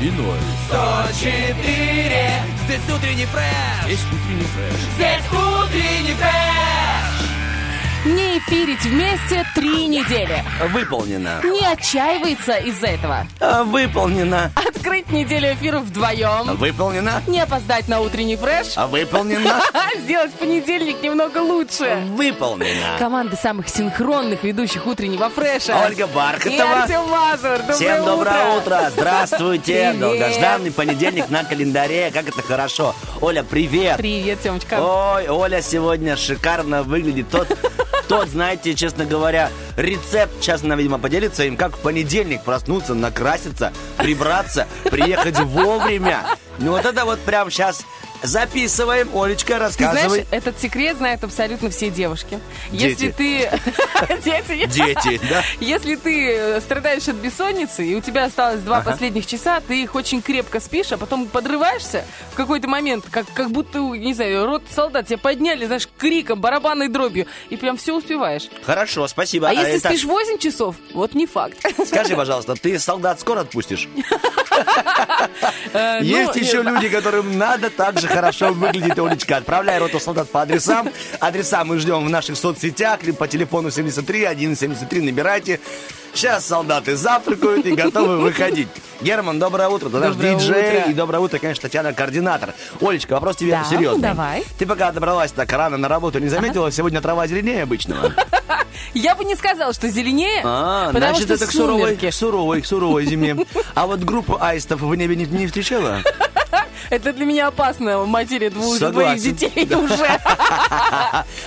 И ноль. 104 Здесь утренний фреш Есть утренний фреш. Здесь утренний фреш Не эфирить вместе три недели. Выполнено. Не отчаивается из-за этого. А, Выполнено. Открыть неделю эфиров вдвоем. Выполнено. Не опоздать на утренний фреш. А Выполнено. Сделать понедельник немного лучше. Выполнено. Команды самых синхронных ведущих утреннего фреша. Ольга И Бархатова. Артем Мазур. Доброе Всем доброе утро. утро. Здравствуйте. Привет. Долгожданный понедельник на календаре. Как это хорошо. Оля, привет. Привет, Тёмочка. Ой, Оля сегодня шикарно выглядит. Тот, тот, знаете, честно говоря, рецепт, сейчас она, видимо, поделится им, как в понедельник проснуться, накраситься, прибраться, приехать вовремя. Ну вот это вот прям сейчас записываем. Олечка, Ты рассказывай. знаешь, этот секрет знают абсолютно все девушки. Если Дети. ты... Дети. Дети, да? Если ты э, страдаешь от бессонницы, и у тебя осталось два Ага. последних часа, ты их очень крепко спишь, а потом подрываешься в какой-то момент, как, как будто, не знаю, рот солдат тебя подняли, знаешь, криком, барабанной дробью, и прям все успеваешь. Хорошо, спасибо. А если это- спишь 8 часов, вот не факт. Скажи, пожалуйста, ты солдат скоро отпустишь? Э, ну, Есть еще люди, которым надо так же хорошо выглядеть, Олечка. Отправляй роту солдат по адресам. Адреса мы ждем в наших соцсетях, либо по телефону 73 173 набирайте. Сейчас солдаты завтракают и готовы выходить. Герман, доброе утро. Ты наш диджей. утро. И доброе утро, конечно, Татьяна, координатор. Олечка, вопрос тебе Да, серьезный. давай. Ты пока добралась так рано на работу, не заметила, сегодня трава зеленее обычного? Я бы не сказала, что зеленее, А, потому значит, что это к суровой, к суровой, к суровой зиме. А вот группу аистов в небе не, не встречала? Это для меня опасно, матери двух двоих детей уже.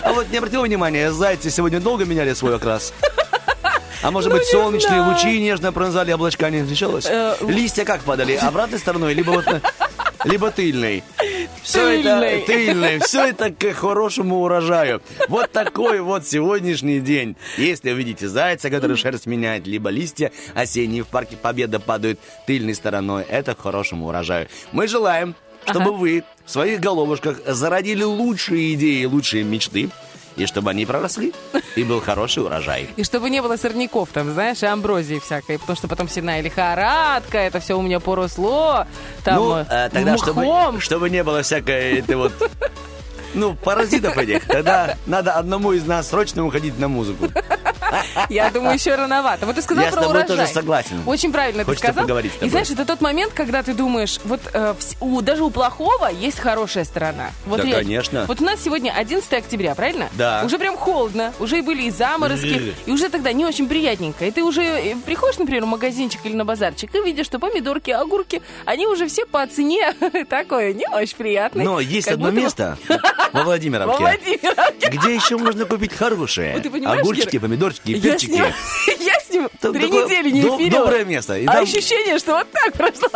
А вот не обратил внимания, зайцы сегодня долго меняли свой окрас? А может Ну, быть, не солнечные знаю. лучи нежно пронзали облачка, не встречалось? Э, Листья как падали? Обратной стороной, либо вот на- либо тыльной. Все это тыльной, все это к хорошему урожаю. Вот такой вот сегодняшний день. Если увидите зайца, который шерсть меняет, либо листья осенние в парке Победа падают тыльной стороной, это к хорошему урожаю. Мы желаем, чтобы вы в своих головушках зародили лучшие идеи, лучшие мечты, и чтобы они проросли, и был хороший урожай. И чтобы не было сорняков там, знаешь, и амброзии всякой, потому что потом сенная лихорадка, это все у меня поросло, там ну, э, тогда, чтобы, мхом. чтобы не было всякой этой вот... Ну, паразитов этих. Тогда надо одному из нас срочно уходить на музыку. Я думаю, еще рановато. Вот ты сказал Я с про тобой урожай. тоже согласен. Очень правильно Хочется ты сказал. поговорить с И тобой. знаешь, это тот момент, когда ты думаешь, вот э, у, даже у плохого есть хорошая сторона. Вот Да, реально. конечно. Вот у нас сегодня 11 октября, правильно? Да. Уже прям холодно, уже и были и заморозки, и уже тогда не очень приятненько. И ты уже э, приходишь, например, в магазинчик или на базарчик и видишь, что помидорки, огурки, они уже все по цене такое не очень приятное. Но есть одно место во Во Владимировке, Владимировке. где еще можно купить хорошие Вот понимаешь, огурчики, Гера, помидорчики, Я перчики. ним, я с ним Там три недели не эфирила. доброе место. И а там- ощущение, что вот так прошло.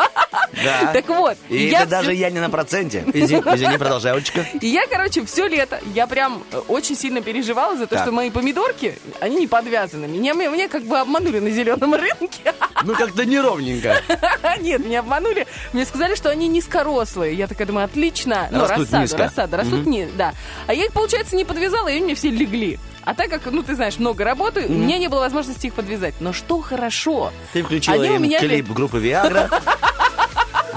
Да. Так вот, И это даже всё- я не на проценте. Извини, извини, продолжай, Олечка. И я, короче, все лето, я прям э, очень сильно переживала за то, Так. что мои помидорки, они не подвязаны. Меня, меня, меня как бы обманули на зеленом рынке. Ну, как-то неровненько. Нет, меня обманули. Мне сказали, что они низкорослые. Я такая думаю, отлично. Ну, рассаду, рассаду, растут не, да. А я их, получается, не подвязала, и они мне все легли. А так как, ну, ты знаешь, много работаю, у меня не было возможности их подвязать. Но что хорошо. Ты включила Они у им меня клип группы Виагра,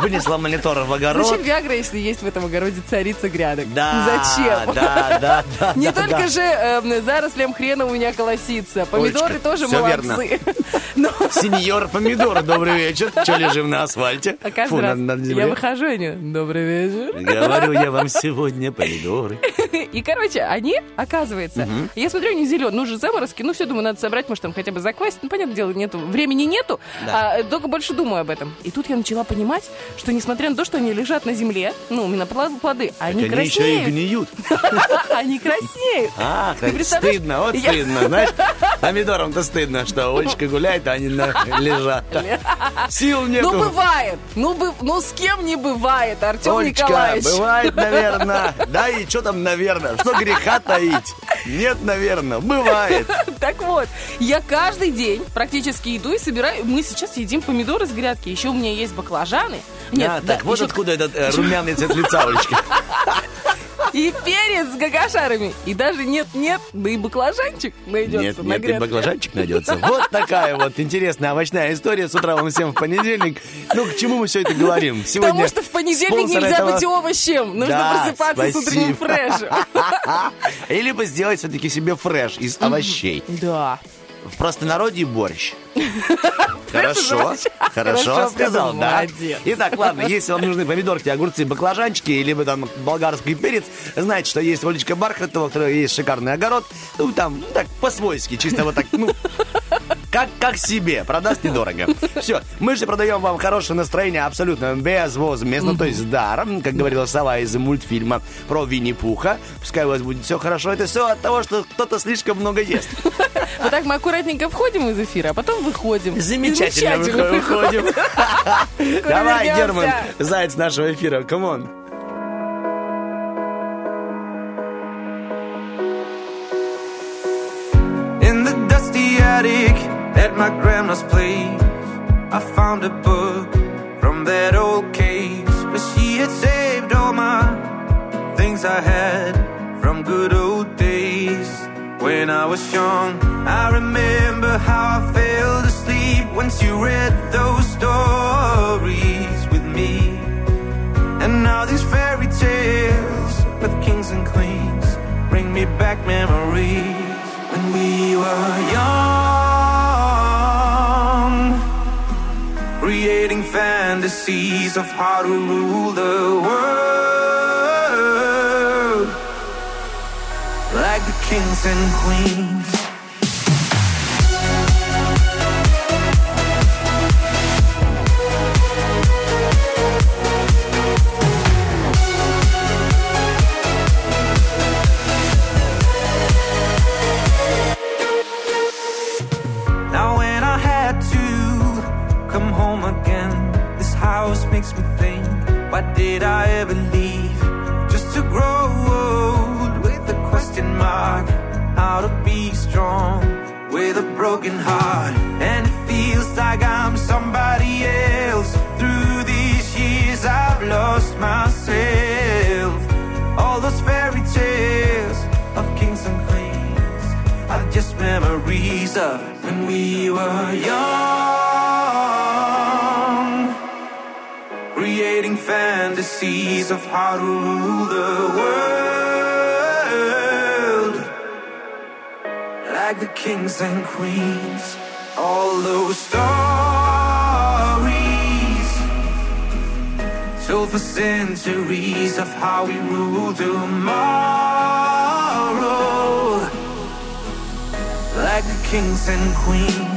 вынесла монитор в огород. Зачем Виагра, если есть в этом огороде царица грядок? Да, Зачем? Да, да, да. Не да, только да. же эм, зарослям хрена у меня колосится. Помидоры Олечка, тоже всё молодцы. Но, Сеньор помидор, добрый вечер. Че лежим на асфальте? а каждый Фу, раз на- на земле. я выхожу, они, добрый вечер. Говорю я вам сегодня помидоры. И, короче, они, оказывается, я смотрю, они зеленые, ну же заморозки, ну все, думаю, надо собрать, может, там хотя бы заквасить. Ну, понятное дело, нету, времени нету, а, только больше думаю об этом. И тут я начала понимать, что несмотря на то, что они лежат на земле, ну, именно плод- плоды, они Они еще и краснеют. гниют. Они краснеют. А, стыдно, вот стыдно, знаешь. Помидорам-то стыдно, что Олечка гуляет, а они лежат. Сил нету. Ну, бывает. Ну, ну, с кем не бывает, Артем Николаевич. бывает, наверное. Да и что там, наверное? Что греха таить? Нет, наверное, бывает. Так вот, я каждый день практически иду и собираю. Мы сейчас едим помидоры с грядки. Еще у меня есть баклажаны. Нет, А, да, так вот еще откуда этот э, румяный цвет лица, Олечка. и перец с гагашарами. И даже нет-нет, да и баклажанчик найдется Нет, на нет, и баклажанчик найдется. Вот такая вот интересная овощная история с утра вам всем в понедельник. Ну, к чему мы все это говорим? Сегодня Потому что в понедельник нельзя этого- быть овощем. Нужно Да, просыпаться с утренним спасибо. фрешем. Или бы сделать все-таки себе фреш из овощей. Да. В простонародье борщ. Хорошо, хорошо сказал, да. Итак, ладно, если вам нужны помидорки, огурцы, баклажанчики, либо там болгарский перец, знаете, что есть Олечка Бархатова, у которой есть шикарный огород, ну там, так, по-свойски, чисто вот так, ну, как, как себе, продаст недорого. Все, мы же продаем вам хорошее настроение абсолютно безвозмездно, то есть даром, как говорила сова из мультфильма про Винни-Пуха. Пускай у вас будет все хорошо. Это все от того, что кто-то слишком много ест. Вот так мы аккуратненько входим из эфира, а потом выходим. Замечательно Замечательно выходим. Давай, вернемся. Герман, заяц нашего эфира, камон. In the dusty attic at my grandma's place, I found a book from that old case where she had saved all my things I had from good old days. When I was young, I remember how I fell asleep once you read those stories with me. And now these fairy tales with kings and queens bring me back memories. When we were young, creating fantasies of how to rule the world. Like kings and queens. Now when I had to come home again, this house makes me think, why did I ever broken heart. And it feels like I'm somebody else. Through these years I've lost myself. All those fairy tales of kings and queens are just memories of when we were young. Creating fantasies of how to rule the world like the kings and queens. All those stories told for centuries of how we rule tomorrow like the kings and queens.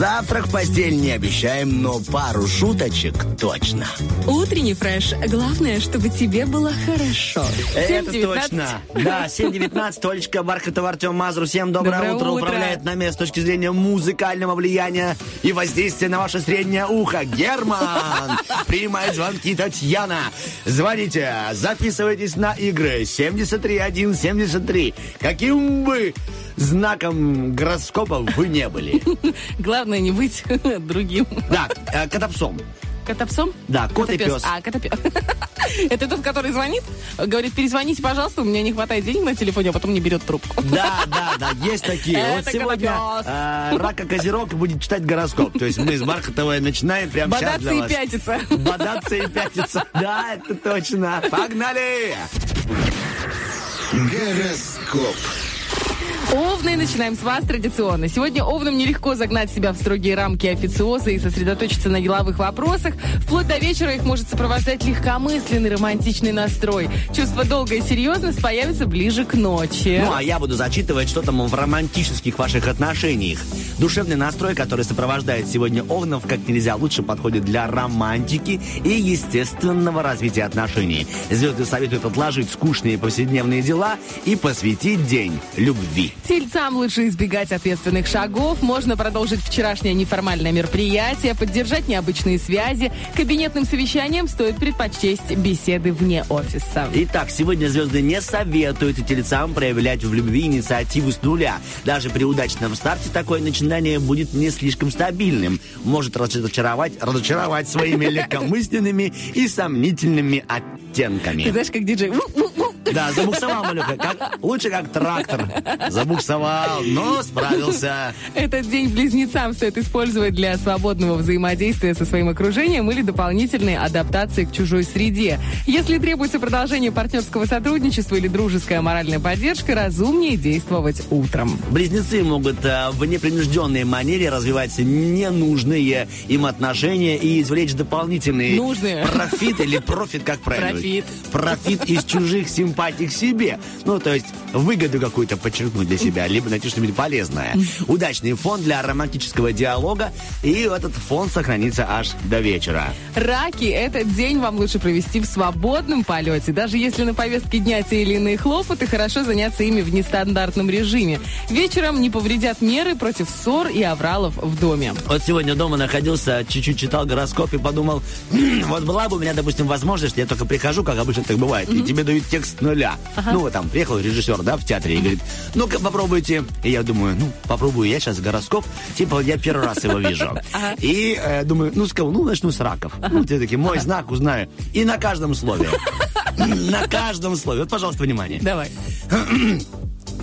Завтрак в постель не обещаем, но пару шуточек точно. Утренний фреш. Главное, чтобы тебе было хорошо. Это 7:19. точно. Да, 7.19, Олечка Бархатова, Артем Мазур. Всем доброе, Доброе утро. утро. Управляет нами с точки зрения музыкального влияния и воздействия на ваше среднее ухо. Герман! Принимает звонки Татьяна. Звоните, записывайтесь на игры 73173. Каким бы знаком гороскопа вы не были. Главное не быть другим. Да, э, котопсом. Котопсом? Да, кот и пес. А, котопес. Это тот, который звонит? Говорит, перезвоните, пожалуйста, у меня не хватает денег на телефоне, а потом не берет трубку. Да, да, да, есть такие. Вот сегодня котопес. э, Рака Козерог будет читать гороскоп. То есть мы из Бархатовой начинаем прямо сейчас Бодаться для и вас. пятиться. Бодаться и пятиться. Да, это точно. Погнали! Гороскоп. Овны, начинаем с вас традиционно. Сегодня овнам нелегко загнать себя в строгие рамки официоза и сосредоточиться на деловых вопросах. Вплоть до вечера их может сопровождать легкомысленный романтичный настрой. Чувство долга и серьезность появится ближе к ночи. Ну, а я буду зачитывать, что там в романтических ваших отношениях. Душевный настрой, который сопровождает сегодня Овнов, как нельзя лучше подходит для романтики и естественного развития отношений. Звезды советуют отложить скучные повседневные дела и посвятить день любви. Тельцам лучше избегать ответственных шагов, можно продолжить вчерашнее неформальное мероприятие, поддержать необычные связи. Кабинетным совещанием стоит предпочесть беседы вне офиса. Итак, сегодня звезды не советуют тельцам проявлять в любви инициативу с нуля. Даже при удачном старте такое начинание будет не слишком стабильным. Может разочаровать, разочаровать своими легкомысленными и сомнительными Ты оттенками. знаешь, как диджей. Да, забуксовал, Малюха. Лучше как трактор. Забуксовал, но справился. Этот день близнецам стоит использовать для свободного взаимодействия со своим окружением или дополнительной адаптации к чужой среде. Если требуется продолжение партнерского сотрудничества или дружеская моральная поддержка, разумнее действовать утром. Близнецы могут э, в непринужденной манере развивать ненужные им отношения и извлечь дополнительный Нужные. профит или профит, как правильно? Профит. Профит из чужих симпатий к себе. Ну, то есть выгоду какую-то подчеркнуть для себя, либо найти что-нибудь полезное. Удачный фон для романтического диалога, и этот фон сохранится аж до вечера. Раки, этот день вам лучше провести в свободном полете. Даже если на повестке дня те или иные хлопоты, хорошо заняться ими в нестандартном режиме. Вечером не повредят меры против ссор и авралов в доме. Вот сегодня дома находился, чуть-чуть читал гороскоп и подумал, «М, вот была бы у меня, допустим, возможность, я только прихожу, как обычно так бывает, и тебе дают текст с нуля. Ну, вот там приехал режиссер, да, в театре, и говорит, ну-ка попробуйте. И я думаю, ну, попробую я сейчас гороскоп, типа я первый раз его вижу. И э, думаю, ну, скажу, ну, начну с раков. Ну, те такие, мой знак узнаю. И на каждом слове. На каждом слове. Вот, пожалуйста, внимание. Давай.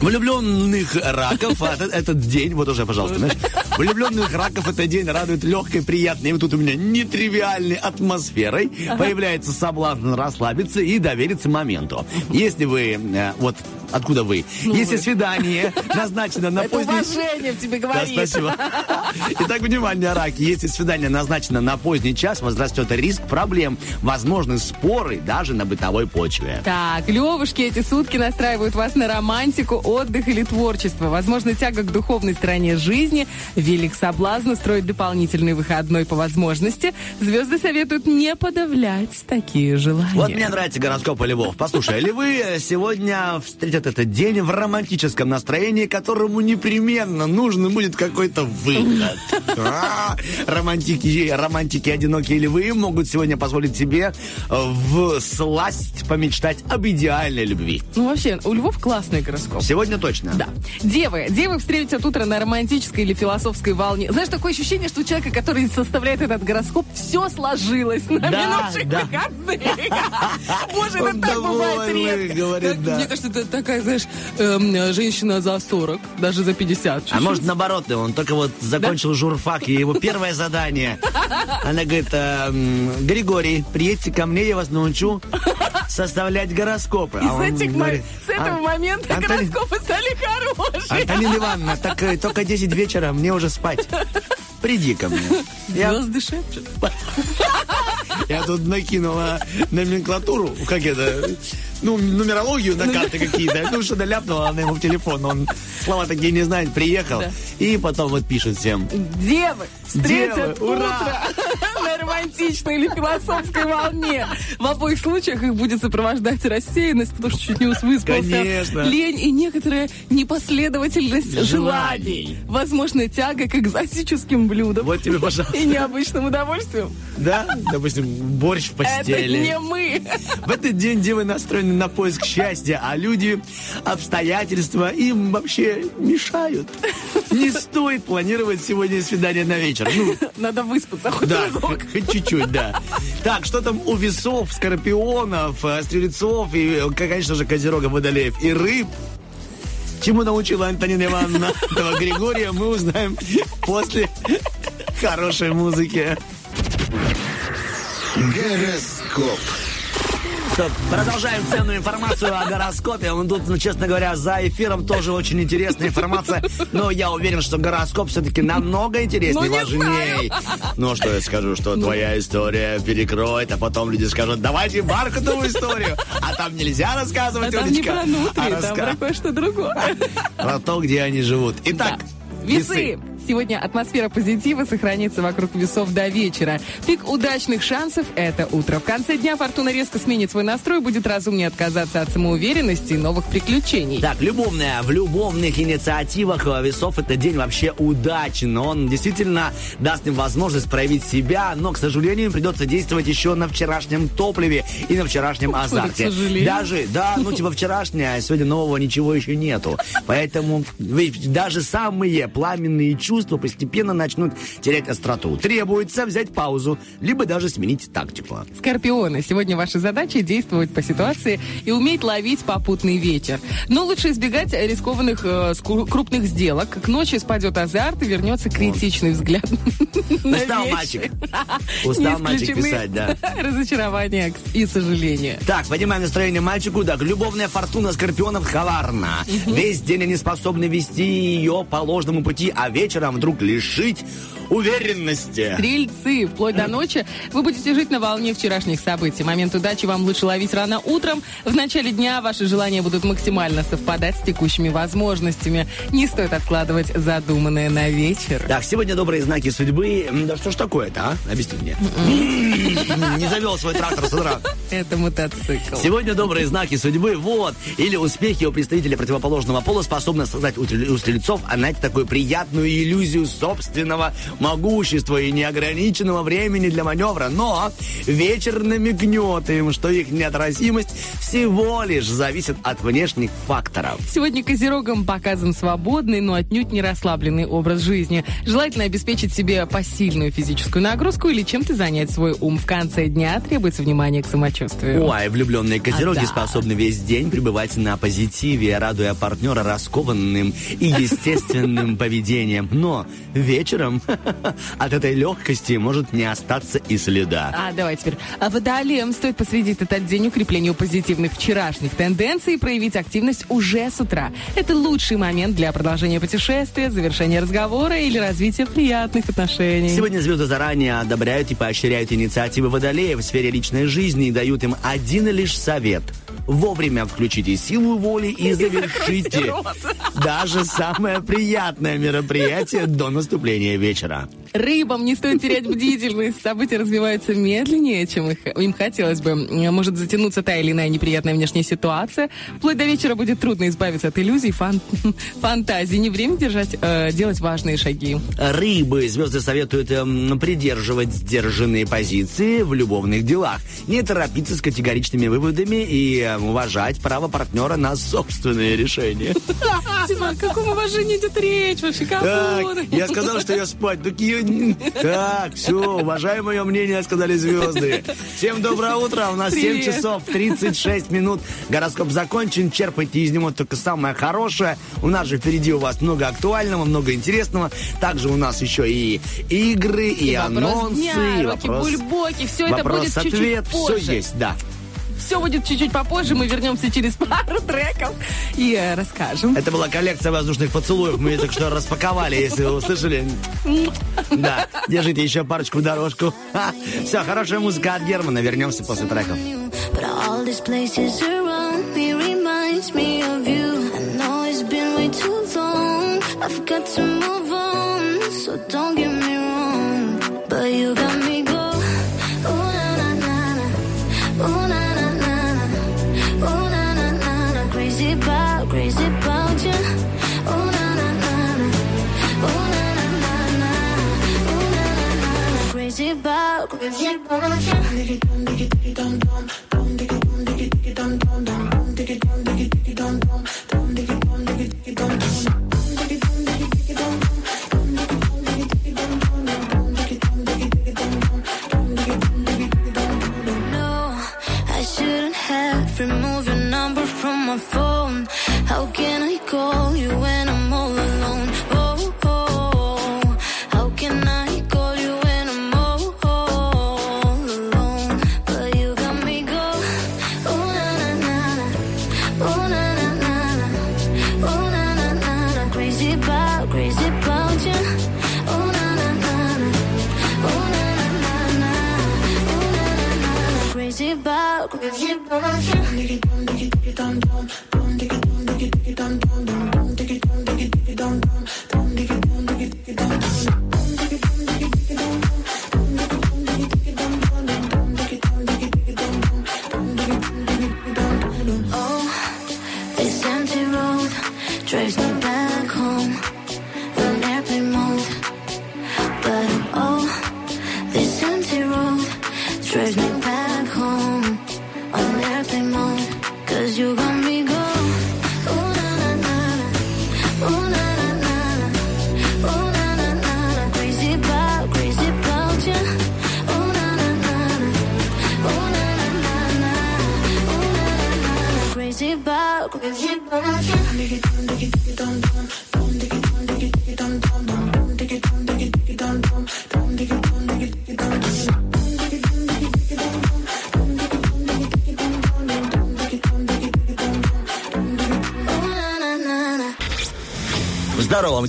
Влюбленных раков а, этот, этот день, вот уже, пожалуйста, знаешь, влюбленных раков этот день радует легкой, приятной, и вот тут у меня нетривиальной атмосферой. Появляется соблазн расслабиться и довериться моменту. Если вы, э, вот откуда вы, если свидание назначено на Это поздний... уважение в тебе Да, говорит. спасибо. Итак, внимание, раки. Если свидание назначено на поздний час, возрастет риск проблем. Возможны споры даже на бытовой почве. Так, левушки эти сутки настраивают вас на романтику, отдых или творчество. Возможно, тяга к духовной стороне жизни. Велик соблазн устроить дополнительный выходной по возможности. Звезды советуют не подавлять такие желания. Вот мне нравится гороскоп львов. Послушай, львы сегодня встретят этот день в романтическом настроении, которому непременно нужен будет какой-то выход. А, Романтики, романтики одинокие львы могут сегодня позволить себе э, в сласть помечтать об идеальной любви. Ну, вообще, у львов классный гороскоп. Сегодня точно. Да. Девы. Девы встретят утро на романтической или философской волне. Знаешь, такое ощущение, что у человека, который составляет этот гороскоп, все сложилось на Да, минувших да. выходных. Боже, это так бывает редко. Так. Мне кажется, это такая, знаешь, эм, женщина за 40, даже за 50. А чуть-чуть. может наоборот, он только вот закончил журфак, и его первое задание. Она говорит, эм, Григорий, приедьте ко мне, я вас научу составлять гороскопы. А с, он этих говорит, с этого «А, момента Антонин- гороскопы стали хорошие. Антонина Ивановна, так э, только 10 вечера, мне уже спать. Приди ко мне. Я, Звезды шепчут. я тут накинула номенклатуру, как это, ну, нумерологию на карты какие-то. Ну, что-то ляпнула она ему в телефон. Он слова такие не знает, приехал. Да. И потом вот пишет всем. Девы встретят Девы, утро на романтичной или философской волне. В обоих случаях их будет сопровождать рассеянность, потому что чуть не выспался. Конечно. Лень и некоторая непоследовательность Желаний. желаний. Возможно, тяга к экзотическим блюдам. Вот тебе, пожалуйста. И необычным удовольствием. Да, допустим, борщ в Это постели. не мы. В этот день девы настроены на поиск счастья, а люди, обстоятельства им вообще мешают. Не стоит планировать сегодня свидание на вечер. Ну, Надо выспаться хоть да, разок. Хоть чуть-чуть, да. Так, что там у весов, скорпионов, э, стрельцов и, э, конечно же, козерога, водолеев и рыб? Чему научила Антонина Ивановна этого Григория, мы узнаем после хорошей музыки. Гороскоп. Что, продолжаем ценную информацию о гороскопе. Он тут, ну, честно говоря, за эфиром тоже очень интересная информация. Но я уверен, что гороскоп все-таки намного интереснее, Ну, не важнее. Ну, что я скажу, что твоя история перекроет, а потом люди скажут, давайте бархатовую историю. А там нельзя рассказывать, А там не Олечка. про нутри, а там раска- про кое-что другое. про то, где они живут. Итак, Весы. Сегодня атмосфера позитива сохранится вокруг весов до вечера. Пик удачных шансов – это утро. В конце дня фортуна резко сменит свой настрой, будет разумнее отказаться от самоуверенности и новых приключений. Так, любовная. В любовных инициативах э, весов это день вообще удачен. Он действительно даст им возможность проявить себя, но, к сожалению, им придется действовать еще на вчерашнем топливе и на вчерашнем к азарте. сожалению? Даже, да, ну типа вчерашнее, а сегодня нового ничего еще нету. Поэтому ведь даже самые пламенные чувства постепенно начнут терять остроту. Требуется взять паузу, либо даже сменить тактику. Скорпионы, сегодня ваша задача действовать по ситуации и уметь ловить попутный ветер. Но лучше избегать рискованных э, крупных сделок. К ночи спадет азарт и вернется критичный взгляд Устал мальчик. Устал мальчик писать, да. Разочарования и сожаления. Так, поднимаем настроение мальчику. Так, любовная фортуна скорпионов коварна. Весь день они способны вести ее по ложному пути, а вечером вдруг лишить уверенности. Стрельцы, вплоть до ночи вы будете жить на волне вчерашних событий. Момент удачи вам лучше ловить рано утром. В начале дня ваши желания будут максимально совпадать с текущими возможностями. Не стоит откладывать задуманное на вечер. Так, сегодня добрые знаки судьбы. Да что ж такое-то, а? Объясни мне. Не завел свой трактор с утра. Это мотоцикл. Сегодня добрые знаки судьбы, вот. Или успехи у представителя противоположного пола способны создать у стрельцов, а, знаете, такую приятную иллюзию собственного могущества и неограниченного времени для маневра. Но вечер намекнет им, что их неотразимость всего лишь зависит от внешних факторов. Сегодня козерогам показан свободный, но отнюдь не расслабленный образ жизни. Желательно обеспечить себе посильную физическую нагрузку или чем-то занять свой ум. В конце дня требуется внимание к самочувствию. Ой, влюбленные козероги А, да. способны весь день пребывать на позитиве, радуя партнера раскованным и естественным поведением. Но вечером от этой легкости может не остаться и следа. А, давай теперь. А водолеям стоит посвятить этот день укреплению позитивных вчерашних тенденций и проявить активность уже с утра. Это лучший момент для продолжения путешествия, завершения разговора или развития приятных отношений. Сегодня звезды заранее одобряют и поощряют инициативы водолеев в сфере личной жизни и дают им один лишь совет. Вовремя включите силу воли и завершите даже самое приятное мероприятие до наступления вечера. Рыбам не стоит терять бдительность. События развиваются медленнее, чем их, им хотелось бы. Может затянуться та или иная неприятная внешняя ситуация. Вплоть до вечера будет трудно избавиться от иллюзий, фан- фантазий. Не время держать, э, делать важные шаги. Рыбы. Звезды советуют эм, придерживать сдержанные позиции в любовных делах. Не торопиться с категоричными выводами и эм, уважать право партнера на собственные решения. Типа, о каком уважении идет речь вообще? Так, я сказал, что я спать. Такие... Так, все, уважай мое мнение, сказали звезды. Всем доброе утро. У нас 7 Привет. часов 36 минут. Гороскоп закончен. Черпайте из него только самое хорошее. У нас же впереди у вас много актуального, много интересного. Также у нас еще и игры, и, вопрос анонсы, дня, и вопрос... бульбоки. Все это будет чуть-чуть все позже. есть, да. Все будет чуть-чуть попозже. Мы вернемся через пару треков и э, расскажем. Это была коллекция воздушных поцелуев. Мы ее только что распаковали, если вы услышали. Да, держите еще парочку в дорожку. Все, хорошая музыка от Германа. Вернемся после треков. But all these places around me reminds me of you. I know it's been way too long. I've got to move on, so don't get me wrong. But you got me crazy about you. Na na na na. Na na na na. Na na na na. Crazy about, crazy about you.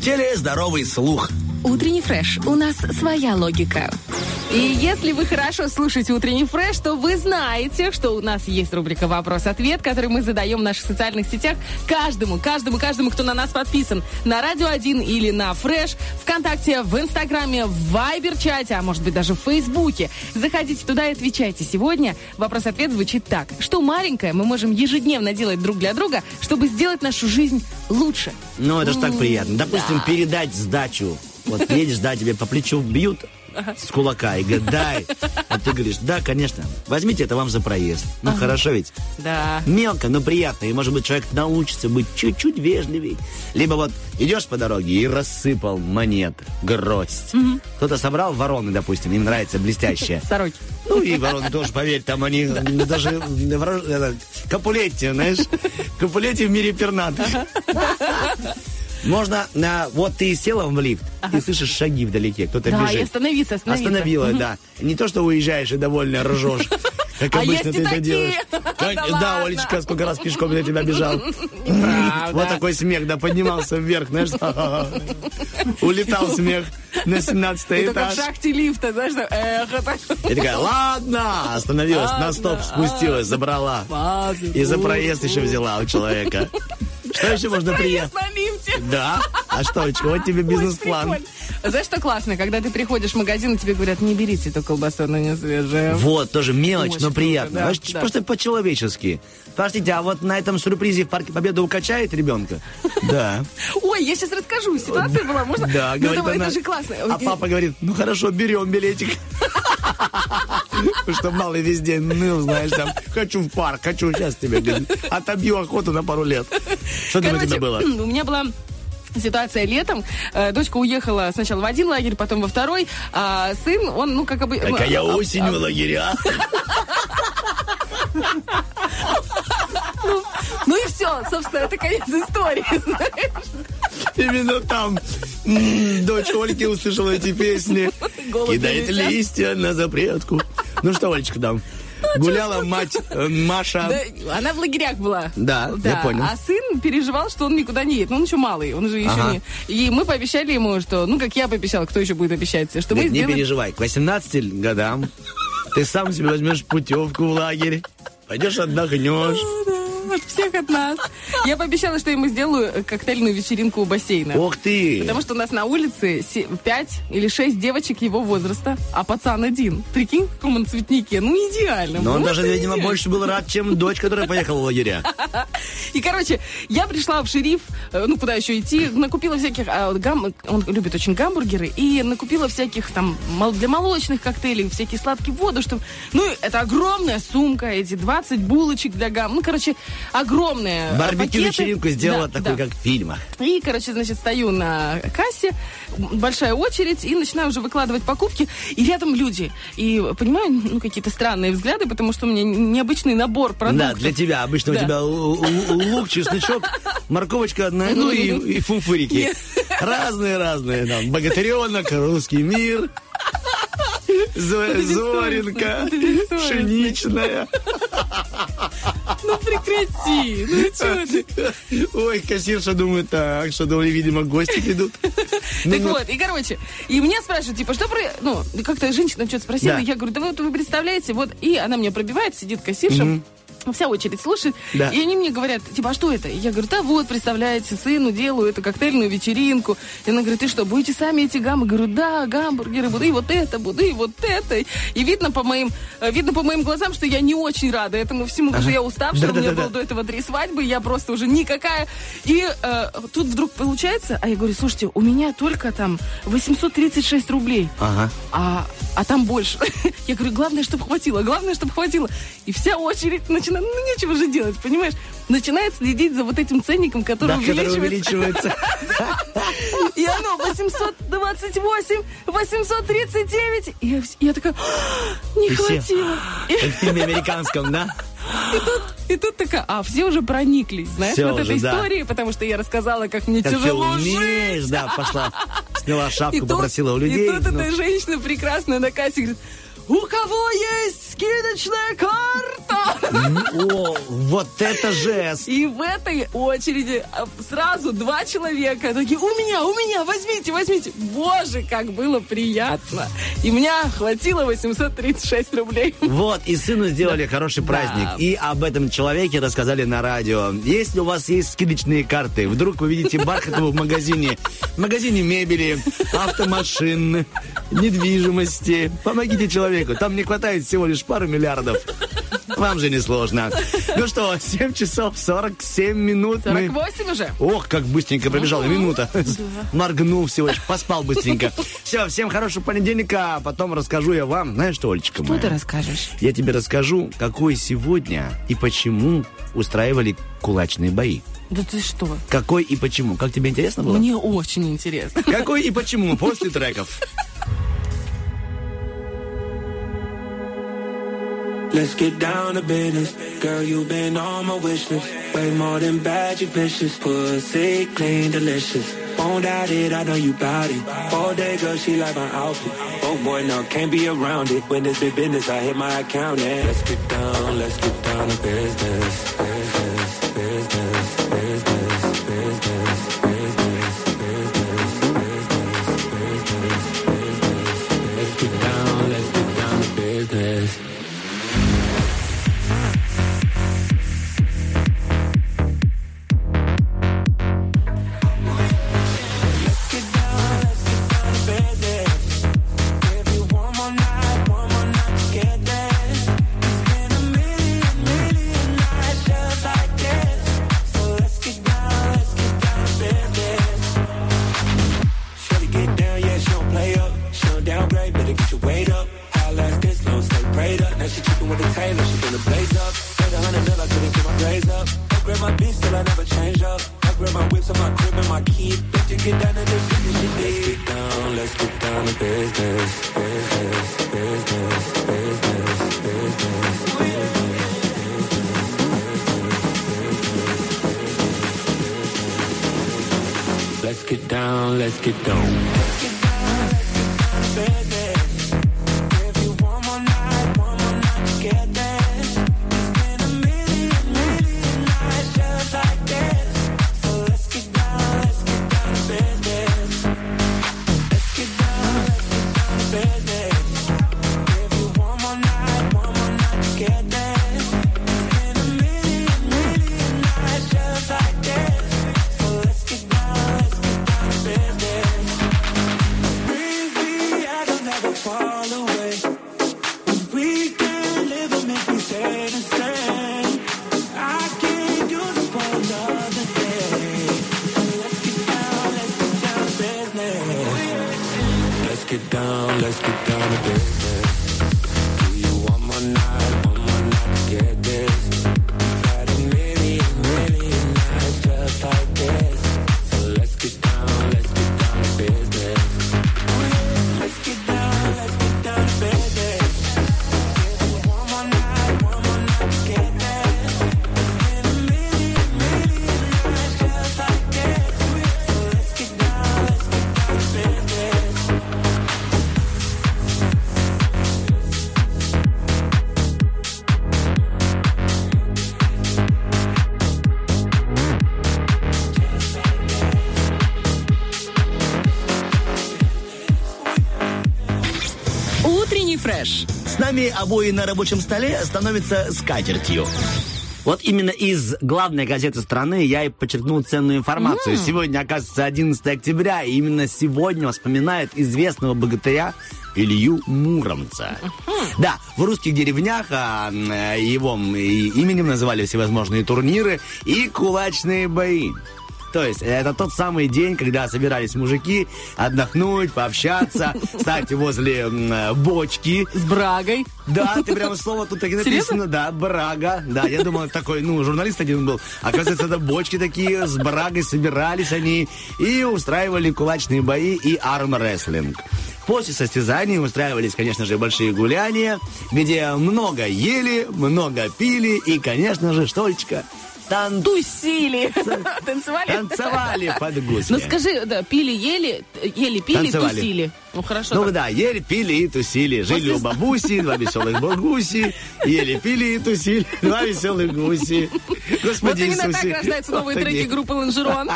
Теле здоровый слух. Утренний фреш. У нас своя логика. И если вы хорошо слушаете утренний фреш, то вы знаете, что у нас есть рубрика «Вопрос-ответ», который мы задаем в наших социальных сетях каждому, каждому, каждому, кто на нас подписан. На Радио 1 или на Фреш, ВКонтакте, в Инстаграме, в Вайбер-чате, а может быть даже в Фейсбуке. Заходите туда и отвечайте. Сегодня вопрос-ответ звучит так. Что маленькое мы можем ежедневно делать друг для друга, чтобы сделать нашу жизнь лучше? Ну, это же так приятно. Допустим, передать сдачу. Вот едешь, да, тебе по плечу бьют с кулака и говорят, дай. А ты говоришь, да, конечно, возьмите это вам за проезд. Ну, хорошо ведь? Да. Мелко, но приятно. И, может быть, человек научится быть чуть-чуть вежливей. Либо вот идешь по дороге и рассыпал монет, гроздь. Кто-то собрал вороны, допустим, им нравится блестящее. Сороки. Ну и вороны тоже, поверь, там они даже воро- это, Капулетти, знаешь, Капулетти в мире пернатых. Можно, на, вот ты села в лифт, и слышишь шаги вдалеке, кто-то Да, и бежит. остановиться, остановиться. Остановила, да. Не то, что уезжаешь и довольно ржешь, как А обычно ты это делаешь. Да Олечка, сколько раз пешком для тебя бежал. Вот такой смех, да, поднимался вверх, знаешь, улетал смех на 17 Это как в этаж. шахте лифта, знаешь, эхо так. И такая, ладно, остановилась, на стоп спустилась, забрала. И за проезд еще взяла у человека. Что еще можно лифте. Да. А что, вот тебе бизнес-план. Знаешь, что классно? Когда ты приходишь в магазин, и тебе говорят, не берите эту колбасу, она не свежая. Вот, тоже мелочь, Очень но круто, приятно. да, Знаешь, да. Просто по-человечески. Простите, а вот на этом сюрпризе в Парке Победы укачает ребенка? Да. Ой, я сейчас расскажу. Ситуация была, можно? Да, Ну, говорит она. это же классно. А папа говорит, ну хорошо, берем билетик. Что малый везде ныл, знаешь, там, хочу в парк, хочу сейчас тебе. Отобью охоту на пару лет. Что там у тебя было? у меня была ситуация летом. Э, Дочка уехала сначала в один лагерь, потом во второй. А сын, он, ну, как бы... Какая а, осень в лагеря. Ну и все, собственно, это конец истории. знаешь. Именно там дочь Ольки услышала эти песни. Голуби Кидает листья на запретку. Ну что, Олечка, там? Гуляла мать э, Маша. Она в лагерях была. Да, я понял. А сын переживал, что он никуда не едет. Ну, он еще малый, он же еще не... И мы пообещали ему, что... Ну, как я пообещала, кто еще будет обещать? Что мы не переживай, к 18 годам ты сам себе возьмешь путевку в лагерь, пойдешь отдохнешь. От всех от нас. Я пообещала, что ему сделаю э, коктейльную вечеринку у бассейна. Ох ты! Потому что у нас на улице се- пять или шесть девочек его возраста, а пацан один. Прикинь, в каком он цветнике. Ну, идеально. Но он даже, видимо, больше был рад, чем дочь, которая поехала в лагеря. И, короче, я пришла в шериф, э, ну, куда еще идти, накупила всяких, а, гам- он любит очень гамбургеры, и накупила всяких там для молочных коктейлей, всякие сладкие воду, чтобы... Ну, это огромная сумка, эти 20 булочек для гам. Ну, короче, огромные. Барбекю-вечеринку сделала Да, такой, да. как в фильмах. И, короче, значит, стою на кассе, большая очередь, и начинаю уже выкладывать покупки, и рядом люди. И понимаю, ну, какие-то странные взгляды, потому что у меня необычный набор Да, продуктов. для тебя. Обычно Да. у тебя лу- лу- лук, чесночок, морковочка одна, ну и, и фунфырики. Разные-разные. Там, богатыренок, русский мир, Зоринка, пшеничная. Ну, прекрати, ну, чё ты? Ой, кассирша думает так, что, думали, видимо, гости придут. Ну, Так ну, вот, и короче, и меня спрашивают, типа, что про... Ну, как-то женщина что-то спросила, я говорю, да вот вы представляете, вот, и она меня пробивает, сидит кассирша, вся очередь слушает, Да. и они мне говорят, типа, а что это? И я говорю, да вот, представляете, сыну делаю эту коктейльную вечеринку. И она говорит, ты что, будете сами эти гаммы? Говорю, да, гамбургеры буду, и вот это буду, и вот это. И видно по моим, э, видно по моим глазам, что я не очень рада этому всему, потому что я уставшая, у меня было до этого три свадьбы, я просто уже никакая. И э, тут вдруг получается, а я говорю, слушайте, у меня только там 836 рублей, Ага. а, а там больше. Я говорю, главное, чтобы хватило, главное, чтобы хватило. И вся очередь начинает, ну нечего же делать, понимаешь? Начинает следить за вот этим ценником, который Да, который увеличивается. увеличивается. И оно 828, 839. И я, такая, «А, не все, хватило. В фильме американском, да? И тут, и тут такая, а все уже прониклись, знаешь, Всё вот уже, этой да. истории, потому что я рассказала, как мне Как ты тяжело умеешь, жить. да, пошла, сняла шапку, И тут- попросила у людей. И тут ну. эта женщина прекрасная на кассе говорит, у кого есть скидочная карта? О, вот это жест! И в этой очереди а, сразу два человека такие, у меня, у меня, возьмите, возьмите. Боже, как было приятно. И меня хватило 836 рублей. Вот, и сыну сделали хороший праздник. И об этом человеке рассказали на радио. Если у вас есть скидочные карты, вдруг вы видите Бархатову в магазине, в магазине мебели, автомашин, недвижимости, помогите человеку. Там не хватает всего лишь пару миллиардов. Вам же не сложно. Ну что, 7 часов 47 минут. мы- 48 уже? Ох, как быстренько пробежала минута. Моргнул всего лишь, поспал быстренько. Все, всем хорошего понедельника, а потом расскажу я вам, знаешь что, Олечка Что моя? ты расскажешь? Я тебе расскажу, какой сегодня и почему устраивали кулачные бои. Да ты что? Какой и почему? Как тебе интересно было? Мне очень интересно. Какой и почему? После треков. Let's get down to business. Girl, you've been on my wish list. Way more than bad, you vicious. Pussy clean, delicious. Won't doubt it, I know you bout it. All day, girl, she like my outfit. Oh boy, no, can't be around it. When it's big business, I hit my account and let's get down, let's get down to business. Business, business, business, фреш. С нами обои на рабочем столе становятся скатертью. Вот именно из главной газеты страны я и подчеркнул ценную информацию. Сегодня, оказывается, 11 октября, и именно сегодня вспоминают известного богатыря Илью Муромца. Да, в русских деревнях а, его именем называли всевозможные турниры и кулачные бои. То есть это тот самый день, когда собирались мужики отдохнуть, пообщаться, стать возле бочки, С брагой. да, ты прям слово тут так и написано, да, брага. Да, я думал, такой, ну, журналист один был. Оказывается, это бочки такие, с брагой собирались они и устраивали кулачные бои и армрестлинг. После состязаний устраивались, конечно же, большие гуляния, где много ели, много пили и, конечно же, штольчка, тан- Тусили. Танцевали? танцевали под гусли. Ну скажи, да, пили, ели, ели, пили, Танцевали. тусили. Ну хорошо. Ну так. да, ели, пили и тусили. Жили у бабуси, два веселых гуси. Ели, пили и тусили, два веселых гуси. Господи Вот именно так Иисусе. рождаются новые Вот треки они. группы Лонжерон.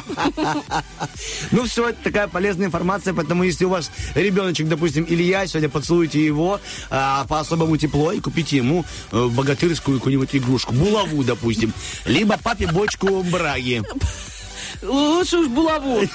Ну все, это такая полезная информация, поэтому если у вас ребеночек, допустим, Илья, сегодня поцелуйте его а, по-особому тепло и купите ему э, богатырскую какую-нибудь игрушку. Булаву, допустим. Либо папе бочку браги. Лучше уж булаву.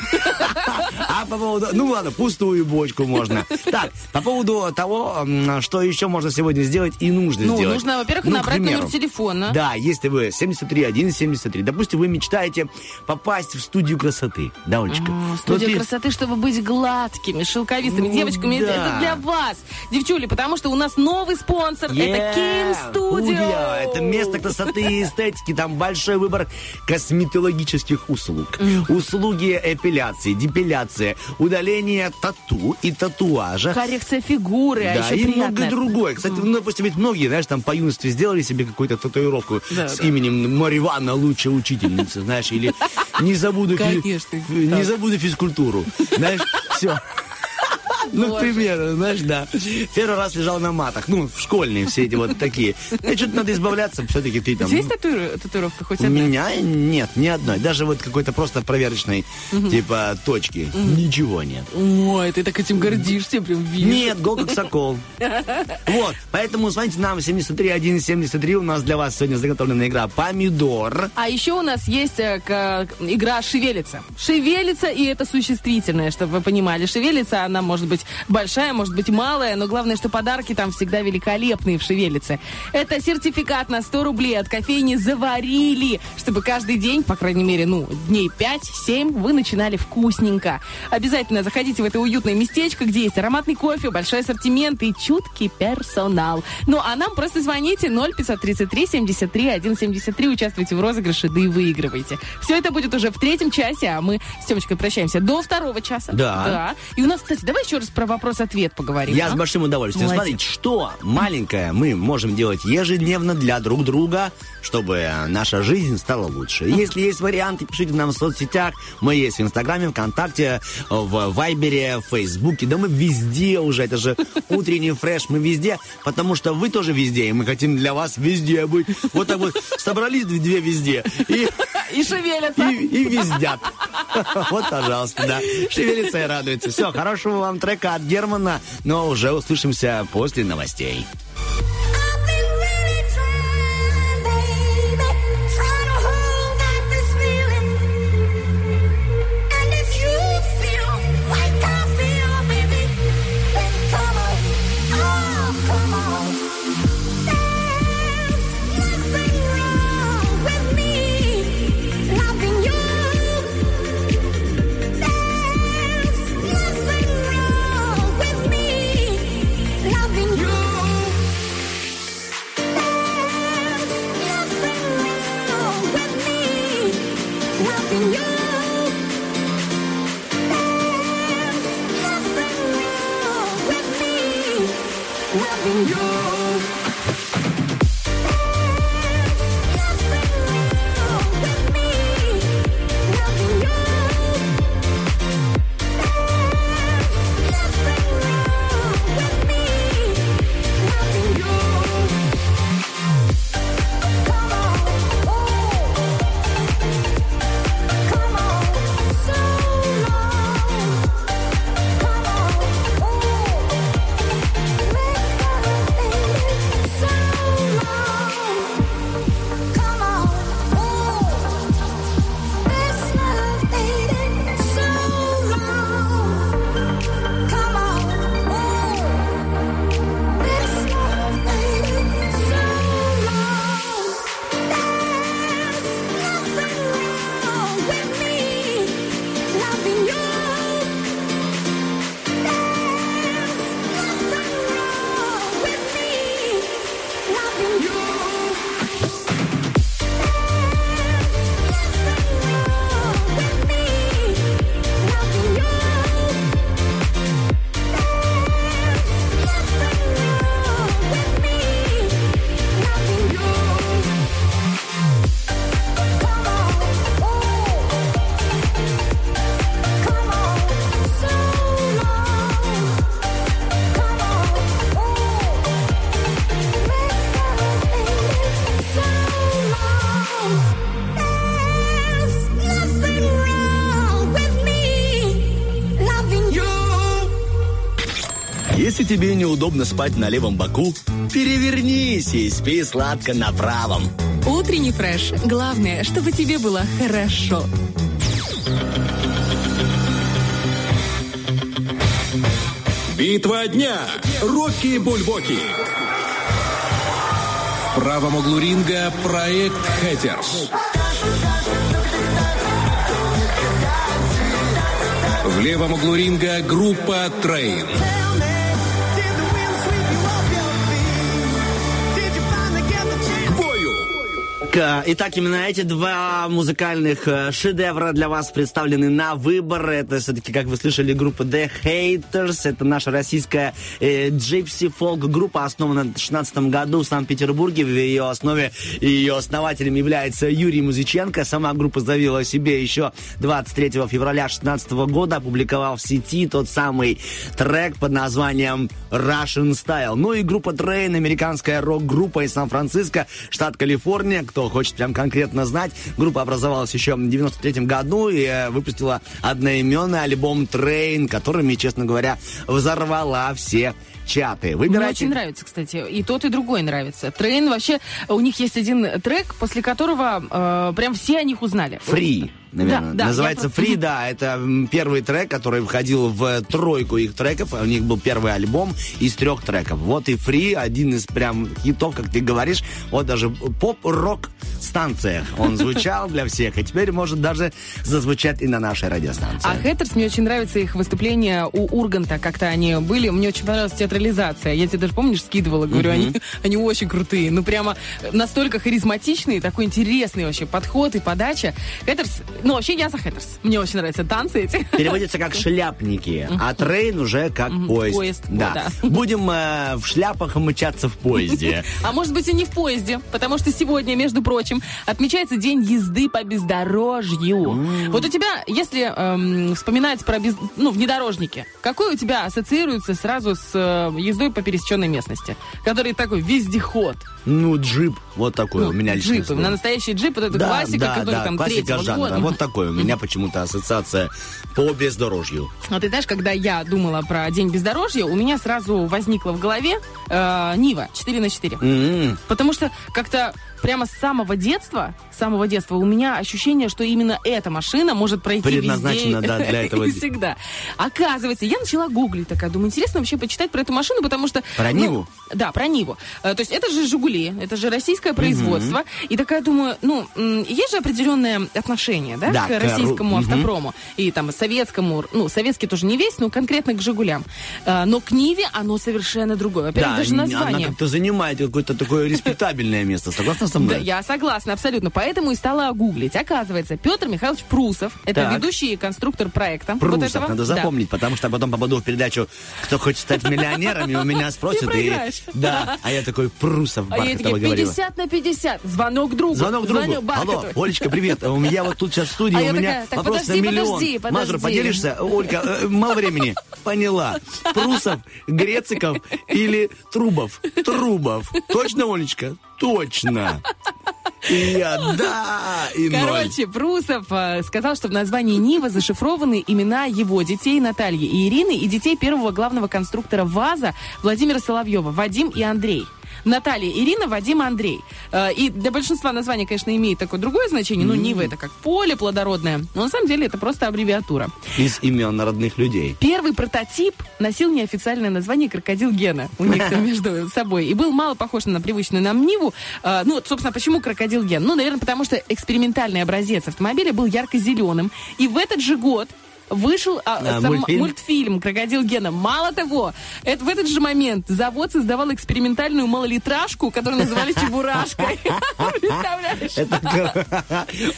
А по поводу... Ну ладно, пустую бочку можно. Так, по поводу того, что еще можно сегодня сделать и нужно Ну, сделать. нужно, во-первых, Ну, набрать примеру, номер телефона. Да, если вы 73173, допустим, вы мечтаете попасть в студию красоты, да, Олечка? А, Студия Вот и- красоты, чтобы быть гладкими, шелковистыми Ну, девочками. Это- да. Это для вас, девчули, потому что у нас новый спонсор. Это Yeah, Ким Студио. Studio. Это место красоты и эстетики. Там большой выбор косметологических услуг. Услуги эпиляции, депиляция, удаление тату и татуажа. Коррекция фигуры, а Да, еще и многое другое. Кстати, ну, допустим, ведь многие, знаешь, там по юности сделали себе какую-то татуировку Да, с да. именем Мариванна, лучшая учительница, знаешь, или не забуду, Конечно, не забуду физкультуру. Знаешь, все. Ну, к примеру, знаешь, да. Первый раз лежал на матах. Ну, в школьные все эти вот такие. Ну, что-то надо избавляться, все-таки ты У там... есть татуиру- татуировка хоть У одна? меня нет, ни одной. Даже вот какой-то просто проверочной, типа, точки. Ничего нет. Ой, ты так этим гордишься, прям вижу. Нет, гол как сокол. Вот, поэтому звоните нам 73173. У нас для вас сегодня заготовлена игра «Помидор». А еще у нас есть э, игра «Шевелится». «Шевелится», и это существительное, чтобы вы понимали. «Шевелится», она может быть большая, может быть малая, но главное, что подарки там всегда великолепные в «Шевелится». Это сертификат на 100 рублей от кофейни «Заварили», чтобы каждый день, по крайней мере, ну, дней 5-7, вы начинали вкусненько. Обязательно заходите в это уютное местечко, где есть ароматный кофе, большой ассортимент и чуткий персонал. Ну, а нам просто звоните 0533 73 173, участвуйте в розыгрыше, да и выигрывайте. Все это будет уже в третьем часе, а мы с Темочкой прощаемся до второго часа. Да. Да. И у нас, кстати, давай еще раз про вопрос-ответ поговорим. Я а? с большим удовольствием. Молодец. Смотрите, что маленькое мы можем делать ежедневно для друг друга, чтобы наша жизнь стала лучше. Если есть варианты, пишите нам в соцсетях. Мы есть в Инстаграме, ВКонтакте, в Вайбере, в Фейсбуке. Да мы везде уже. Это же утренний фреш. Мы везде, потому что вы тоже везде. И мы хотим для вас везде быть. Вот так вот собрались две везде. И И шевелятся. и, и вездят. Вот, пожалуйста, да. Шевелится и радуется. Все, хорошего вам трека от Германа, но уже услышимся после новостей. Loving you. Тебе неудобно спать на левом боку, перевернись и спи сладко на правом. Утренний фреш. Главное, чтобы тебе было хорошо. Битва дня. Рокки Бульбоки. В правом углу ринга проект Хэттерс. В левом углу ринга группа Train. К Итак, именно эти два музыкальных э, шедевра для вас представлены на выбор. Это все-таки, как вы слышали, группа The Hatters. Это наша российская э, gypsy folk группа, основана в 2016 году в Санкт-Петербурге. В ее основе ее основателем является Юрий Музыченко. Сама группа заявила о себе еще 23 февраля 2016 года, опубликовав в сети тот самый трек под названием Russian Style. Ну и группа Train, американская рок-группа из Сан-Франциско, штат Калифорния. Кто хочет прям конкретно знать, группа образовалась еще в 93 году и э, выпустила одноименный альбом Train, которыми, честно говоря, взорвала все чаты. Мне Выбирайте. очень нравится, кстати. И тот, и другой нравится. Train вообще, у них есть один трек, после которого э, прям все о них узнали. Free, наверное. Да, да, Называется просто- Free, да. Это первый трек, который входил в тройку их треков. У них был первый альбом из трех треков. Вот и Free, один из прям хитов, как ты говоришь. Вот даже поп-рок станциях он звучал для всех. И теперь может даже зазвучать и на нашей радиостанции. А Хэттерс, мне очень нравится их выступление у Урганта, как-то они были. Мне очень понравилась театрализация. Я тебе даже, помнишь, скидывала, говорю, они, они очень крутые. Ну, прямо настолько харизматичные, такой интересный вообще подход и подача. Хэттерс, ну, вообще я за Хэттерс. Мне очень нравятся танцы эти. Переводится как шляпники, а трейн уже как поезд. поезд, да. Будем э, в шляпах мчаться в поезде. А может быть и не в поезде, потому что сегодня, между прочим, отмечается день езды по бездорожью. Вот у тебя, если эм, вспоминать про без... ну, внедорожники, какой у тебя ассоциируется сразу с э, ездой по пересеченной местности? Который такой вездеход. Ну, джип, вот такой Ну, у меня лично. джип, на настоящий джип, вот эта классика, которая там классика третьего жанра. года. Вот такой у меня почему-то ассоциация по бездорожью. А ты знаешь, когда я думала про день бездорожья, у меня сразу возникла в голове э, Нива 4 на 4. М, Потому что как-то прямо с самого детства, с самого детства у меня ощущение, что именно эта машина может пройти Предназначена, везде да, для этого и всегда. Оказывается, я начала гуглить такая, думаю, интересно вообще почитать про эту машину, потому что... Про ну, Ниву? Да, про Ниву. Э, То есть это же «Жигули», это же российское производство. И такая думаю, ну, есть же определенное отношение, да, Да, к к российскому мгм. автопрому. И там советскому, ну, советский тоже не весь, но конкретно к «Жигулям». Э, Но к Ниве оно совершенно другое. Во-первых, Да, даже название. она как-то занимает какое-то такое респектабельное место. Согласна со Да, мной? я согласна, абсолютно. Поэтому и стала гуглить. Оказывается, Петр Михайлович Прусов, это Так. ведущий конструктор проекта. вот Прусов, этого. надо Да. запомнить, потому что потом попаду в передачу «Кто хочет стать миллионером?» и у меня спросят. и-. Да, а я такой Прусов А я такие, говорила. 50 на 50. Звонок другу. Звонок другу. Звоню Алло. Олечка, привет. У меня вот тут сейчас в студии, А у меня вопрос подожди, на миллион. подожди, подожди. Мазур, поделишься? Ольга, э, мало времени. Поняла. Прусов, Грециков или Трубов? Трубов. Точно, Олечка? Точно. И я, да, и ноль. Короче, Прусов э, сказал, что в названии Нива зашифрованы имена его детей Натальи и Ирины и детей первого главного конструктора ВАЗа Владимира Соловьева, Вадим и Андрей. Наталья, Ирина, Вадим, Андрей. Э, И для большинства название, конечно, имеет такое другое значение. Ну, Нива это как поле плодородное. Но на самом деле это просто аббревиатура. Из имен родных людей. Первый прототип носил неофициальное название «Крокодил Гена» у них там между собой. И был мало похож на привычную нам Ниву. А, Ну, собственно, почему «Крокодил Ген»? Ну, наверное, потому что экспериментальный образец автомобиля был ярко-зеленым. И в этот же год вышел а, А, сам мультфильм? мультфильм «Крокодил Гена». Мало того, это, в этот же момент завод создавал экспериментальную малолитражку, которую называли «Чебурашкой». Представляешь?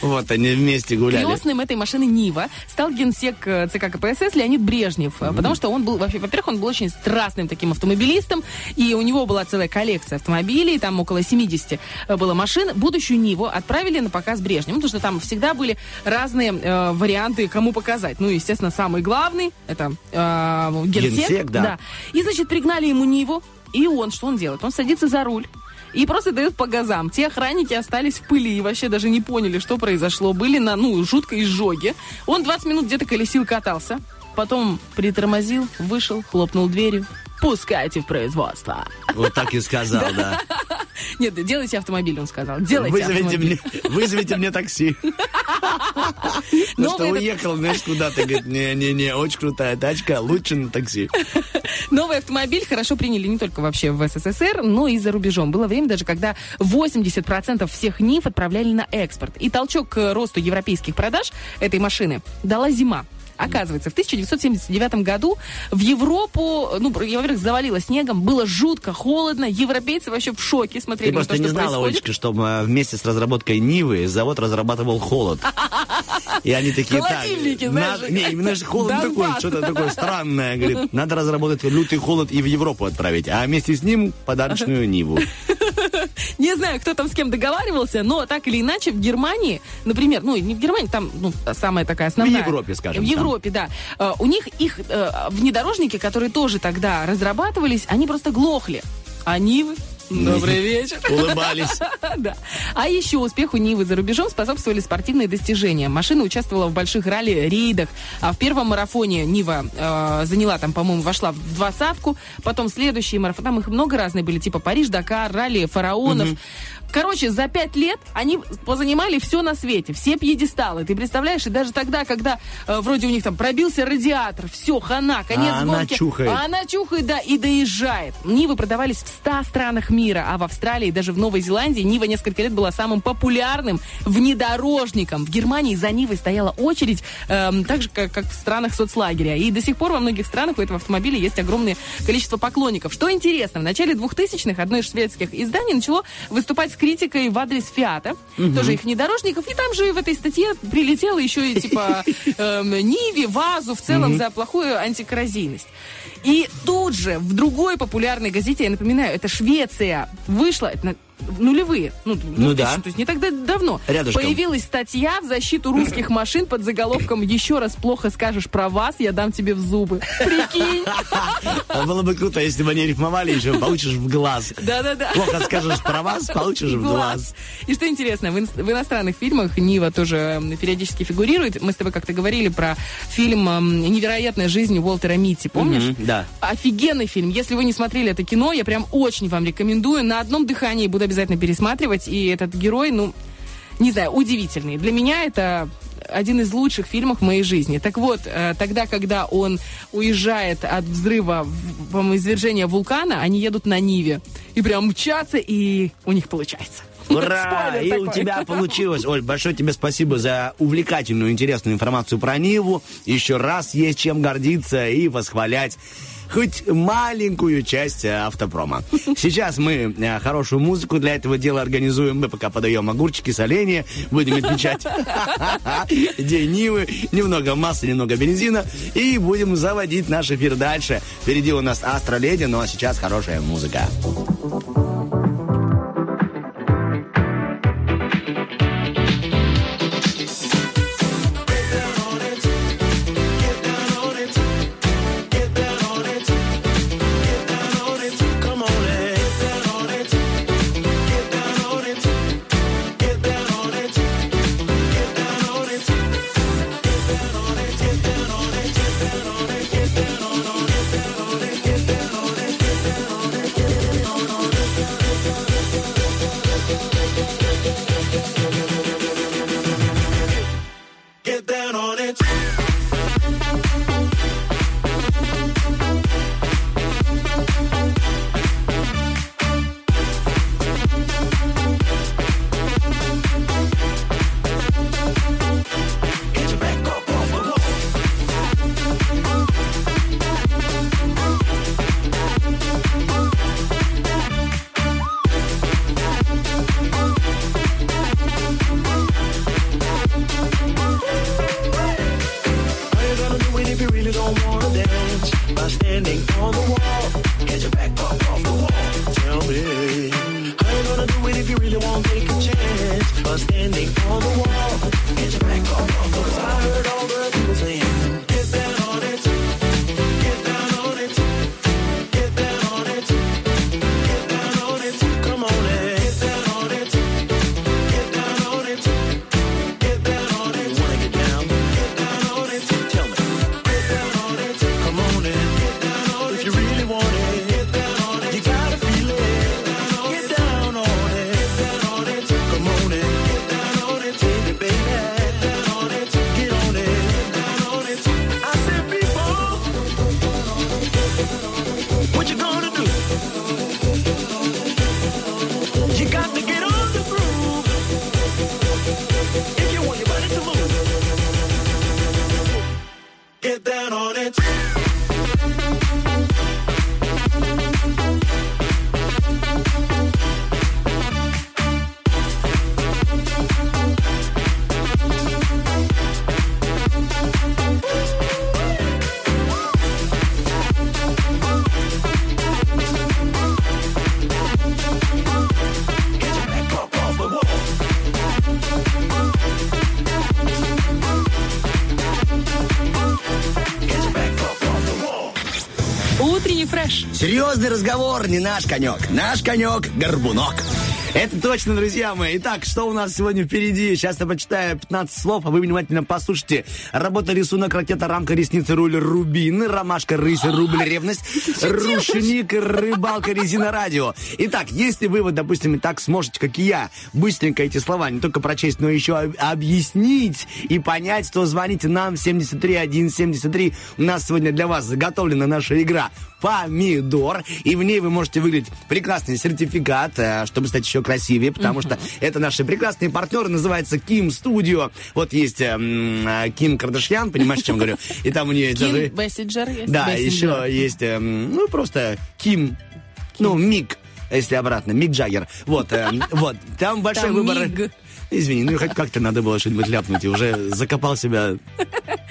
Вот они вместе гуляли. Крестным этой машины Нива стал генсек э, ЦК КПСС Леонид Брежнев, э, потому что он был, вообще, во-первых, он был очень страстным таким автомобилистом, и у него была целая коллекция автомобилей, там около 70 было машин. Будущую Ниву отправили на показ Брежневу, потому что там всегда были разные э, варианты, кому показать. Ну, естественно, самый главный, это э, генсек. Генсек, да. И, значит, пригнали ему Ниву, и он, что он делает? Он садится за руль, и просто дают по газам. Те охранники остались в пыли и вообще даже не поняли, что произошло. Были на, ну, жуткой изжоге. Он 20 минут где-то колесил, катался. Потом притормозил, вышел, хлопнул дверью пускайте в производство. Вот так и сказал, да. Нет, делайте автомобиль, он сказал. Делайте Вызовите автомобиль. мне, вызовите мне такси. Ну что, уехал, знаешь, куда-то, говорит, не-не-не, очень крутая тачка, лучше на такси. новый автомобиль хорошо приняли не только вообще в СССР, но и за рубежом. Было время даже, когда 80% всех НИФ отправляли на экспорт. И толчок к росту европейских продаж этой машины дала зима. Оказывается, в 1979 году в Европу, ну, во-первых, завалило снегом, было жутко холодно, европейцы вообще в шоке смотрели Ты на просто то, не знала, происходит. Олечка, что э, вместе с разработкой Нивы завод разрабатывал холод. И они такие, так... Надо- Не, именно же холод такой, что-то такое странное. Говорит, надо разработать лютый холод и в Европу отправить, а вместе с ним подарочную Ниву. Не знаю, кто там с кем договаривался, но так или иначе в Германии, например, ну не в Германии, там ну, самая такая основная. В Европе, скажем, В там. Европе, да. Э, У них их э, внедорожники, которые тоже тогда разрабатывались, они просто глохли. Нивы? Добрый вечер. Улыбались. Да. А еще успеху Нивы за рубежом способствовали спортивные достижения. Машина участвовала в больших ралли-рейдах. А в первом марафоне Нива э, заняла там, по-моему, вошла в двадцатку. Потом следующие марафоны, там их много разные были, типа Париж, Дакар, ралли фараонов. Короче, за пять лет они позанимали все на свете, все пьедесталы. Ты представляешь, и даже тогда, когда э, вроде у них там пробился радиатор, все, хана, конец А она гонки. чухает. А она чухает, да, и доезжает. Нивы продавались в 100 странах мира, а в Австралии даже в Новой Зеландии Нива несколько лет была самым популярным внедорожником. В Германии за Нивой стояла очередь, эм, так же, как, как в странах соцлагеря. И до сих пор во многих странах у этого автомобиля есть огромное количество поклонников. Что интересно, в начале 2000-х одно из шведских изданий начало выступать с критикой в адрес Фиата, тоже их внедорожников, и там же в этой статье прилетело еще и типа эм, Ниве, ВАЗу в целом за плохую антикоррозийность. И тут же в другой популярной газете, я напоминаю, это Швеция, вышла это нулевые, ну, Ну 2000, да. то есть не так да- давно, Рядышком. появилась статья в защиту русских машин под заголовком «Еще раз плохо скажешь про вас, я дам тебе в зубы». Прикинь? А Было бы круто, если бы они рифмовали еще, получишь в глаз. Да-да-да. Плохо скажешь про вас, получишь в глаз. И что интересно, в, ин- в иностранных фильмах Нива тоже периодически фигурирует. Мы с тобой как-то говорили про фильм «Невероятная жизнь Уолтера Митти», помнишь? Да. Офигенный фильм. Если вы не смотрели это кино, я прям очень вам рекомендую. На одном дыхании буду обязательно пересматривать. И этот герой, ну, не знаю, удивительный. Для меня это один из лучших фильмов в моей жизни. Так вот, э, тогда, когда он уезжает от взрыва, по-моему, извержения вулкана, они едут на Ниве. И прям мчатся, и у них получается. Ура! Спойлер И у такой. тебя получилось. Оль, большое тебе спасибо за увлекательную, интересную информацию про Ниву. Еще раз есть чем гордиться и восхвалять хоть маленькую часть э, автопрома. Сейчас мы э, хорошую музыку для этого дела организуем. Мы пока подаем огурчики, соленья, будем отмечать День Нивы, немного масла, немного бензина, и будем заводить наш эфир дальше. Впереди у нас Астроледи, ну а сейчас хорошая музыка. Get Серьезный разговор не наш конек. Наш конек – горбунок. Это точно, друзья мои. Итак, что у нас сегодня впереди? Сейчас я прочитаю 15 слов, а вы внимательно послушайте. Работа, рисунок, ракета, рамка, ресницы, руль, рубин, ромашка, рысь, рубль, ревность, рушник, рыбалка, резина, радио. Итак, если вы, вот, допустим, и так сможете, как и я, быстренько эти слова не только прочесть, но еще об- объяснить и понять, то звоните нам 73173. У нас сегодня для вас заготовлена наша игра «Помидор», и в ней вы можете выиграть прекрасный сертификат, э, чтобы стать еще красивее, потому что это наши прекрасные партнеры, называется Ким Студио. Вот есть эм, э, Ким Кардашьян, понимаешь, о чем говорю? И там у нее даже... Ким есть? Да, еще есть, эм, ну, просто Ким, ну, Мик, если обратно, Мик Джаггер. Вот, эм, вот, там большой Там выбор. Миг. Извини, ну хоть как-то надо было что-нибудь ляпнуть, и уже закопал себя.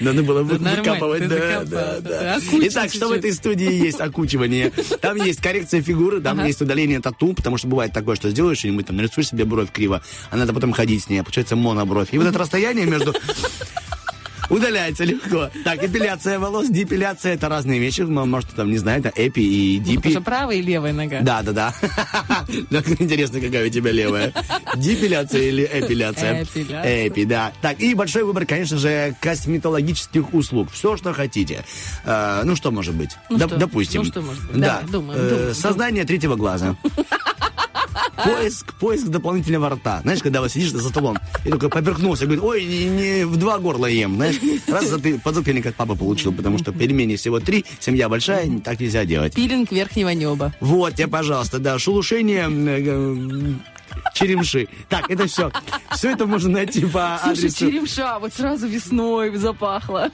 Надо было вы- выкапывать, да, закопал, да, да, да. Итак, что в этой студии есть окучивание? Там есть коррекция фигуры, там Ага. есть удаление тату, потому что бывает такое, что сделаешь что-нибудь, там нарисуешь себе бровь криво, а надо потом ходить с ней, а получается монобровь. И вот это расстояние между Удаляется легко. Так, эпиляция волос, депиляция это разные вещи. Может, там, не знаю, это эпи и Потому дипи. что правая и левая нога. Да, да, да. Так, Интересно, какая у тебя левая. Депиляция или эпиляция? Эпиляция. Эпи, да. Так, и большой выбор, конечно же, косметологических услуг. Все, что хотите. Э, Ну, что может быть? Ну? Допустим. Ну, что может быть? Да. Думаем, Э, думаем, Создание третьего глаза. Поиск, поиск дополнительного рта. Знаешь, когда вот сидишь за столом и такой поперхнулся, говорит, ой, не, не в два горла ем. Знаешь, раз заты- подзатыльник от папы получил, потому что пельмени всего три, семья большая, так нельзя делать. Пилинг верхнего неба. Вот тебе, пожалуйста, да, шелушение э, э, черемши. Так, это все. Все это можно найти по Слушай, адресу. черемша, вот сразу весной запахло.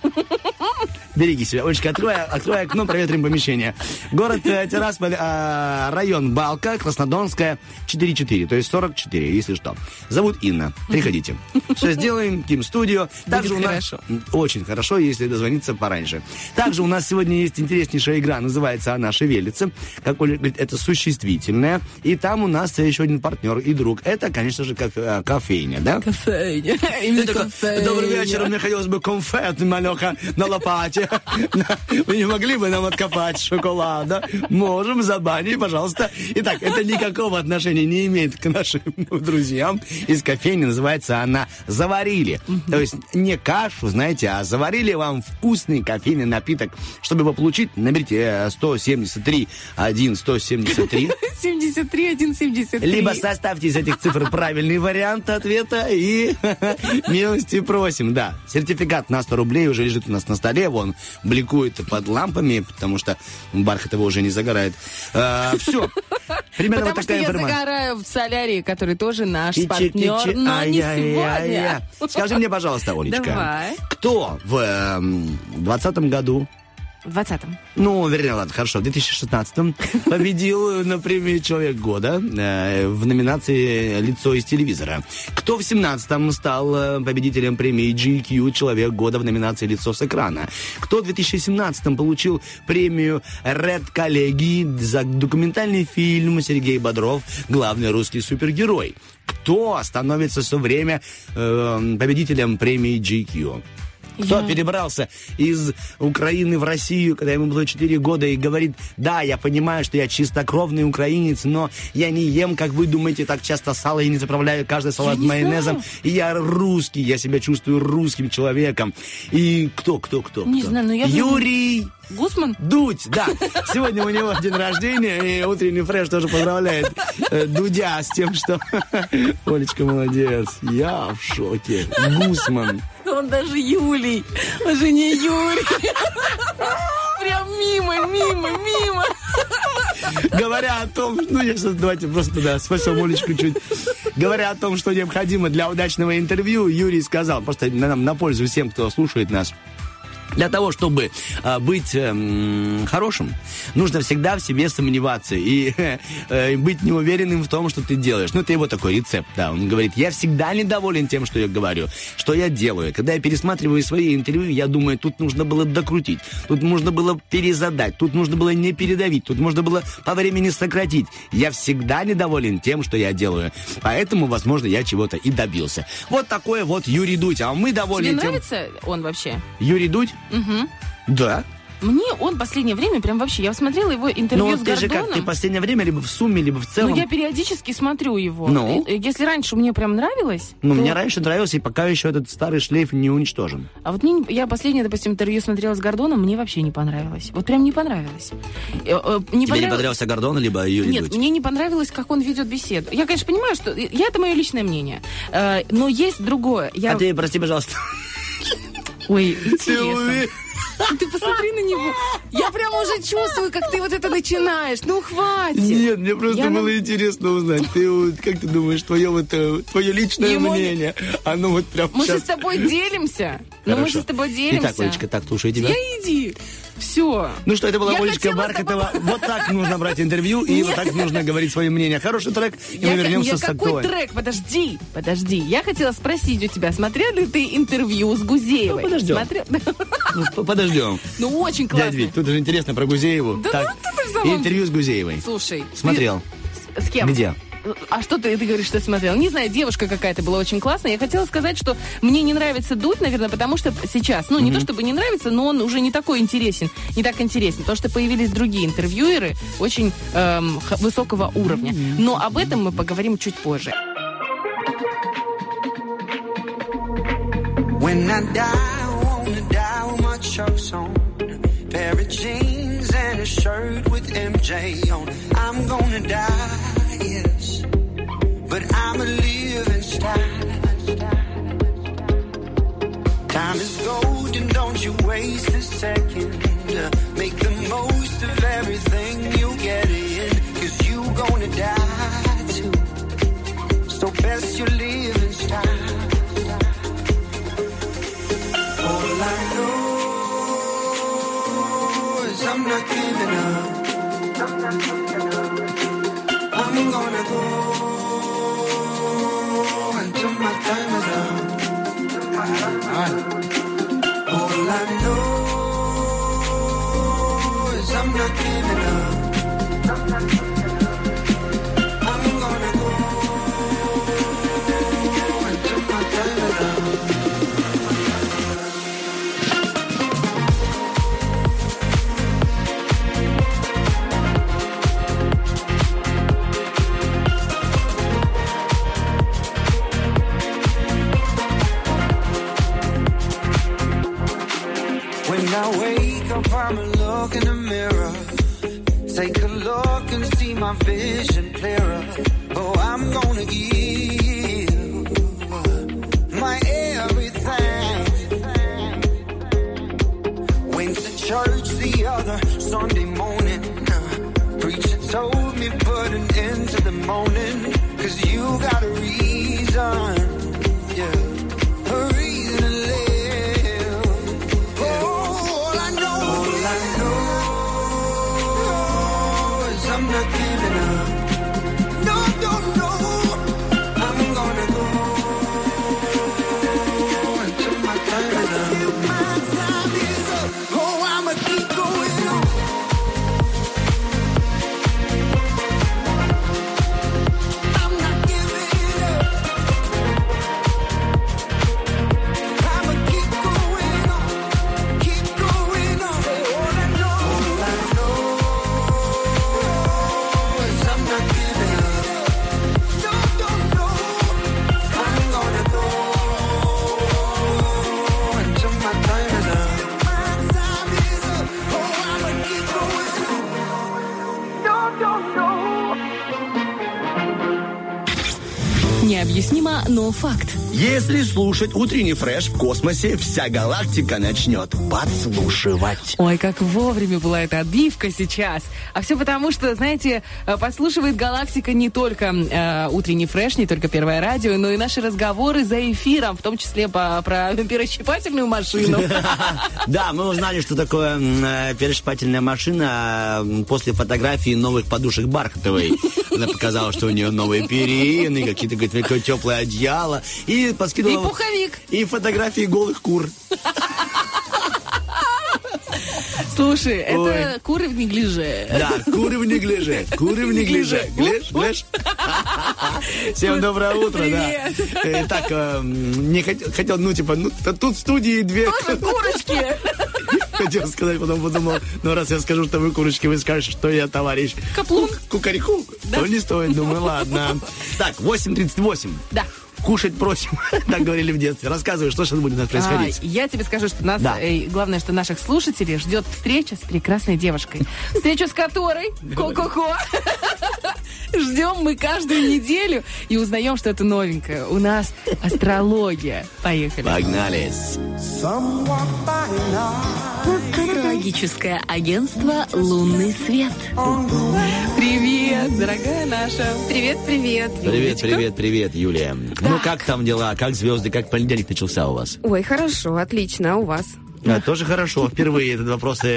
Береги себя. Олечка, открой, открой окно, проветрим помещение. Город э, Тирасполь, э, район Балка, Краснодонская, 4-4, то есть 44, если что. Зовут Инна. Приходите. Все сделаем, Ким Студио. Также у нас... хорошо. Очень хорошо, если дозвониться пораньше. Также у нас сегодня есть интереснейшая игра, называется она «Шевелится». Как Оля говорит, это существительное. И там у нас еще один партнер и друг. Это, конечно же, кофе- э, кофейня, да? Кофейня. Именно кофейня. Добрый вечер, мне хотелось бы конфет, малеха, на лопате. Вы не могли бы нам откопать шоколада? Можем, забани, пожалуйста. Итак, это никакого отношения не имеет к нашим друзьям из кофейни. Называется она «Заварили». То есть не кашу, знаете, а заварили вам вкусный кофейный напиток. Чтобы его получить, наберите э, 173 1 173 73, 173. либо составьте из этих цифр правильный вариант ответа и милости просим. Да, сертификат на 100 рублей уже лежит у нас на столе, вон, бликует под лампами, потому что бархат его уже не загорает. все. Примерно Потому вот что такая я информация. загораю в солярии, который тоже наш Кичи, партнер, но не сегодня. Скажи мне, пожалуйста, Олечка, Давай. кто в 2020 году В 20-м. ну, вернее, ладно, хорошо, в 2016-м победил на премии «Человек года» э, в номинации «Лицо из телевизора». Кто в 17-м стал э, победителем премии GQ «Человек года» в номинации «Лицо с экрана»? Кто в 2017-м получил премию «Ред Коллеги» за документальный фильм Сергей Бодров «Главный русский супергерой»? Кто становится все время э, победителем премии GQ? Кто Я- перебрался из Украины в Россию, когда ему было 4 года, и говорит, да, я понимаю, что я чистокровный украинец, но я не ем, как вы думаете, так часто сало и не заправляю каждый салат не майонезом. знаю. И я русский, я себя чувствую русским человеком. И кто, кто, кто? Не кто? знаю, но я Юрий Гусман? Дудь, да. Сегодня у него день рождения, и утренний фреш тоже поздравляет э, Дудя с тем, что... Олечка, молодец. Я в шоке. Гусман. Он даже Юлий. Он же не Юрий. Прям мимо, мимо, мимо. Говоря о том, ну, я сейчас, давайте просто, да, спасем Олечку чуть. Говоря о том, что необходимо для удачного интервью, Юрий сказал, просто нам на пользу всем, кто слушает нас, для того, чтобы а, быть эм, хорошим, нужно всегда в себе сомневаться и э, быть неуверенным в том, что ты делаешь. Ну, это его такой рецепт, да. Он говорит, я всегда недоволен тем, что я говорю, что я делаю. Когда я пересматриваю свои интервью, я думаю, тут нужно было докрутить, тут нужно было перезадать, тут нужно было не передавить, тут можно было по времени сократить. Я всегда недоволен тем, что я делаю. Поэтому, возможно, я чего-то и добился. Вот такое вот Юрий Дудь. А мы довольны Тебе тем... нравится он вообще? Юрий Дудь? Угу. Да. Мне он последнее время прям вообще... Я смотрела его интервью Ну, с вот ты же как, Гордоном. ты последнее время либо в сумме, либо в целом. Ну, я периодически смотрю его. Ну? И- и Если раньше мне прям нравилось, Ну, то- мне раньше нравился, и пока еще этот старый шлейф не уничтожен. А вот мне, не- я последнее, допустим, интервью смотрела с Гордоном, мне вообще не понравилось. Вот прям не понравилось. Э, э, Не Тебе не понравилось- понравился Гордон, либо Юрий Нет, Дудь? мне не понравилось, как он ведет беседу. Я, конечно, понимаю, что... Я, это мое личное мнение. Э, Но есть другое. Я... А ты, прости, пожалуйста. Ой, Ты интересно. уверен? Ты посмотри на него. Я прям уже чувствую, как ты вот это начинаешь. Ну, хватит. Нет, мне просто Я было интересно узнать. Ты вот, как ты думаешь, твое вот э, твое личное Ему не- мнение, оно вот прям Мы же сейчас... с тобой делимся. Ну, мы же с тобой делимся. Итак, Олечка, так, слушай тебя. Я иди. Все. Ну что, это была Я Олечка Бархатова. Вот так нужно брать интервью, и вот так нужно говорить свое мнение. Хороший трек, и мы Я, вернемся я с какой трек? Подожди, подожди. Я хотела спросить у тебя, смотрел ли ты интервью с Гузеевой? Ну, подождем. Смотрел? Подождем. Ну, очень Дядь классно. Вить, тут же интересно про Гузееву. Да так, ну, ты интервью с Гузеевой. Слушай. ты- Смотрел. С, с кем? Где? А что ты, ты говоришь, что смотрел? Не знаю, девушка какая-то была очень классная. Я хотела сказать, что мне не нравится Дудь, наверное, потому что сейчас, ну, не то чтобы не нравится, но он уже не такой интересен, не так интересен, потому что появились другие интервьюеры очень эм, х- высокого уровня. Но об этом мы поговорим чуть позже. When I die on. Pair of jeans and a shirt with MJ on. I'm gonna die, слушать утренний фреш в космосе, вся галактика начнет подслушивать. Ой, как вовремя была эта отбивка сейчас. А все потому, что, знаете, э, подслушивает галактика не только э, утренний фреш, не только первое радио, но и наши разговоры за эфиром, в том числе по, про пересчипательную машину. Да, мы узнали, что такое э, перешпательная машина м, после фотографии новых подушек Бархатовой. Она показала, что у нее новые перины, какие-то, говорит, такое теплое одеяло. И поскидывала... И пуховик. И фотографии голых кур. Слушай, это Ой. куры в неглиже. Да, куры в неглиже. Куры в неглиже. Глиш, глиш. Всем доброе утро, да. Итак, э, не хотел, хотел, ну, типа, ну, тут в студии две... Тоже курочки. Хотел сказать, потом подумал, ну раз я скажу, что вы курочки, вы скажете, что я товарищ. Каплун. Кукареку. То не стоит, думаю, ладно. Так, 8.38. Да. Кушать просим. Так говорили в детстве. Рассказывай, что сейчас будет у нас происходить. А, я тебе скажу, что нас, Да. э, главное, что наших слушателей ждет встреча с прекрасной девушкой. Встречу с которой, ко-ко-ко, ждем мы каждую неделю и узнаем что-то новенькое. У нас астрология. Поехали. Погнали. Астрологическое агентство «Лунный свет». Привет, дорогая наша. Привет, привет. Привет, привет, привет, Юлия. Ну, как там дела? Как звезды? Как понедельник начался у вас? Ой, хорошо, отлично, а у вас? А, тоже хорошо. Впервые этот вопрос э,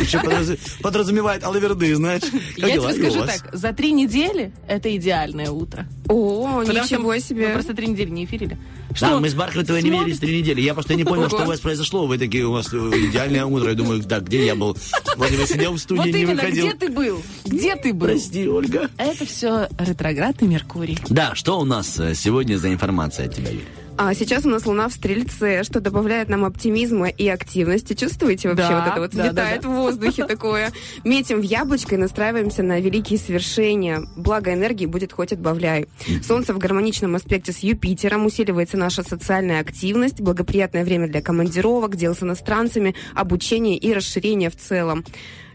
еще подразу- подразумевает алаверды, знаешь. Как я дела? тебе И скажу так, за три недели это идеальное утро. О, Потому что ничего Мы себе. просто три недели не эфирили. Да, мы с Бархатовой не виделись три недели. Я просто не понял, что у вас произошло. Вы такие, у вас э, идеальное утро. Я думаю, да, где я был? Вроде бы сидел в студии, Вот не именно, выходил. где ты был? Где ты был? Прости, Ольга. Это все ретроградный Меркурий. Да, что у нас э, сегодня за информация от тебя, Юля? А сейчас у нас Луна в Стрельце, что добавляет нам оптимизма и активности. Чувствуете вообще Да, вот это вот да, витает да, в воздухе такое? Метим в яблочко и настраиваемся на великие свершения. Благо энергии будет хоть отбавляй. Солнце в гармоничном аспекте с Юпитером, усиливается наша социальная активность, благоприятное время для командировок, дел с иностранцами, обучения и расширения в целом.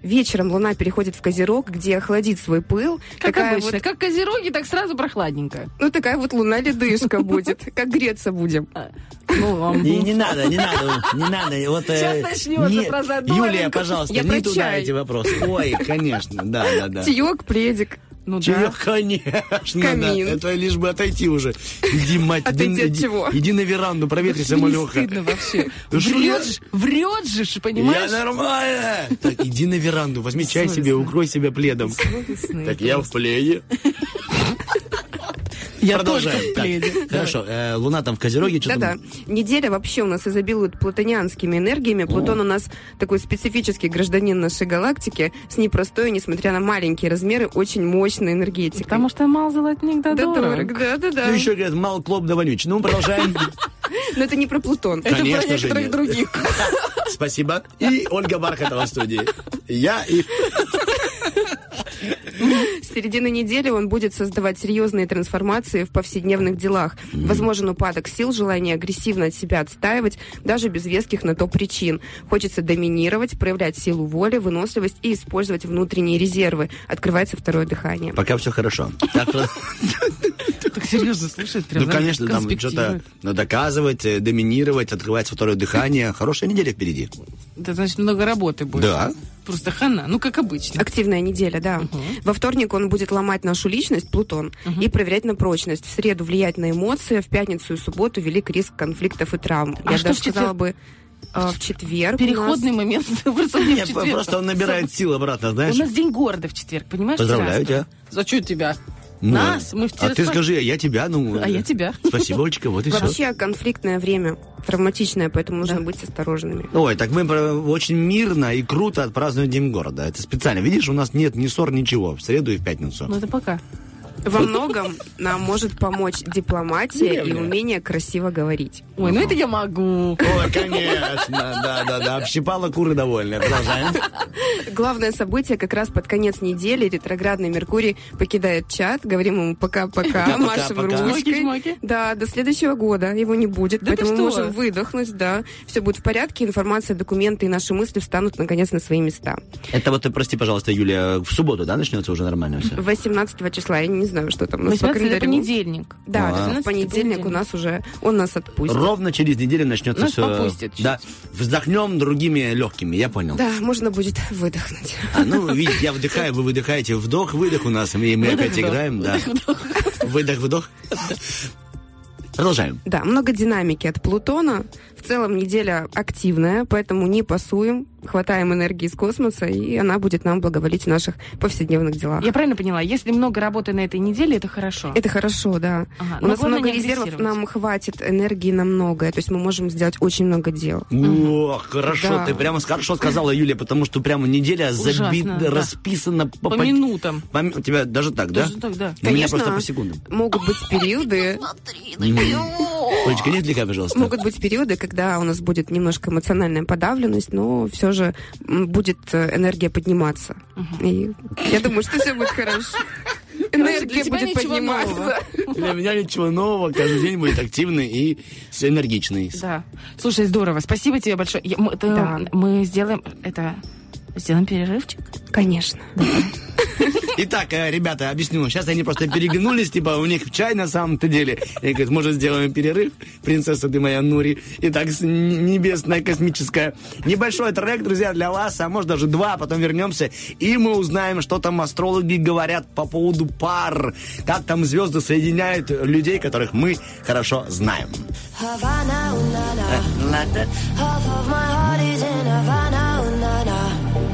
Вечером Луна переходит в Козерог, где охладит свой пыл. Как Такая обычно. вот- Как козероги, так сразу прохладненько. ну, такая вот луна-ледышка будет. Как греться будем. Ну, вам Не, не надо, не надо, не надо. Вот, э, Сейчас начнется не- про задоринку. Юлия, пожалуйста, не туда эти вопросы. Ой, конечно, да, да, да. Чаек, пледик. Ну Чаек, да. конечно, Камин. да. Это лишь бы отойти уже. Иди, мать, Отойти иди, от иди- чего? Иди на веранду, проветрися, Не малеха. стыдно вообще. Врет же, врет же, понимаешь? Я нормально. Так, иди на веранду, возьми чай себе, укрой себя пледом. Так, я в пледе. Я Продолжаем. только в Так, пледе. Хорошо, э, Луна там в Козероге, Да-да. Неделя вообще у нас изобилует плутонианскими энергиями. Плутон у нас такой специфический гражданин нашей галактики с непростой, несмотря на маленькие размеры, очень мощной энергетикой. Потому что мал золотник да да, дорог. дорог, да, да, да. Ну, еще говорят, мал клоп да вонюч. Ну, продолжаем. Но это не про Плутон. Это Конечно про же некоторых других. Спасибо. И Ольга Бархатова в студии. Я и... С середины недели он будет создавать серьезные трансформации в повседневных делах. Возможен упадок сил, желание агрессивно от себя отстаивать, даже без веских на то причин. Хочется доминировать, проявлять силу воли, выносливость и использовать внутренние резервы. Открывается второе дыхание. Пока все хорошо. Так, серьезно, слушай, прям ну, конечно, там что-то ну, доказывать, э, доминировать, открывать второе дыхание. Хорошая неделя впереди. Это значит много работы будет. Да. Просто хана, ну как обычно. Активная неделя, да. Во вторник он будет ломать нашу личность, Плутон, и проверять на прочность. В среду влиять на эмоции, в пятницу и субботу велик риск конфликтов и травм. А Я что даже сказала бы э, в четверг. у нас- Переходный момент. Просто Нет, четверг. просто он набирает сил обратно, У знаешь. нас день города в четверг, понимаешь? Поздравляю тебя. За что тебя? Ну, Нас, мы в А ты скажи, а я тебя, ну... А я тебя. Спасибо, Олечка, вот и все. Вообще конфликтное время, травматичное, поэтому нужно быть осторожными. Ой, так мы очень мирно и круто отпразднуем День города. Это специально. Видишь, у нас нет ни ссор, ничего. В среду и в пятницу. Ну это пока. Во многом нам может помочь дипломатия и умение красиво говорить. Ой, ну это я могу. Ой, конечно, да-да-да. Общипала куры довольны. Продолжаем. Главное событие как раз под конец недели. Ретроградный Меркурий покидает чат. Говорим ему пока-пока, машем ручкой. Да, до следующего года его не будет, поэтому мы можем выдохнуть, да. Все будет в порядке, информация, документы и наши мысли встанут наконец на свои места. Это вот, прости, пожалуйста, Юлия, в субботу, да, начнется уже нормально все? 18 числа, я не знаю, что там у нас по 18 это календарю. понедельник. Да, А. 18 понедельник у нас уже, он нас отпустит. Ровно через неделю начнется Нас все. попустят чуть. Да. Вздохнем другими легкими, я понял. Да, можно будет выдохнуть. А, ну, видите, я вдыхаю, вы выдыхаете. Вдох, выдох у нас, и мы опять Выдох-вдох. играем. Да. Выдох, вдох. Продолжаем. Да, много динамики от Плутона. В целом неделя активная, поэтому не пасуем, хватаем энергии из космоса, и она будет нам благоволить в наших повседневных делах. Я правильно поняла, если много работы на этой неделе, это хорошо. Это хорошо, да. Ага, У но нас много резервов, нам хватит энергии на многое. То есть мы можем сделать очень много дел. Ох, хорошо, Да. ты прямо хорошо сказала, Юлия, потому что прямо неделя забита, да. расписана по, По минутам. по- У тебя даже так, да? Даже так, да. У меня просто по секундам. Могут быть периоды, Олечка, не отвлекай, пожалуйста. Могут быть периоды, когда у нас будет немножко эмоциональная подавленность, но все же м, будет э, энергия подниматься. И я думаю, что все будет хорошо. Энергия будет подниматься. Для меня ничего нового, каждый день будет активный и энергичный. Да. Слушай, здорово. Спасибо тебе большое. Мы сделаем это. Сделаем перерывчик. Конечно. Итак, э, ребята, объясню. Сейчас они просто переглянулись, типа, у них чай на самом-то деле. И говорят, может, сделаем перерыв? Принцесса ты моя Нури. Итак, небесная, космическая. Небольшой трек, друзья, для вас, а может даже два, а потом вернемся. И мы узнаем, что там астрологи говорят по поводу пар. Как там звезды соединяют людей, которых мы хорошо знаем. Havana, ooh, na, na.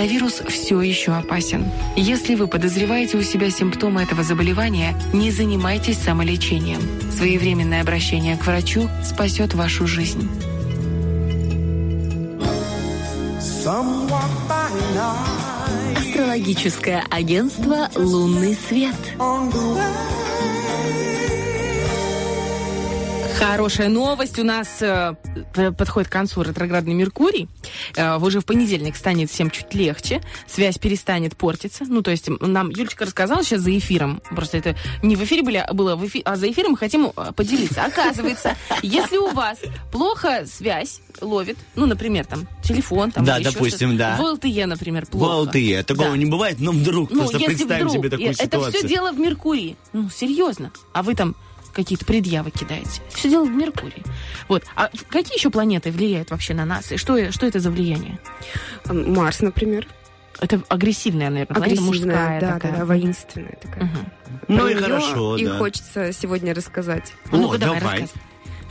Коронавирус все еще опасен. Если вы подозреваете у себя симптомы этого заболевания, не занимайтесь самолечением. Своевременное обращение к врачу спасет вашу жизнь. Астрологическое агентство «Лунный свет». Хорошая новость. У нас э, подходит к концу ретроградный Меркурий. Э, уже в понедельник станет всем чуть легче. Связь перестанет портиться. Ну, то есть нам Юлечка рассказала сейчас за эфиром. Просто это не в эфире были, а было в эфи- а за эфиром мы хотим э, поделиться. Оказывается, если у вас плохо связь ловит, ну, например, там, телефон, там, Да, или допустим, да. В LTE, например, В плохо. LTE. Такого Да. не бывает, но вдруг Ну, просто представим вдруг, себе такую это ситуацию. все дело в Меркурии. Ну, серьезно. А вы там какие-то предъявы кидаете. Все дело в Меркурии. Вот. А какие еще планеты влияют вообще на нас? И что, что это за влияние? Марс, например. Это агрессивная, наверное, Агрессивная, мужская да, такая. да, да, воинственная такая. Мгм. Ну Про и хорошо, И да. хочется сегодня рассказать. А О, давай, давай. рассказывай.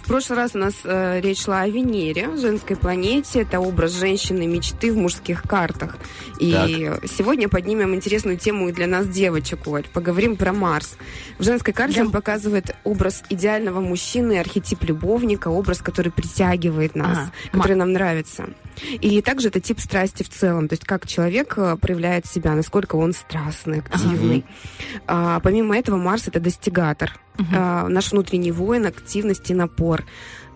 В прошлый раз у нас э, речь шла о Венере, женской планете. Это образ женщины мечты в мужских картах. И сегодня поднимем интересную тему и для нас, девочек, Оль. Поговорим про Марс. В женской карте он показывает образ идеального мужчины, архетип любовника, образ, который притягивает нас, Ага. который нам нравится. И также это тип страсти в целом, то есть как человек э, проявляет себя, насколько он страстный, активный. А, помимо этого, Марс это достигатор, А, наш внутренний воин, активность и напор.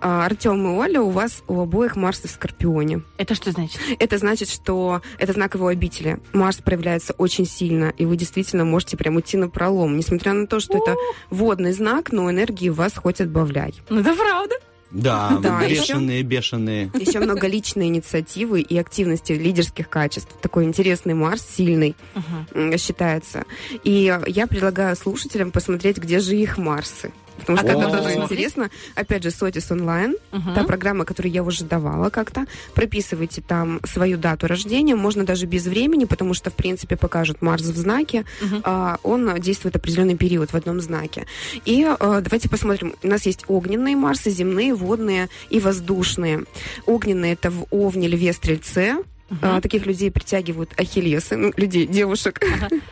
А, Артем и Оля, у вас у обоих Марс в Скорпионе. Это что значит? Это значит, что это знак его обители. Марс проявляется очень сильно, и вы действительно можете прям идти на пролом. Несмотря на то, что это водный знак, но энергии вас хоть отбавляй. Ну, это правда. Да, Да, бешеные, бешеные. Еще много личной инициативы и активности лидерских качеств. Такой интересный Марс, сильный, м, считается. И я предлагаю слушателям посмотреть, где же их Марсы. Потому что А это как тоже интересно. Опять же, Сотис онлайн, та программа, которую я уже давала как-то. Прописывайте там свою дату рождения, можно даже без времени, потому что, в принципе, покажут Марс в знаке. А, он действует определенный период в одном знаке. И а, давайте посмотрим. У нас есть огненные Марсы, земные, водные и воздушные. Огненные это в Овне, Льве, Стрельце. А, таких людей притягивают ахиллесы, ну, людей, девушек.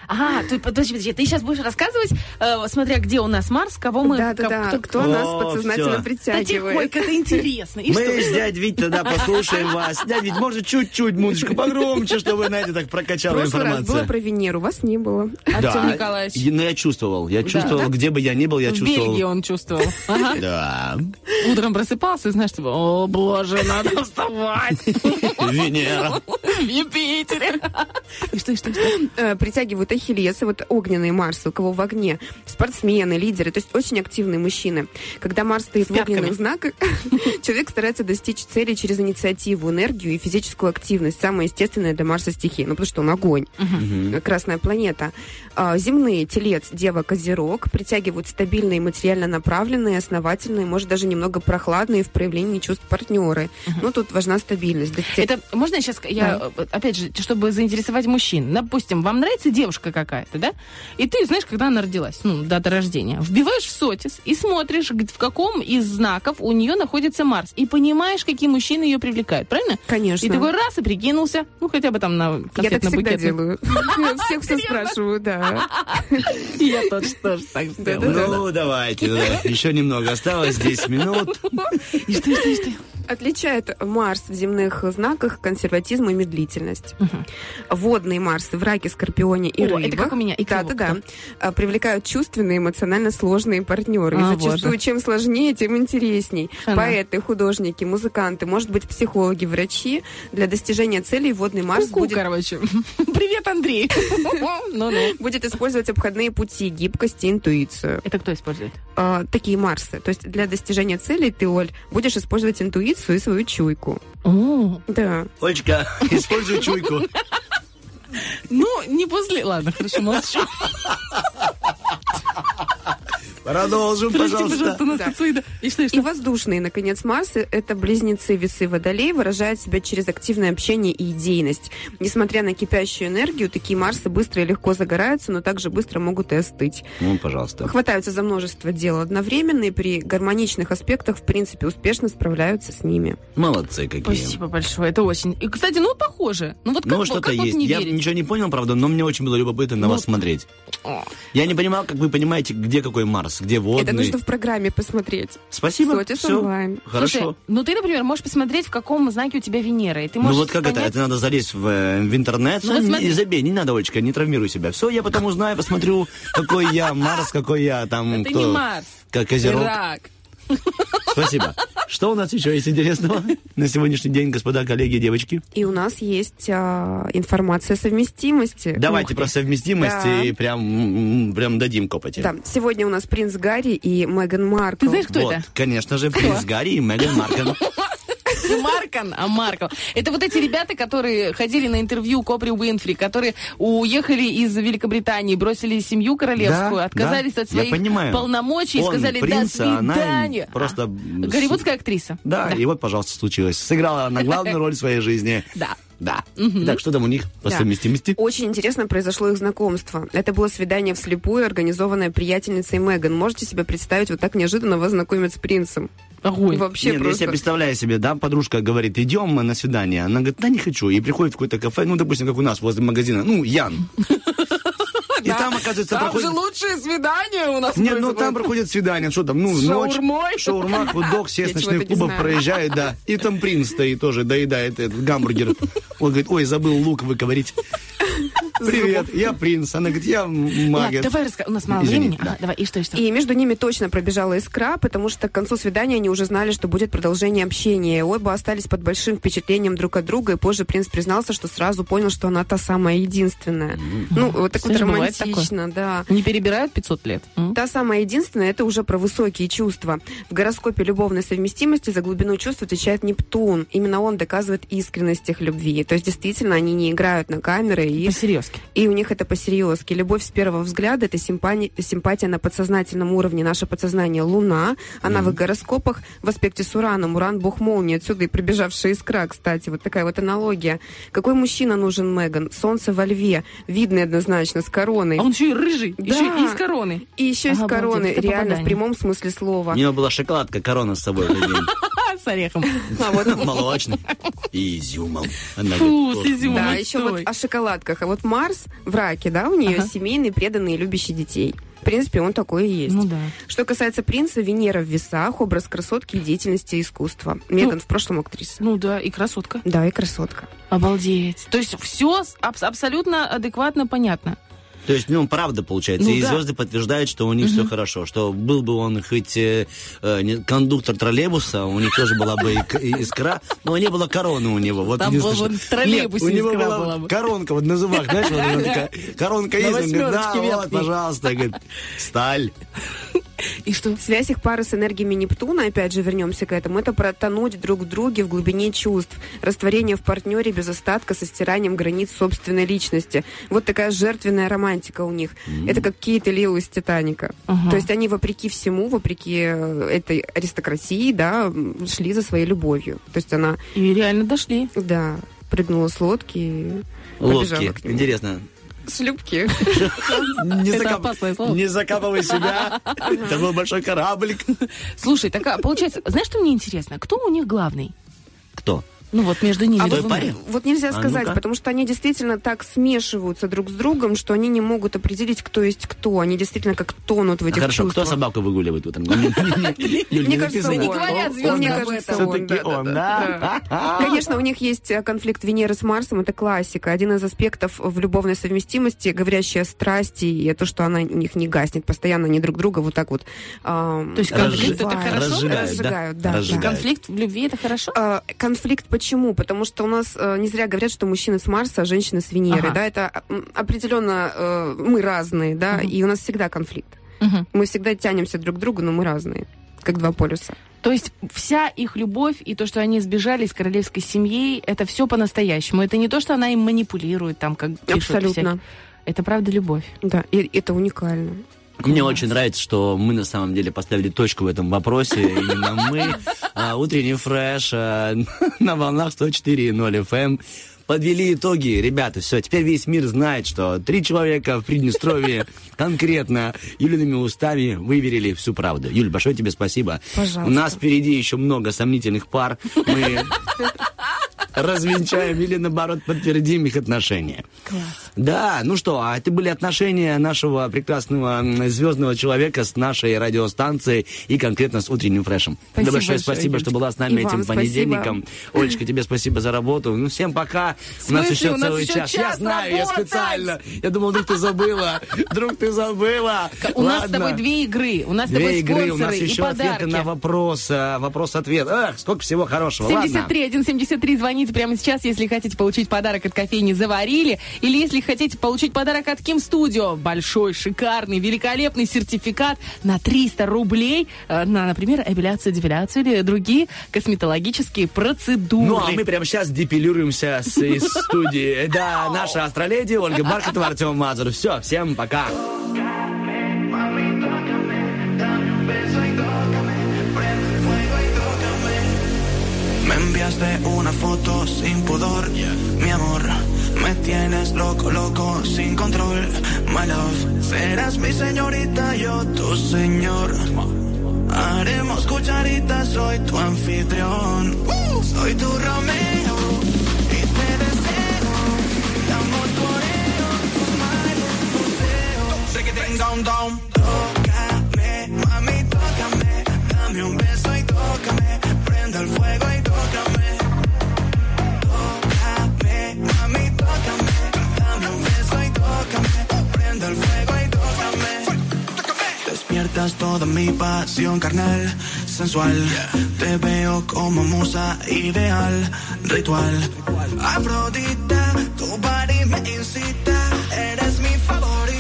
Ага, ты, подожди, подожди, ты сейчас будешь рассказывать, э, смотря где у нас Марс, кого мы... Да, да, да. кто- Кто нас О, подсознательно всё. притягивает. Тихонько, это интересно. И Мы что? с дядь Вить тогда послушаем вас. Дядь Вить, может, чуть-чуть музычку погромче, чтобы, знаете, так В прокачала прошлый раз было про Венеру, вас не было. Артем Николаевич. я- Но я чувствовал. Я чувствовал, где бы я ни был, я В чувствовал. Бельгии он чувствовал. Ага. Да. Утром просыпался, и знаешь, типа, о боже, надо вставать. Венера. В Юпитере. И что, и что, и что? Э, притягивают ахиллесы, вот огненные Марсы, у кого в огне, спортсмены, лидеры, то есть очень активные мужчины. Когда Марс стоит в огненных знаках, человек старается достичь цели через инициативу, энергию и физическую активность. Самая естественная для Марса стихия, ну потому что он огонь, красная планета. А, земные, телец, дева, козерог притягивают стабильные, материально направленные, основательные, может даже немного прохладные в проявлении чувств партнеры. Но тут важна стабильность. Это можно сейчас, я, э, опять же, чтобы заинтересовать мужчин. Допустим, вам нравится девушка какая-то, да? И ты знаешь, когда она родилась, ну, дата рождения. Вбиваешь в сотис и смотришь, в каком из знаков у нее находится Марс. И понимаешь, какие мужчины ее привлекают, правильно? Конечно. И такой раз и прикинулся, ну, хотя бы там на Я так всегда делаю. Всех все спрашиваю, да. Я тоже, тоже так сделала. Ну, давайте. да. Еще немного осталось, 10 минут. И что, и что, и что? Отличает Марс в земных знаках консерватизм и медлительность. Водные Марсы в раке, Скорпионе и О, рыбах. это как у меня. И да, кого? да, да. Привлекают чувственные, эмоционально сложные партнеры. А, и зачастую, боже. чем сложнее, тем интересней. Ага. Поэты, художники, музыканты, может быть, психологи, врачи. Для достижения целей водный Марс Ку-ку, будет короче. Привет, Андрей. Ну-ну. будет использовать обходные пути, гибкость и интуицию. Это кто использует? А, такие Марсы. То есть для достижения целей ты, Оль, будешь использовать интуицию и свою чуйку. О, Да. Олечка, используй чуйку. Ну, не после... Ладно, хорошо, молчу. Продолжим, пожалуйста. пожалуйста. И что, и И воздушные, наконец, Марсы — это близнецы весы Водолей, выражают себя через активное общение и идейность. Несмотря на кипящую энергию, такие Марсы быстро и легко загораются, но также быстро могут и остыть. Ну, пожалуйста. Хватаются за множество дел одновременно и при гармоничных аспектах, в принципе, успешно справляются с ними. Молодцы какие. Спасибо большое, это очень. И, кстати, ну, похоже. Ну, вот как, Ну, что-то как вот есть. не Я верить? ничего не понял, правда, но мне очень было любопытно на Ну, вас смотреть. О. Я не понимал, как вы понимаете, где какой Марс, где водный. Это нужно в программе посмотреть. Спасибо. Сотис всё. онлайн. Хорошо. Слушай, ну, ты, например, можешь посмотреть, в каком знаке у тебя Венера. И ты Ну можешь вот как это? понять- Это надо залезть в, э, в интернет. Ну, вот смотри. не забей, не надо, Олечка, не травмируй себя. Все, я потом узнаю, посмотрю, какой я Марс, какой я там Это кто. не Марс. Как Козерог. Рак. Спасибо. Что у нас еще есть интересного на сегодняшний день, господа, коллеги, девочки? И у нас есть а, информация о совместимости. Давайте Ух про совместимость Да. и прям, прям дадим копоти. Да, сегодня у нас принц Гарри и Меган Маркл. Ты знаешь, кто вот, это? конечно же, принц Гарри и Меган Маркл. Не Маркан, а Маркл. Это вот эти ребята, которые ходили на интервью к Опри Уинфри, которые уехали из Великобритании, бросили семью королевскую, Да, отказались да, от своих полномочий и сказали принц, «до а она свидания». просто, А, Голливудская актриса. Да, и вот, пожалуйста, случилось. Сыграла она главную роль в своей жизни. Да. Да. Так, что там у них по Да. совместимости? Очень интересно произошло их знакомство. Это было свидание вслепую, организованное приятельницей Меган. Можете себе представить, вот так неожиданно вас знакомят с принцем? Огонь. Вообще Нет, просто... если я представляю себе, да, подружка говорит, идем мы на свидание. Она говорит, да не хочу. И приходит в какое-то кафе, ну, допустим, как у нас возле магазина. Ну, Ян. И там, оказывается, Там проходит... же лучшие свидания у нас Нет, ну там проходит свидание, что там, ну, С ночь, шаурмой? шаурма, худок, все с ночных клубов проезжают, да. И там принц стоит тоже, доедает этот гамбургер. Он говорит, ой, забыл лук выковырить. Привет, я принц. Она говорит, я магия. давай раска- У нас мало времени. да. Давай, и что, и что? И между ними точно пробежала искра, потому что к концу свидания они уже знали, что будет продолжение общения. Оба остались под большим впечатлением друг от друга, и позже принц признался, что сразу понял, что она та самая единственная. Ну, вот так вот романтично, да. Не перебирают 500 лет? Та самая единственная, это уже про высокие чувства. В гороскопе любовной совместимости за глубину чувств отвечает Нептун. Именно он доказывает искренность их любви. То есть, действительно, они не играют на камеры, и, По-серьезки. и у них это по-серьезки. Любовь с первого взгляда – это симпани- симпатия на подсознательном уровне. Наше подсознание – Луна. Она в их гороскопах в аспекте с Ураном. Уран – бог молнии. Отсюда и пробежавшая искра, кстати. Вот такая вот аналогия. Какой мужчина нужен Меган? Солнце во льве. Видный однозначно, с короной. А он еще и рыжий, Да. еще и из короны. И еще из Обалдеть, короны, это реально, попадание. в прямом смысле слова. У него была шоколадка, корона с собой с орехом. А вот Молочный. И изюмом. Она Фу, с изюмом. Да, еще вот о шоколадках. А вот Марс в раке, да, у нее семейный, преданный, любящий детей. В принципе, он такой и есть. Ну да. Что касается принца, Венера в весах, образ красотки и деятельности искусства. Меган в прошлом актриса. Ну да, и красотка. Да, и красотка. Обалдеть. То есть все абсолютно адекватно понятно. То есть, ну, правда, получается. Ну и да. звезды подтверждают, что у них все хорошо. Что был бы он хоть э, э, кондуктор троллейбуса, у них тоже была бы искра, но не было короны у него. Вот Там единственное, бы вон что- в троллейбусе Нет, у него была, была бы. коронка вот на зубах, знаешь, вот такая, коронка есть, он говорит, да, вот, пожалуйста, говорит, сталь. И что? Связь их пары с энергиями Нептуна, опять же, вернемся к этому, это протонуть друг в друге в глубине чувств, растворение в партнере без остатка со стиранием границ собственной личности. Вот такая жертвенная романтика у них. Это как Кейт и Лео из «Титаника». Ага. То есть они вопреки всему, вопреки э, этой аристократии, да, шли за своей любовью. То есть она, И реально дошли. да, прыгнула с лодки и Лодки. к нему. Интересно. Шлюпки. Не, Это закап- опасное слово. не закапывай себя. Это был большой кораблик. Слушай, так а, получается, знаешь, что мне интересно? Кто у них главный? Кто? Ну вот между ними. А паре? Вот нельзя А сказать, ну-ка. потому что они действительно так смешиваются друг с другом, что они не могут определить, кто есть кто. Они действительно как тонут в этих Хорошо, чувствах. кто собаку выгуливает утром? Юль, Мне кажется. Не говорят звезды мне об кажется, этом. Конечно, у них есть э, конфликт Венеры с Марсом, это классика. Один из аспектов в любовной совместимости, говорящий о страсти, и то, что она у них не гаснет. Постоянно они друг друга вот так вот То есть конфликт это хорошо? Разжигают, да? Конфликт в любви это хорошо? А, Конфликт почему? Потому что у нас э, не зря говорят, что мужчины с Марса, а женщины с Венеры. Ага. Да, это определенно э, мы разные, да, Мгм. и у нас всегда конфликт. Мгм. Мы всегда тянемся друг к другу, но мы разные, как два полюса. То есть вся их любовь и то, что они сбежали из королевской семьи, это все по-настоящему. Это не то, что она им манипулирует, там, как пишут Абсолютно. всякие. Это правда любовь. Да, и это уникально. Мне очень нравится, что мы на самом деле поставили точку в этом вопросе. Именно мы, а, утренний фреш а, на волнах 104.0 FM. Подвели итоги, ребята, все, теперь весь мир знает, что три человека в Приднестровье конкретно Юлиными устами выверили всю правду. Юль, большое тебе спасибо. Пожалуйста. У нас впереди еще много сомнительных пар. Мы развенчаем или, наоборот, подтвердим их отношения. Класс. Да, ну что, а это были отношения нашего прекрасного звездного человека с нашей радиостанцией и конкретно с утренним фрешем. Спасибо да, большое спасибо, Юлечка. что была с нами И этим спасибо. понедельником. Олечка, тебе спасибо за работу. Ну, всем пока. У нас смысле? еще У нас целый еще час. Я час знаю, я работать! специально. Я думал, вдруг ты забыла. Вдруг ты забыла. У нас с тобой две игры. У нас с тобой игры, у нас еще ответы на вопрос, а, вопрос-ответ. Ах, сколько всего хорошего. Ладно. 73 173 звоните прямо сейчас, если хотите получить подарок от кофейни «Заварили», или если хотите получить подарок от Ким Студио. Большой, шикарный, великолепный сертификат на 300 рублей э, на, например, эпиляцию, депиляцию или другие косметологические процедуры. Ну, а мы прямо сейчас депилируемся с, из студии. Да, наша астроледи Ольга Бархатова, Артем Мазур. Все, всем пока. Me enviaste una foto sin pudor, mi amor. Me tienes loco, loco, sin control. My love, serás mi señorita, yo tu señor. Haremos cucharitas, soy tu anfitrión. Soy tu Romeo y te deseo. Damos toreo, tus mares, museo. Sé que tenga un down. Tócame, mami, tócame. Dame un beso y tócame. Prende el fuego y tócame. el fuego y tócame. Despiertas toda mi pasión carnal, sensual. Te veo como musa ideal, ritual. Afrodita, tu body me incita, eres mi favorito.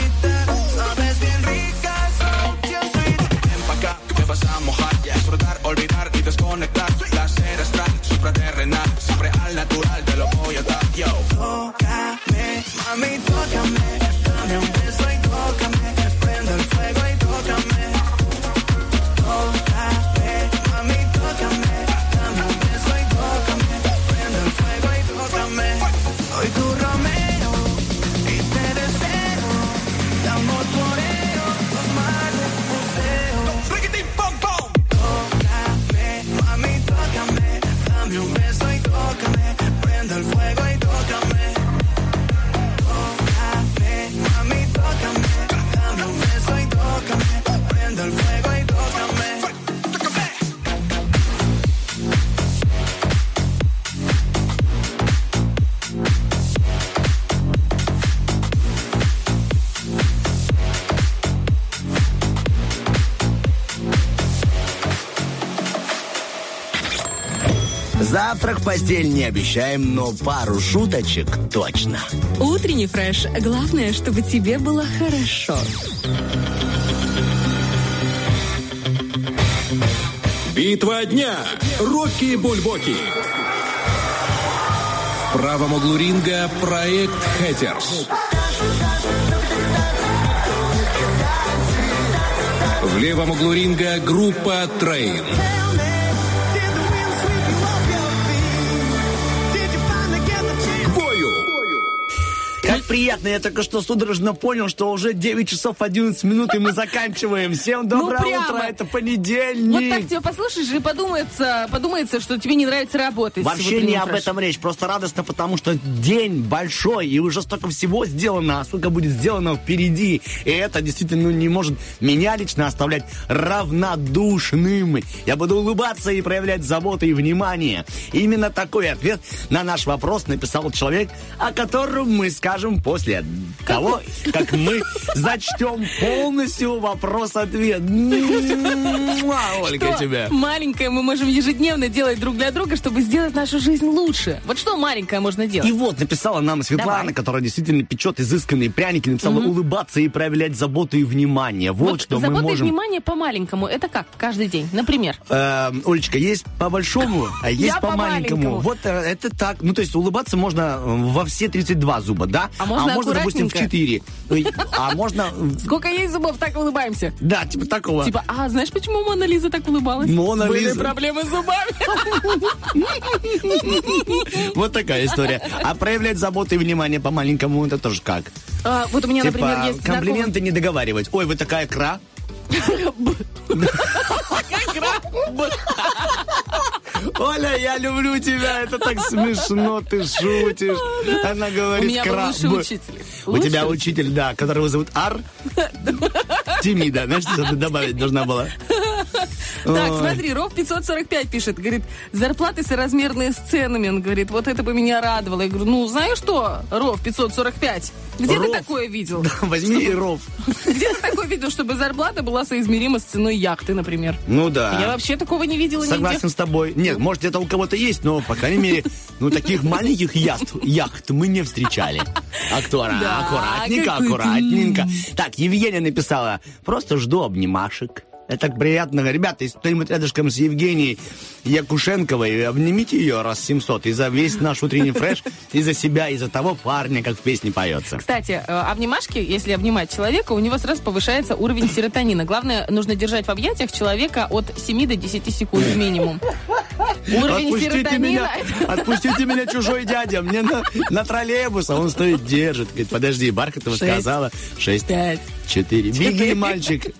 Постель не обещаем, но пару шуточек точно. Утренний фреш. Главное, чтобы тебе было хорошо. Битва дня. Рокки Бульбоки. В правом углу ринга проект Hatters. В левом углу ринга группа Train. К приятно, я только что судорожно понял, что уже 9 часов 11 минут, и мы заканчиваем. Всем доброе Ну, прямо. утро, это Вот понедельник. так тебя послушаешь и подумается, подумается, что тебе не нравится работать. Вообще не об этом речь, просто радостно, потому что день большой, и уже столько всего сделано, а сколько будет сделано впереди. И это действительно ну, не может меня лично оставлять равнодушным. Я буду улыбаться и проявлять заботу и внимание. Именно такой ответ на наш вопрос написал человек, о котором мы скажем после того, как мы зачтем полностью вопрос-ответ. Ольга, тебя. маленькое мы можем ежедневно делать друг для друга, чтобы сделать нашу жизнь лучше. Вот что маленькое можно делать? И вот написала нам Светлана, Давай. которая действительно печет изысканные пряники, написала улыбаться и проявлять заботу и внимание. Вот, что мы забота и можем. внимание по-маленькому. Это как? Каждый день. Например. Эм, Олечка, есть по большому, а есть Я по по маленькому. маленькому. Вот э, это так. Ну, то есть улыбаться можно э, во все 32 зуба, да? А можно допустим, в аккуратненько? 4. Ой, А можно, Сколько есть зубов, так улыбаемся. да, типа такого. Типа, а знаешь, почему Мона Лиза так улыбалась? Мона Были Лиза. проблемы с зубами. Вот такая история. А проявлять заботу и внимание по маленькому, это тоже как? А, вот у меня, Типа например, есть комплименты не договаривать. Ой, вы такая кра. Оля, я люблю тебя, это так смешно, ты шутишь. Она У говорит, меня был лучший учитель. У тебя учитель, да, которого зовут Ар. Тимида, знаешь, что ты добавить должна была? Так, Ой. смотри, Ров 545 пишет, говорит, зарплаты соразмерные с ценами. Он говорит, вот это бы меня радовало. Я говорю, ну, знаешь что, Ров 545, где Ров? ты такое видел? Возьми и ров. Где ты такое видел, чтобы зарплата была соизмерима с ценой яхты, например? Ну да. Я вообще такого не видела Согласен нигде. с тобой. Нет, может, где-то у кого-то есть, но, по крайней мере, ну, таких маленьких яхт, яхт мы не встречали. Актора, Да, аккуратненько, аккуратненько. Так, Евгения написала, просто жду обнимашек. Это так приятно. Ребята, если кто-нибудь рядышком с Евгенией Якушенковой, обнимите ее раз 700 и за весь наш утренний фреш, и за себя, и за того парня, как в песне поется. Кстати, э, обнимашки, если обнимать человека, у него сразу повышается уровень серотонина. Главное, нужно держать в объятиях человека от 7 до 10 секунд минимум. Уровень Отпустите серотонина... меня, отпустите меня, чужой дядя. Мне на, на троллейбус, а он стоит, держит. Говорит, подожди, Бархатова сказала. Шесть, Пять. четыре. Беги, мальчик.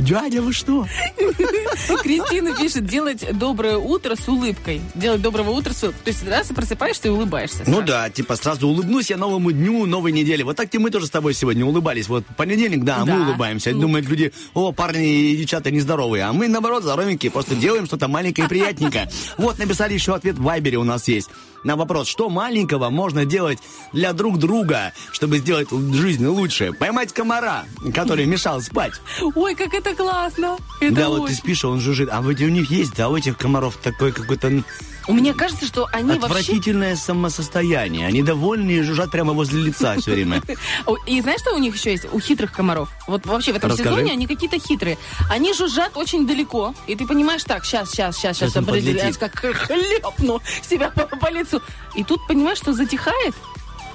Дядя, вы что? Кристина пишет, делать доброе утро с улыбкой. Делать доброго утра с улыбкой. То есть раз и просыпаешься и улыбаешься. Ну сразу. да, типа сразу улыбнусь я новому дню, новой неделе. Вот так и мы тоже с тобой сегодня улыбались. Вот понедельник, да, Да. мы улыбаемся. Думают люди, о, парни и девчата нездоровые. А мы, наоборот, здоровенькие, просто делаем что-то маленькое и приятненькое. Вот, написали еще ответ в Вайбере у нас есть. На вопрос, что маленького можно делать для друг друга, чтобы сделать жизнь лучше. Поймать комара, который мешал спать. Ой, как это классно. Это да, вот ты очень. спишь, а он жужжит. А вот у них есть, а у этих комаров такой какой-то Мне кажется, что они вообще... отвратительное самосостояние. Они довольны и жужжат прямо возле лица все время. И знаешь, что у них еще есть? У хитрых комаров. Вот вообще в этом Расскажи. сезоне они какие-то хитрые. Они жужжат очень далеко. И ты понимаешь, так, сейчас, сейчас, сейчас, сейчас, Сейчас как хлепну себя по, по лицу. И тут понимаешь, что затихает,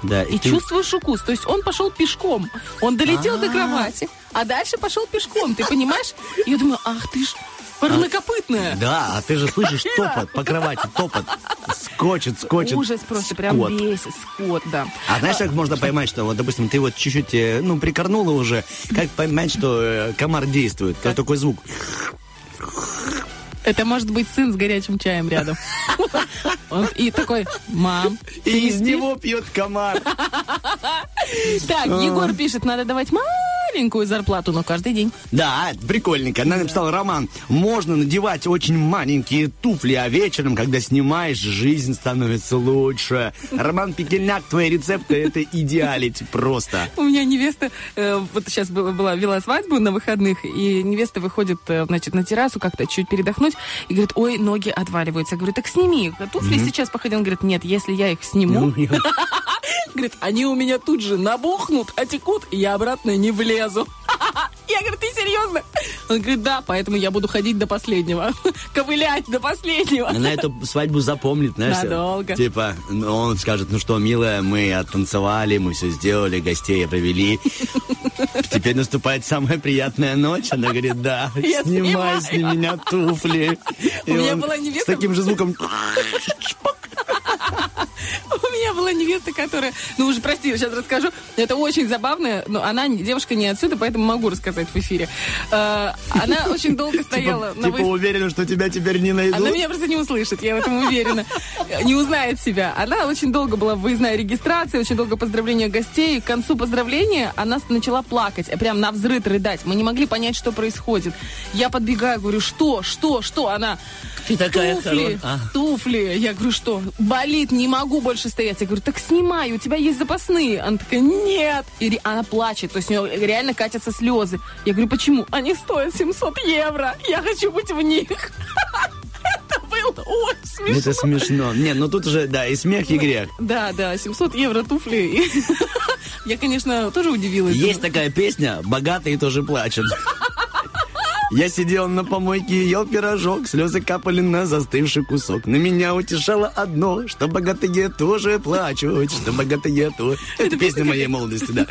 Да, и ты- чувствуешь укус. То есть он пошел пешком. Он долетел до А. кровати, а дальше пошел пешком. Ты понимаешь? И я думаю, ах ты ж парнокопытная. Да, а ты же слышишь топот по кровати, топот. Скочит, скочит. Ужас просто, прям скот. бесит. Скот, да. А знаешь, как можно поймать, что, вот, допустим, ты вот чуть-чуть, э, ну, прикорнула уже, как поймать, что э, комар действует? Как такой звук? Это может быть сын с горячим чаем рядом. Он и такой, мам, И из спишь?» него пьет комар. Так, Егор пишет, надо давать маленькую зарплату, но каждый день. Да, прикольненько. Она написала роман. Можно надевать очень маленькие туфли, а вечером, когда снимаешь, жизнь становится лучше. Роман Пекельняк, твои рецепты, это идеалити просто. У меня невеста, э, вот сейчас была, была, вела свадьбу на выходных, и невеста выходит, э, значит, на террасу как-то чуть передохнуть, и говорит, ой, ноги отваливаются. Я говорю, так сними, туфли сейчас походи. Он говорит, нет, если я их сниму, говорит, они у меня тут же набухнут, отекут, и я обратно не влезу. Я говорю, ты серьезно? Он говорит, да, поэтому я буду ходить до последнего. Ковылять до последнего. Она эту свадьбу запомнит, знаешь. Надолго. Типа, ну, он скажет, ну что, милая, мы оттанцевали, мы все сделали, гостей провели. Теперь наступает самая приятная ночь. Она говорит, да, Я снимай с меня туфли. У меня была невеста- С таким же звуком. У меня была невеста, которая... Ну, уже прости, сейчас расскажу. Это очень забавно, но она девушка не отсюда, поэтому могу рассказать в эфире. Э, Она очень долго стояла Типа, на типа уверена, что тебя теперь не найдут. Она меня просто не услышит, я в этом уверена. Не узнает себя. Она очень долго была в выездной регистрации, очень долго поздравления гостей. К концу поздравления она начала плакать, а прям на взрыв рыдать. Мы не могли понять, что происходит. Я подбегаю, говорю, что, что, что? Она, Ты такая туфли, а. туфли. Я говорю, что? Болит, не могу больше стоять. Я говорю, так снимай, у тебя есть запасные. Она такая, нет. И она плачет, то есть у нее реально катятся слезы. Я говорю, почему? Они стоят 700 евро. Я хочу быть в них. Это было очень смешно. Это смешно. Не, ну тут уже, да, и смех, и грех. Да, да, 700 евро туфли. Я, конечно, тоже удивилась. Есть такая песня «Богатые тоже плачут». Я сидел на помойке, ел пирожок, слезы капали на застывший кусок. На меня утешало одно, что богатые тоже плачут, что богатые тоже... Это песня моей молодости, да.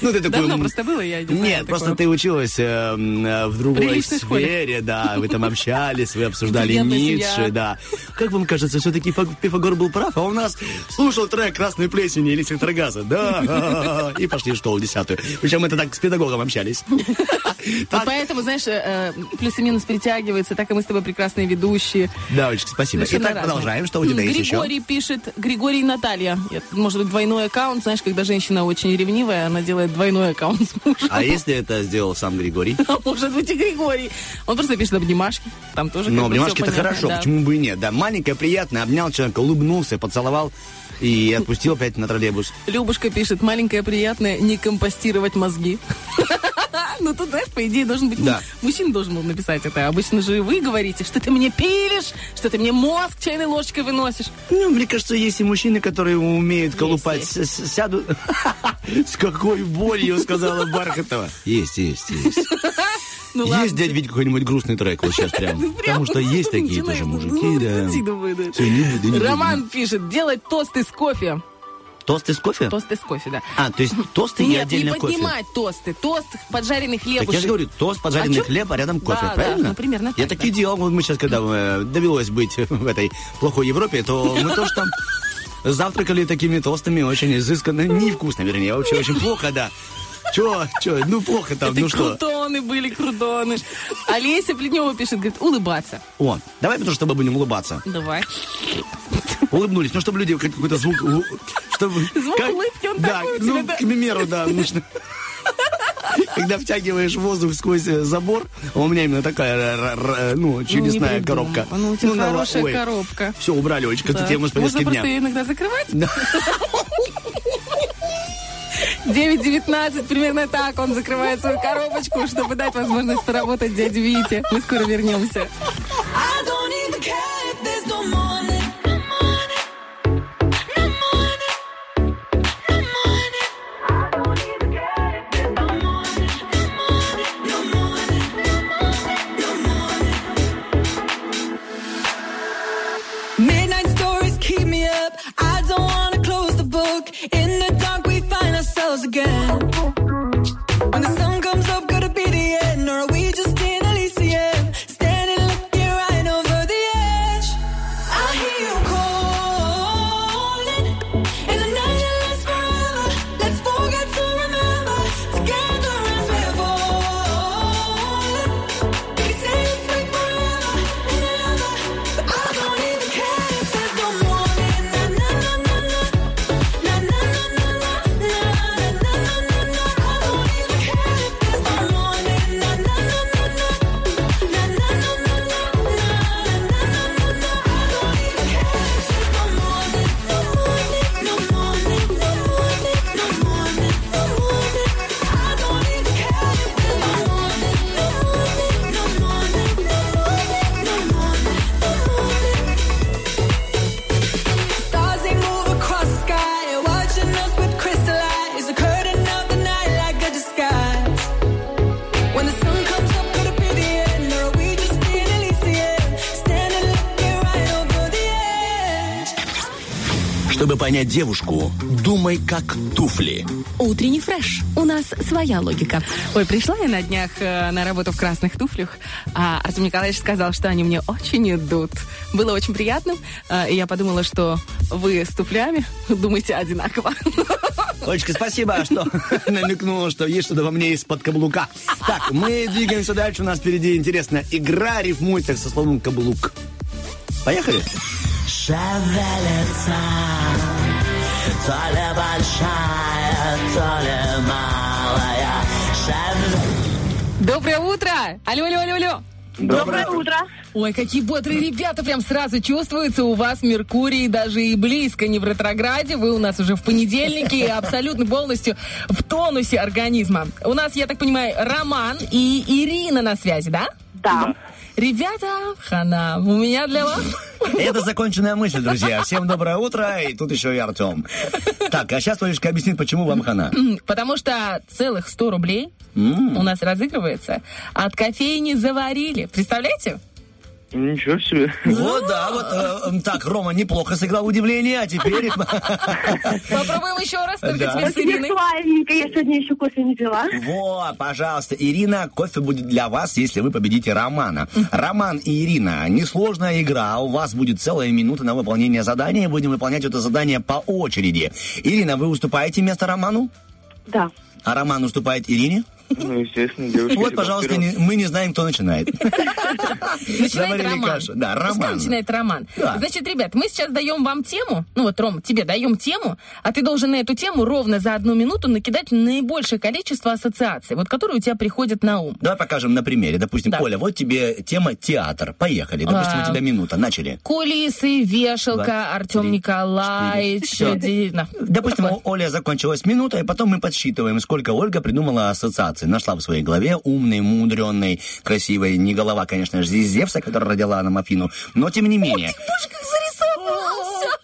Ну, ты такой... Давно просто было, я не Нет, просто ты училась э, э, в другой сфере, да, вы там общались, вы обсуждали Ницше, да. Как вам кажется, все-таки Пифагор был прав, а у нас слушал трек «Красной плесени» или «Электрогаза», да, и пошли в школу десятую. Причем это так с педагогом общались. Поэтому, знаешь, э, э, плюс и минус притягивается, так и мы с тобой прекрасные ведущие. Да, очень спасибо. Совершенно Итак, разные. продолжаем. Что у тебя М, есть еще? Григорий пишет, Григорий и Наталья. Это, Может быть, двойной аккаунт. Знаешь, когда женщина очень ревнивая, она делает двойной аккаунт с мужем. А если это сделал сам Григорий? А может быть и Григорий. Он просто пишет обнимашки. Там тоже Но обнимашки это хорошо, да. почему бы и нет? Да, маленькое, приятное, обнял человека, улыбнулся, поцеловал и отпустил опять на троллейбус. Любушка пишет, маленькое приятное, не компостировать мозги. Ну, тут, знаешь, по идее, должен быть... Да. Мужчина должен был написать это. Обычно же вы говорите, что ты мне пилишь, что ты мне мозг чайной ложкой выносишь. Ну, мне кажется, есть и мужчины, которые умеют колупать. Сядут... С какой болью, сказала Бархатова. Есть, есть, есть. Ну. Есть, дядь Вить, какой-нибудь грустный трек вот сейчас прям. Ну, прям Потому что есть такие тоже ну, мужики, да. Не не буду. Роман пишет, делать тост из кофе. Тост из кофе? Тост из кофе, да. А, то есть тосты и Нет, не отдельно кофе. поднимать тосты. Тост, поджаренный. Так я же говорю, тост, поджаренный А хлеб, а рядом кофе, Да, да, правильно? ну, примерно Я так, так и делал. Вот мы сейчас, когда э, довелось быть в этой плохой Европе, то мы тоже там завтракали такими тостами очень изысканно, невкусно, вернее, вообще очень плохо, да. Чё, чё, ну плохо там, Это ну что. крутоны были, крутоны. Олеся Плетнева пишет, говорит, улыбаться. О, давай потому что будем улыбаться. Давай. Улыбнулись, ну чтобы люди как- какой-то звук... Чтобы, Звук улыбки, он Да, такой ну, к примеру, да, нужно. когда втягиваешь воздух сквозь э, забор, а у меня именно такая, ну, чудесная Не коробка. Ну, у тебя давай, хорошая ой. коробка. Все, убрали, Олечка, Да. ты тему с Можно повестки просто дня. ее иногда закрывать? Да. 9.19, примерно так он закрывает свою коробочку, чтобы дать возможность поработать дяде Вите. Мы скоро вернемся. Чтобы понять девушку, думай как туфли. Утренний фреш. У нас своя логика. Ой, пришла я на днях э, на работу в красных туфлях, а Артем Николаевич сказал, что они мне очень идут. Было очень приятно, э, и я подумала, что вы с туфлями думаете одинаково. Олечка, спасибо, что намекнула, что есть что-то во мне из-под каблука. Так, мы двигаемся дальше. У нас впереди интересная игра рифмуется со словом каблук. Поехали? Шевелится То ли большая, то ли малая Шевелится Доброе утро! Алло, алло, алло, алло! Доброе утро! Ой, какие бодрые ребята, прям сразу чувствуется. У вас Меркурий даже и близко не в ретрограде. Вы у нас уже в понедельнике и абсолютно полностью в тонусе организма. У нас, я так понимаю, Роман и Ирина на связи, да? Да. Ребята, хана, у меня для вас... Это законченная мысль, друзья. Всем доброе утро, и тут еще и Артем. Так, а сейчас Олечка объяснит, почему вам хана. Потому что целых 100 рублей у нас разыгрывается. От кофейни заварили. Представляете? Ничего себе. Вот, да, вот э, так, Рома неплохо сыграл удивление, а теперь... Попробуем еще раз, только Да. теперь с Ириной. Славненько, я сегодня еще кофе не пила. Вот, пожалуйста, Ирина, кофе будет для вас, если вы победите Романа. Роман и Ирина, несложная игра, у вас будет целая минута на выполнение задания, будем выполнять это задание по очереди. Ирина, вы уступаете место Роману? Да. А Роман уступает Ирине? Ну, естественно, девушки. Вот, пожалуйста, не- мы не знаем, кто начинает. Начинает Заварили Роман. кашу. Да, Пускай Роман. начинает Роман. Да. Значит, ребят, мы сейчас даем вам тему. Ну вот, Ром, тебе даем тему, а ты должен на эту тему ровно за одну минуту накидать наибольшее количество ассоциаций, вот которые у тебя приходят на ум. Давай покажем на примере. Допустим, Да. Оля, вот тебе тема театр. Поехали. Допустим, А. у тебя минута. Начали. Кулисы, вешалка, Артем Николаевич. Допустим, Оля закончилась минута, и потом мы подсчитываем, сколько Ольга придумала ассоциаций. Нашла в своей голове умной, мудренной, красивой. Не голова, конечно же, здесь Зевса, которая родила нам Афину. Но тем не менее.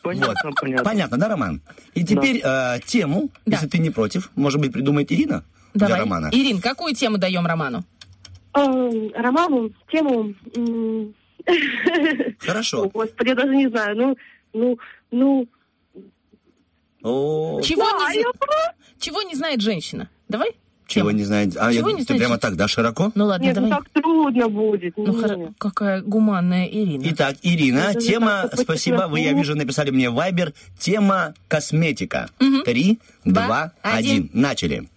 Понятно, понятно. Понятно, да, Роман? И теперь э, тему, если ты не против, может быть, придумает Ирина для Давай. Романа. Ирин, какую тему даем Роману? Эм, Роману тему... Хорошо. О, Господи, я даже не знаю. Ну, ну, ну... О, Чего, Да, не, я Чего не знает женщина? Давай? Чего не знает? А Чего я- не ты прямо так, да, широко? Ну ладно, Нет, ну давай. так трудно будет. Ну, хоро- какая гуманная Ирина. Итак, Ирина, Это тема, так, спасибо, вы, я вижу, написали мне в Viber, тема косметика. Три, Два, два, один. один. Начали.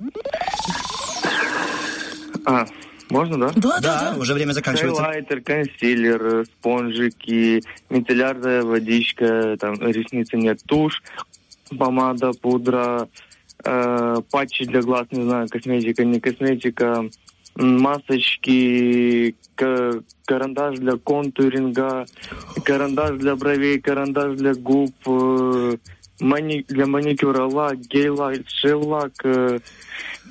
А, можно, да? Да, Да, уже время заканчивается. Хайлайтер, консилер, спонжики, мицеллярная водичка, там, ресницы нет, тушь, помада, пудра, э, патчи для глаз, не знаю, косметика, не косметика, масочки, ка- карандаш для контуринга, карандаш для бровей, карандаш для губ, э, мани- для маникюра, лак, гель-лак, шел-лак, э,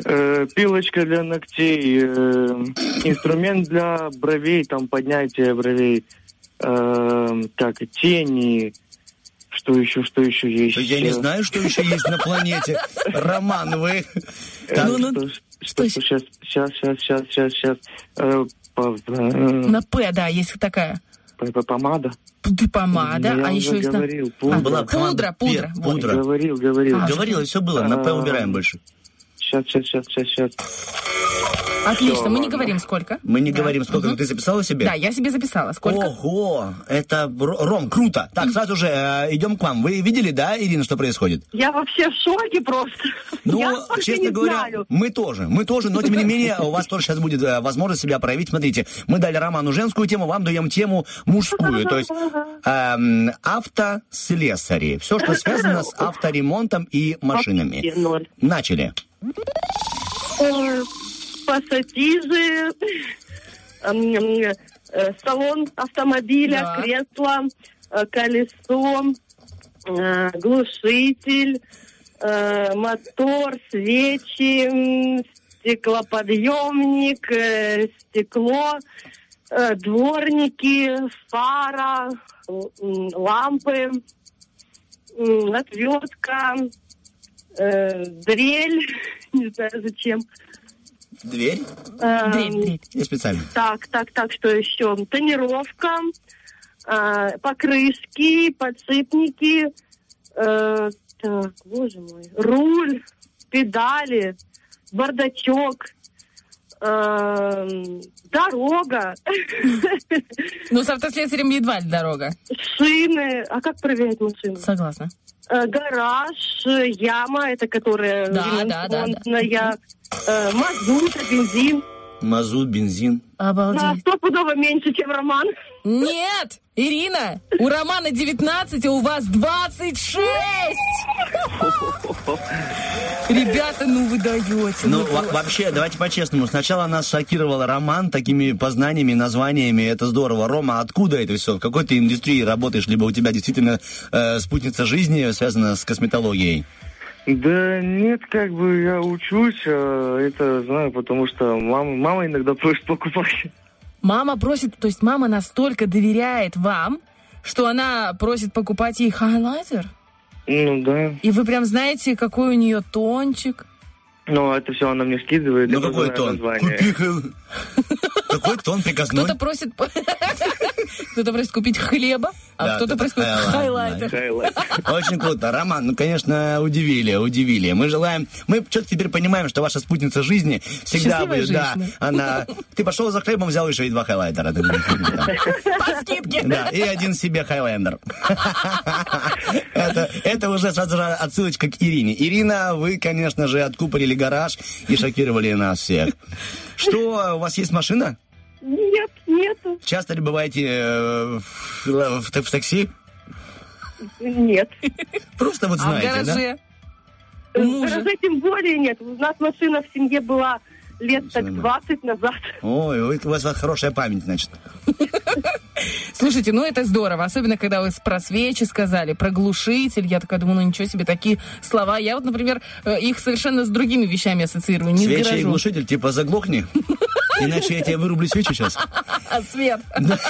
э, пилочка для ногтей, э, инструмент для бровей, там поднятие бровей, э, так, тени, что еще, что еще есть? Я не знаю, что еще есть на планете. Роман, вы... Так, Ну, ну, что, сейчас, сейчас, сейчас, сейчас, сейчас. Э, э, На П, да, есть такая. помада. Помада, а еще есть... на- говорил, пудра. Пудра, пудра. пудра. Говорил, говорил. А, Говорил, и все было. На П А, убираем больше. Сейчас, сейчас, сейчас, сейчас, сейчас. Отлично, Всё, мы не говорим сколько. Мы не Да. говорим, сколько Мгм. ты записала себе? Да, я себе записала. Сколько? Ого, это Ром, круто. Так, сразу же э, идем к вам. Вы видели, да, Ирина, что происходит? Я вообще в шоке просто. Ну, я честно не говоря, знаю. мы тоже, мы тоже, но тем не менее у вас тоже сейчас будет э, возможность себя проявить. Смотрите, мы дали Роману женскую тему, вам даем тему мужскую, то есть эм, автослесари. Все, что связано с авторемонтом и машинами. Начали. Ой, Пассатижи, эм, э, салон автомобиля, Да. кресло, э, колесо, э, глушитель, э, мотор, свечи, стеклоподъемник, э, стекло, э, дворники, фара, лампы, отвертка, э, дрель, не знаю зачем. Дверь? Эм, Дверь, дверь. Не специально. Так, так, так, что еще? Тонировка, э, покрышки, подшипники, э, так, боже мой, руль, педали, бардачок, дорога, Ну, с автослесарем едва ли дорога. шины. А как проверять машину? Согласна. Э, гараж, яма, это которая Да, да, да, да. ремонтная, э, мазут, бензин. Мазут, бензин. На Обалдеть. стопудово меньше, чем Роман. Нет! Ирина, у Романа 19, а у вас 26! Ребята, ну вы даете. Ну, во- вообще, давайте по-честному. Сначала нас шокировал Роман такими познаниями, названиями. Это здорово. Рома, откуда это все? В какой ты индустрии работаешь? Либо у тебя действительно э, спутница жизни связана с косметологией? Да нет, как бы я учусь, а это знаю, потому что мама, мама иногда просит покупать. Мама просит, то есть мама настолько доверяет вам, что она просит покупать ей хайлайтер? Ну да. И вы прям знаете, какой у нее тончик? Но это все она мне скидывает. Ну какой тон? название. Купи Какой тон приказной? Кто-то просит... Кто-то просит купить хлеба, а Да, кто-то просит купить хайлайтер. хайлайтер. Очень круто. Роман, ну, конечно, удивили, удивили. Мы желаем... Мы что-то теперь понимаем, что ваша спутница жизни всегда Счастливая будет... Да, она... Ты пошел за хлебом, взял еще и два хайлайтера. По скидке. Да, и один себе хайлендер. Это, это уже сразу же отсылочка к Ирине. Ирина, вы, конечно же, откупорили гараж и шокировали нас всех. Что, у вас есть машина? Нет, нету. Часто ли бываете э, в, в- в такси? Нет. Просто вот А в знаете, да? гараже? В У мужа? гараже тем более нет. У нас машина в семье была лет так нормально. 20 назад. Ой, у вас хорошая память, значит. Слушайте, ну это здорово, особенно когда вы про свечи сказали, про глушитель. Я такая думаю, ну ничего себе, такие слова. Я вот, например, э, их совершенно с другими вещами ассоциирую, не Свечи и глушитель, типа заглохни. Иначе я тебе вырублю свечи сейчас. А свет?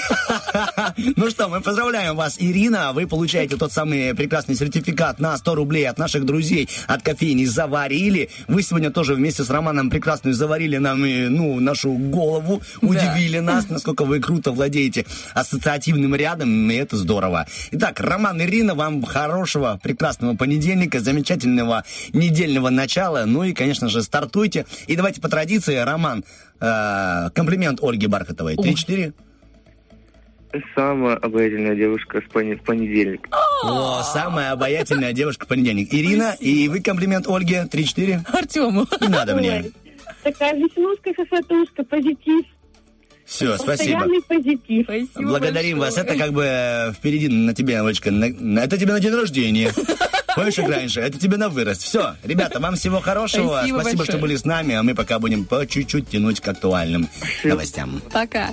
Ну что, мы поздравляем вас, Ирина. Вы получаете тот самый прекрасный сертификат на 100 рублей от наших друзей от кофейни «Заварили». Вы сегодня тоже вместе с Романом прекрасно заварили нам и, ну, нашу голову, удивили нас, насколько вы круто владеете ассоциативным рядом, и это здорово. Итак, Роман, Ирина, вам хорошего, прекрасного понедельника, замечательного недельного начала. Ну и, конечно же, стартуйте. И давайте по традиции, Роман, э, комплимент Ольге Бархатовой. Три-четыре. Самая обаятельная девушка в понедельник. О, самая обаятельная девушка в понедельник. Ирина, и вы комплимент Ольге. Три-четыре. Артему. Не надо мне. Такая веселушка, хохотушка, позитив. Все, спасибо. Постоянный позитив. Благодарим вас. Это как бы э, впереди на тебе, Олечка. на- это тебе на день рождения. Помнишь, как раньше? Это тебе на вырост. Все, ребята, вам всего хорошего. Спасибо Спасибо, что большое. были с нами, а мы пока будем по чуть-чуть тянуть к актуальным новостям. Пока.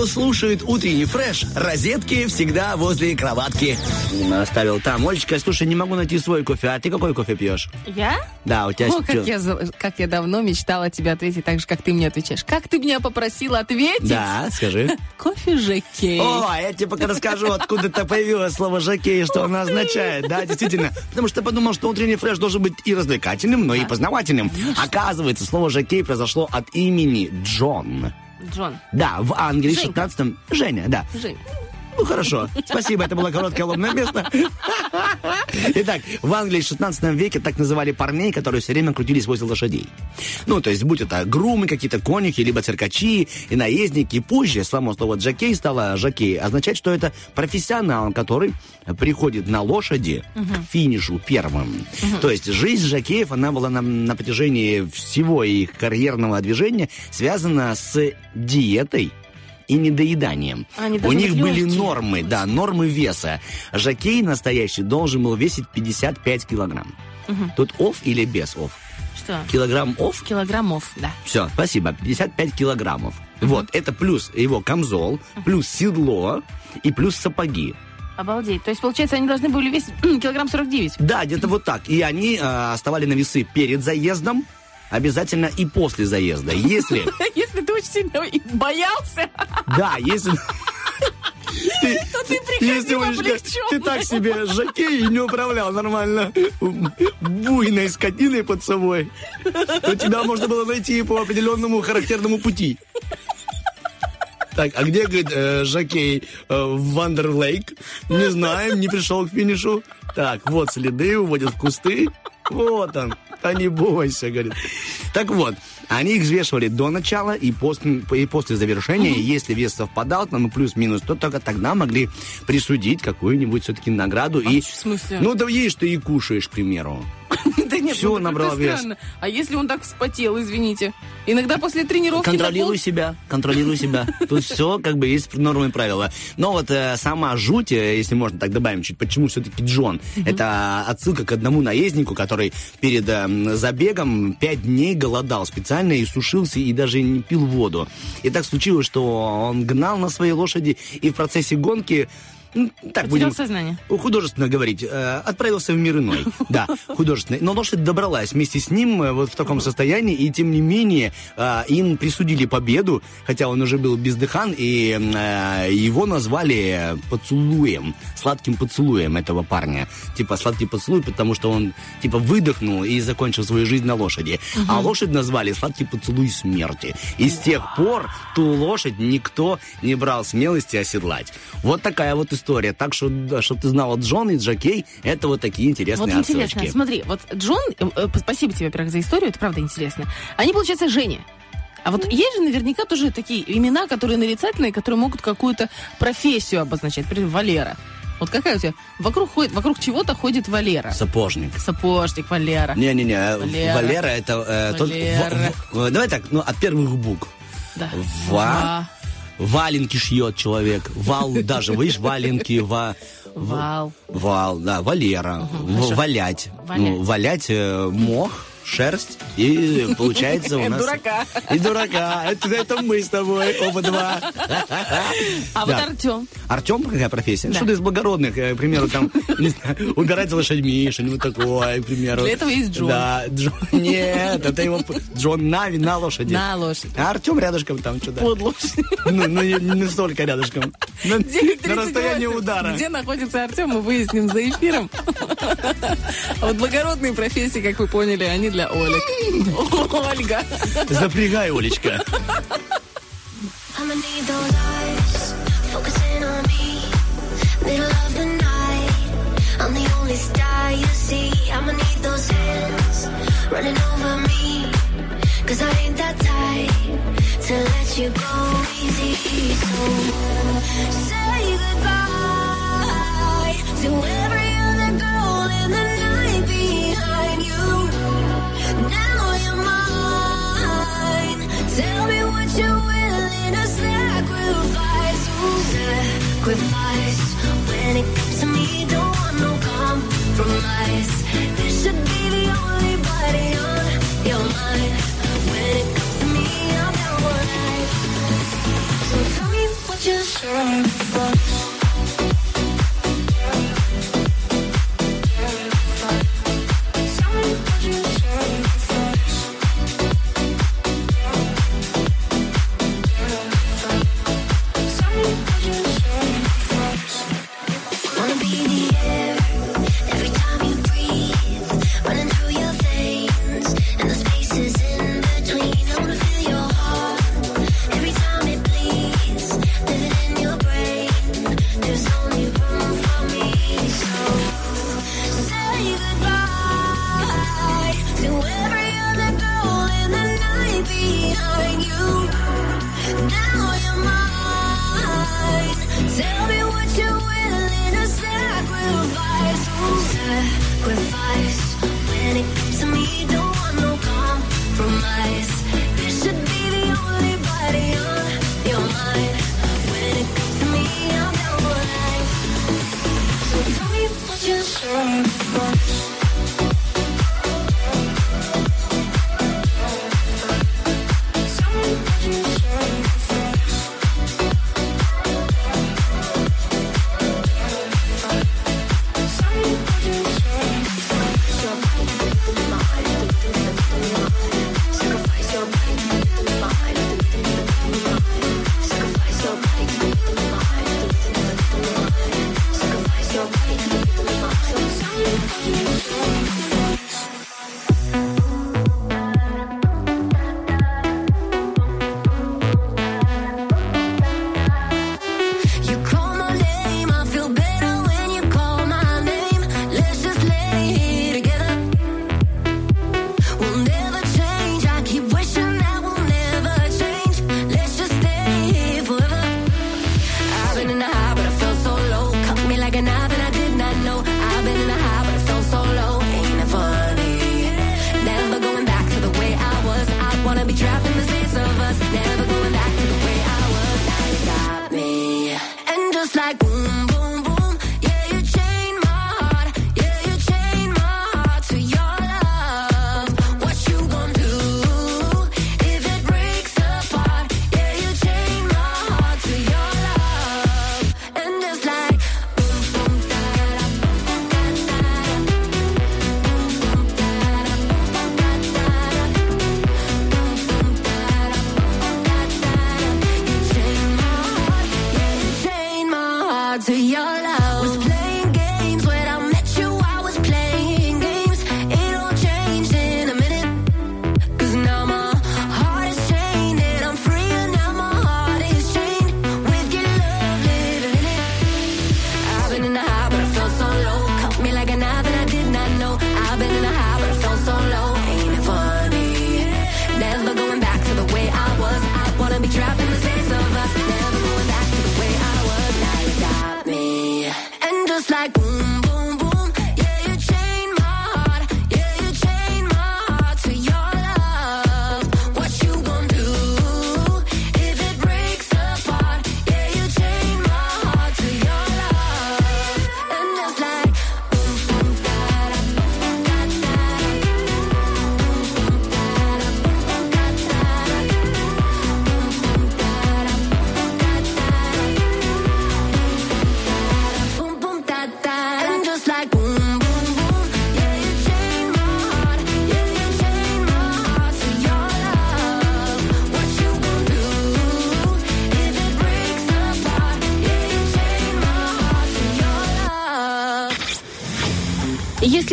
Кто слушает утренний фреш, розетки всегда возле кроватки. Оставил там. Олечка, слушай, не могу найти свой кофе. А ты какой кофе пьешь? Я? Да, у тебя... О, как я, как я давно мечтала тебе ответить так же, как ты мне отвечаешь. Как ты меня попросила ответить? Да, скажи. Кофе Жекей. О, а я тебе пока расскажу, откуда это появилось слово «жокей», что оно означает. Да, действительно. Потому что подумал, что утренний фреш должен быть и развлекательным, но и познавательным. Оказывается, слово «жокей» произошло от имени Джон. Джон. Да, в Англии в Женька. 16 Женя, да. Жень. Ну, хорошо. Спасибо, это было короткое лобное место. Итак, в Англии в 16 веке так называли парней, которые все время крутились возле лошадей. Ну, то есть, будь это грумы, какие-то конюхи, либо циркачи и наездники. Позже само слово «джокей» стало «жокей» означать, что это профессионал, который приходит на лошади к финишу первым. То есть, жизнь жокеев, она была на, на протяжении всего их карьерного движения связана с диетой и недоеданием. Они У должны них быть были легкие. нормы, да, нормы веса. Жокей настоящий должен был весить 55 килограмм. Мгм. Тут оф или без оф? Что? Килограмм оф? Килограммов, да. Все, спасибо. 55 килограммов. Вот, это плюс его камзол, плюс седло и плюс сапоги. Обалдеть. То есть, получается, они должны были весить килограмм 49. Да, где-то вот так. И они э, оставали на весы перед заездом, обязательно и после заезда. Если, Если ты очень сильно боялся, да, если... Ты, то ты приходил Олечка, облегченный. ты так себе жокей и не управлял нормально буйной скотиной под собой, то тебя можно было найти по определенному характерному пути. Так, а где, говорит, э, жокей э, Вандерлейк? Не знаем, не пришел к финишу. Так, вот следы, уводят в кусты. Вот он. Да не бойся, говорит. Так вот, они их взвешивали до начала и после, и после завершения. И если вес совпадал, там плюс-минус, то только тогда могли присудить какую-нибудь все-таки награду. и, в смысле? Ну, да ешь ты и кушаешь, к примеру. Да нет, Всё, ну, набрал вес. странно. А если он так вспотел, извините? Иногда после тренировки... Контролируй пол- себя, контролируй себя. Тут все как бы есть нормы и правила. Но вот э, сама жуть, э, если можно так добавим чуть, почему все-таки Джон? Это отсылка к одному наезднику, который перед э, забегом пять дней голодал специально и сушился, и даже не пил воду. И так случилось, что он гнал на своей лошади, и в процессе гонки ну, так Потерял будем сознание. художественно говорить, э, отправился в мир иной. Да, художественный. Но лошадь добралась вместе с ним э, вот в таком состоянии, и тем не менее э, им присудили победу, хотя он уже был бездыхан, и его назвали поцелуем, сладким поцелуем этого парня. Типа сладкий поцелуй, потому что он типа выдохнул и закончил свою жизнь на лошади. А лошадь назвали сладкий поцелуй смерти. И с тех пор ту лошадь никто не брал смелости оседлать. Вот такая вот история. Так что, да, чтобы ты знала, Джон и Джакей, это вот такие интересные Вот интересно, отсылочки. смотри, вот Джон, э, э, спасибо тебе, во-первых, за историю, это правда интересно. Они, получается, Женя. А вот есть же наверняка тоже такие имена, которые нарицательные, которые могут какую-то профессию обозначать. Например, Валера. Вот какая у тебя? Вокруг, ходит, вокруг чего-то ходит Валера. Сапожник. Сапожник, Валера. Не-не-не, Валера. Валера, это... э, тот- Валера. в- в- давай так, ну, от первых букв. Да. Ва. Валенки шьет человек. Вал даже, видишь, валенки, ва... Вал. Вал, да, Валера. Хорошо. валять. Валять. Ну, валять э, мох, шерсть, и получается у нас... Дурака. И дурака. Это, это мы с тобой, оба два. А вот. Артем. Артем какая профессия? Что-то из благородных, э, к примеру, там, не знаю, убирать за лошадьми, что-нибудь такое, к примеру. Для этого есть Джон. Да, Джон. Нет, это его Джон на, на лошади. На лошадь. А Артем рядышком там что-то. Под лошадь. Ну, ну, не, не настолько рядышком. На, на расстоянии 38. удара. Где находится Артем, мы выясним за эфиром. А вот благородные профессии, как вы поняли, они для Олег. Ольга. Запрягай, Олечка. I'ma need those eyes focusing on me. Middle of the night, I'm the only star you see. I'ma need those hands running over me. Cause I ain't that type to let you go easy. So say goodbye to every sacrifice. When it comes to me, don't want no compromise. This should be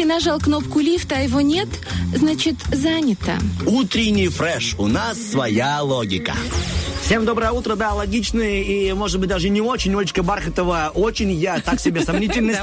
нажал кнопку лифта, а его нет, значит занято. Утренний фреш. У нас своя логика. Всем доброе утро, да, логичный и, может быть, даже не очень, Олечка Бархатова, очень я, так себе сомнительность.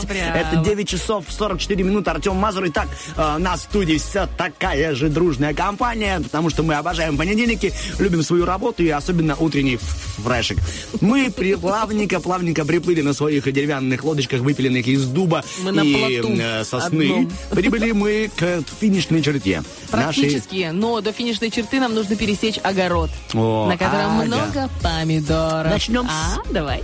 Это 9 часов 44 минуты, Артем Мазур. И так, э, на студии вся такая же дружная компания, потому что мы обожаем понедельники, любим свою работу и особенно утренний ф- фрешик. Мы при- плавненько, плавненько приплыли на своих деревянных лодочках, выпиленных из дуба Мы и э, сосны. Прибыли мы к финишной черте. Практически, но до финишной черты нам нужно пересечь огород, на котором ага. Много помидоров. Начнем с- А, давай.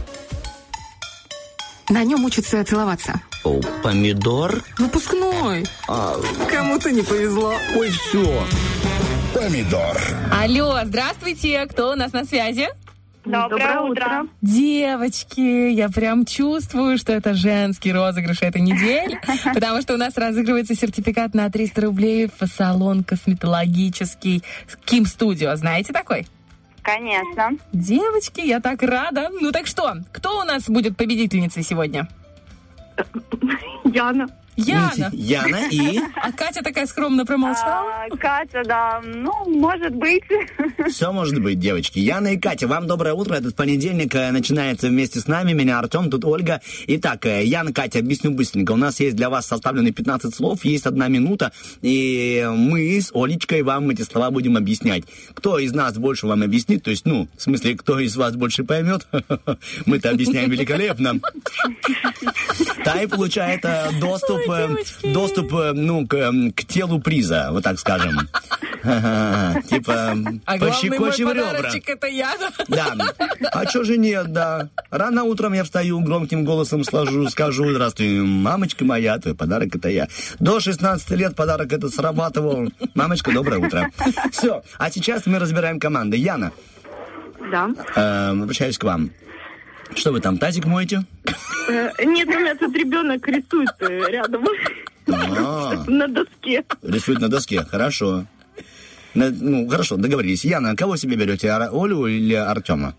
На нем учатся целоваться. О, помидор? Выпускной. А, Кому-то не повезло. ой, все. Помидор. Алло, здравствуйте, кто у нас на связи? Доброе, утро. Девочки, я прям чувствую, что это женский розыгрыш этой недели, потому что у нас разыгрывается сертификат на 300 рублей в салон косметологический Ким Студио. Знаете такой? Конечно. Девочки, я так рада. Ну так что, кто у нас будет победительницей сегодня? Яна. Яна. Яна и... А Катя такая скромно промолчала. А, Катя, да, ну, может быть. Все может быть, девочки. Яна и Катя, вам доброе утро. Этот понедельник э, начинается вместе с нами. Меня Артем, тут Ольга. Итак, э, Яна, Катя, объясню быстренько. У нас есть для вас составлены 15 слов, есть одна минута, и мы с Олечкой вам эти слова будем объяснять. Кто из нас больше вам объяснит, то есть, ну, в смысле, кто из вас больше поймет, мы-то объясняем великолепно. Та и получает э, доступ, э, доступ, э, ну, к, э, к телу приза, вот так скажем. Типа, А главный мой пощекочем ребра. это Яна. Да. А чё же нет, да. Рано утром я встаю, громким голосом сложу, скажу, здравствуй, мамочка моя, твой подарок это я. До 16 лет подарок этот срабатывал. Мамочка, доброе утро. Все, а сейчас мы разбираем команды. Яна, Да. э, обращаюсь к вам. Что вы там, тазик моете? Э, Нет, у меня тут ребенок рисует э, рядом А, на доске. рисует на доске, хорошо. Ну, хорошо, договорились. Яна, кого себе берете, Олю или Артема?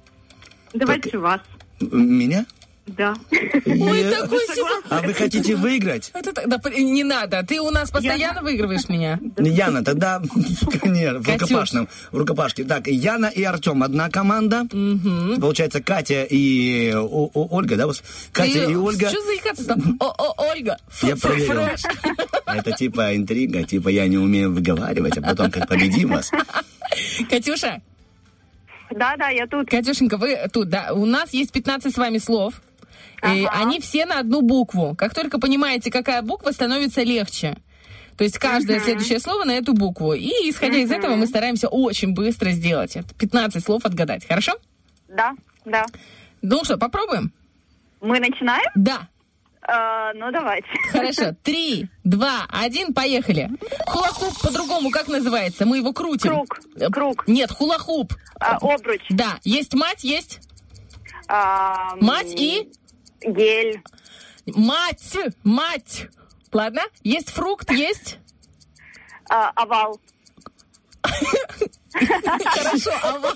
Давайте вас. Меня? Да. Ой, такой себе. А вы хотите выиграть? Это так- да, п- не надо. Ты у нас постоянно выигрываешь меня. Яна, тогда нет, в Катюш. рукопашном, в рукопашке. Так, Яна и Артем одна команда. Получается, Катя и О- О- Ольга, да? Катя и Ольга. Что заикаться там? О, о, Ольга. Я Ф- проверил. фреш. Это типа интрига, типа я не умею выговаривать, а потом как победим вас. Катюша, Да, да, я тут. Катюшенька, вы тут, да. У нас есть 15 с вами слов. И Ага. они все на одну букву. Как только понимаете, какая буква, становится легче. То есть каждое следующее слово на эту букву. И исходя из этого мы стараемся очень быстро сделать это. 15 слов отгадать. Хорошо? Да, да. Ну что, попробуем? Мы начинаем? Да. Э, ну, давайте. Хорошо. Три, два, один, поехали. Хула-хуп по-другому как называется? Мы его крутим. Круг. Э, Круг. Нет, хула-хуп. А, обруч. Да. Есть мать, есть м, мать и... Гель. Мать! Мать! Ладно? Есть фрукт, есть? А, овал. Хорошо, овал.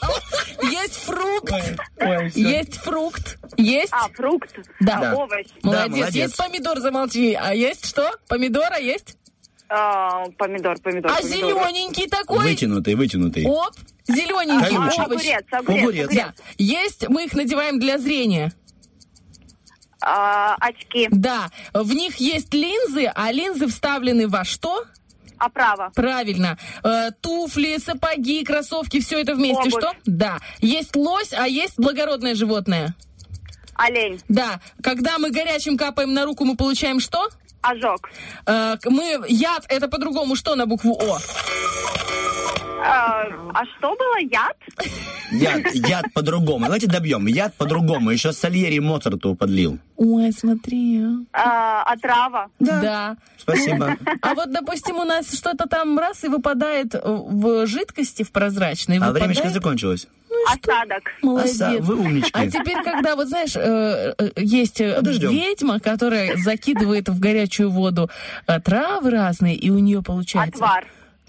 Есть фрукт. Есть фрукт. Есть? А, фрукт. Да. Овощ. Молодец. Есть помидор, замолчи. А есть что? Помидора есть? А, помидор, помидор, А зелененький такой? Вытянутый, вытянутый. Оп, зелененький Колючий. овощ. Огурец, огурец. Есть, мы их надеваем для зрения. А, очки. Да. В них есть линзы, а линзы вставлены во что? Оправа. Правильно. Э, туфли, сапоги, кроссовки, все это вместе. Обувь. Что? Да. Есть лось, а есть благородное животное. Олень. Да. Когда мы горячим капаем на руку, мы получаем что? Ожог. Э, мы яд это по-другому что на букву О? А, а что было? Яд? Яд, яд по-другому. Давайте добьем. Яд по-другому. Еще Сальери Моцарту подлил. Ой, смотри. А, отрава. Да. Спасибо. А вот, допустим, у нас что-то там раз и выпадает в жидкости, в прозрачной. А времечко закончилось. Осадок. Молодец. Оса- вы умнички. А теперь, когда, вот знаешь, э, э, есть э, Подождем. ведьма, которая закидывает в горячую воду э, травы разные, и у нее получается... Отвар.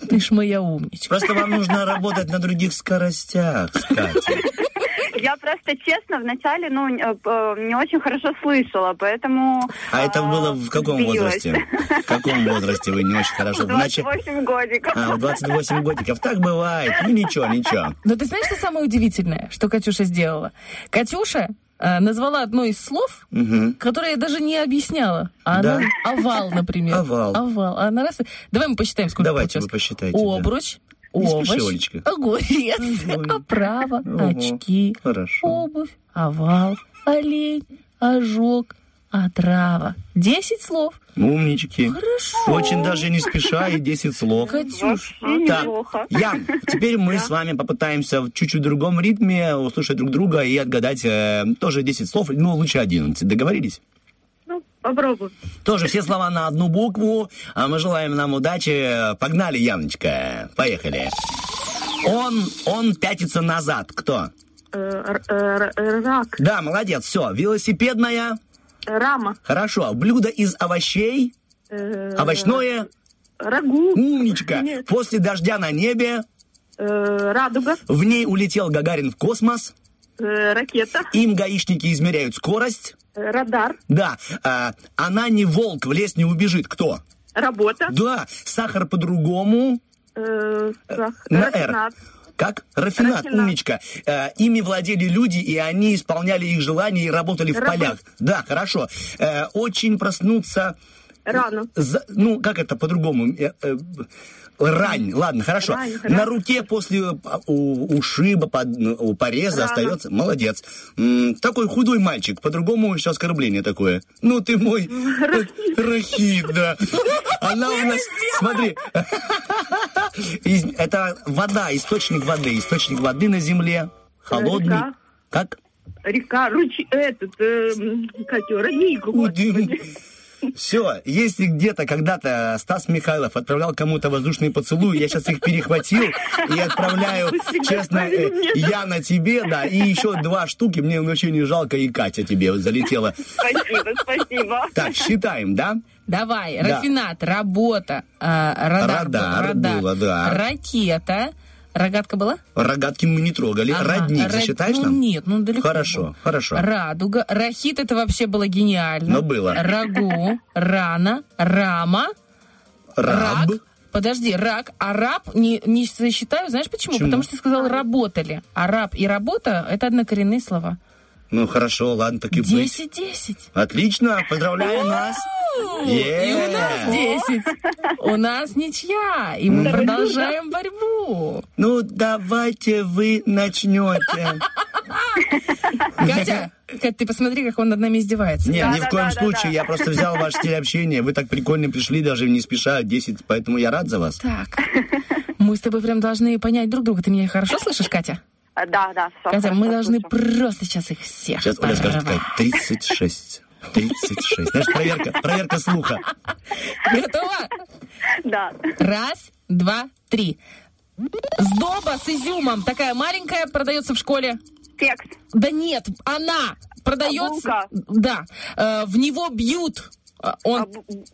Ты ж моя умничка. Просто вам нужно работать на других скоростях, Катя. Я просто честно вначале, ну, э, э, не очень хорошо слышала, поэтому... А это было в каком сбилась. возрасте? В каком возрасте вы не очень хорошо? В начале- 28 годиков. А, в 28 годиков. Так бывает. Ну ничего, ничего. Но ты знаешь, что самое удивительное, что Катюша сделала? Катюша э, назвала одно из слов, Мгм. которое я даже не объясняла. А Да. она овал, например. Овал. Овал. А она раз... Давай мы посчитаем, сколько Давайте получилось. вы посчитайте. да. Обруч, Не овощ, спеши, огурец, оправа, Ого, очки, Хорошо. обувь, овал, олень, ожог, отрава. Десять слов. Умнички. Хорошо. Очень даже не спеша и 10 слов. Катюш. Так, Ян, теперь мы с вами попытаемся в чуть-чуть другом ритме услышать друг друга и отгадать э, тоже 10 слов, ну, лучше 11. Договорились? Ну, попробуй. Тоже все слова на одну букву. А мы желаем нам удачи. Погнали, Яночка. Поехали. Он, он пятится назад. Кто? Э, э, Рак. Да, молодец, все. Велосипедная. Рама. Хорошо. Блюдо из овощей. Э, Овощное. Рагу. Умничка. Нет. После дождя на небе. Э, Радуга. В ней улетел Гагарин в космос. Э, Ракета. Им гаишники измеряют скорость. Радар. Да. а, она не волк, в лес не убежит. Кто? Работа. Да. Сахар по-другому. Э, сах- На «Р». Как? Рафинат, Рафинат. умничка. Э, ими владели люди, и они исполняли их желания и работали в Рабы. полях. Да, хорошо. Э, очень проснуться... Рано. за- ну, как это по-другому? Рань. Ладно, хорошо. Рань, На рань. руке после э, у- ушиба, под, ну, у пореза Рана. остается... Молодец. М, такой худой мальчик. По-другому еще оскорбление такое. Ну, ты мой... Рахит, да. Она у нас... Смотри. Это вода, источник воды. Источник воды на земле. Холодный. Река. Как? Река. Ручей. Этот. Э, как его? Родник. Все, если где-то когда-то Стас Михайлов отправлял кому-то воздушные поцелуи, я сейчас их перехватил и отправляю, честно, э, я на тебе, да, и еще два штуки, мне вообще не жалко, и Катя тебе вот залетела. Спасибо, спасибо. Так, считаем, да? Давай, Да. рафинат, работа, а, радар, Радар радар, было, да. ракета, рогатка была? Рогатки мы не трогали. Ага, Родник род- засчитаешь ну, нам? Нет, ну далеко. Хорошо, было. хорошо. Радуга, рахит это вообще было гениально. Но было. Рагу, рана, рама, Раб. рак. Подожди, рак, а раб не, не засчитаю, знаешь почему? Почему? Потому что ты сказал работали. А раб и работа это однокоренные слова. Ну, хорошо, ладно, так и быть. Десять-десять. Отлично, поздравляю нас. И у нас. 10. У нас ничья. И мы продолжаем борьбу. Ну, давайте вы начнете. Катя, Катя, ты посмотри, как он над нами издевается. Нет, ни в коем случае. Я просто взял ваш стиль общения. Вы так прикольно пришли, даже не спеша, 10, поэтому я рад за вас. Так, мы с тобой прям должны понять друг друга. Ты меня хорошо слышишь, Катя? А, Да, да, всё Катя, мы должны слышу. просто сейчас их всех Сейчас Оля скажет, порвать. такая, 36. 36. Знаешь, проверка, проверка слуха. Готова? Да. Раз, два, три. Сдоба с изюмом. Такая маленькая продается в школе. Текст. Да нет, она продается. Да. Э, в него бьют. Э, Он...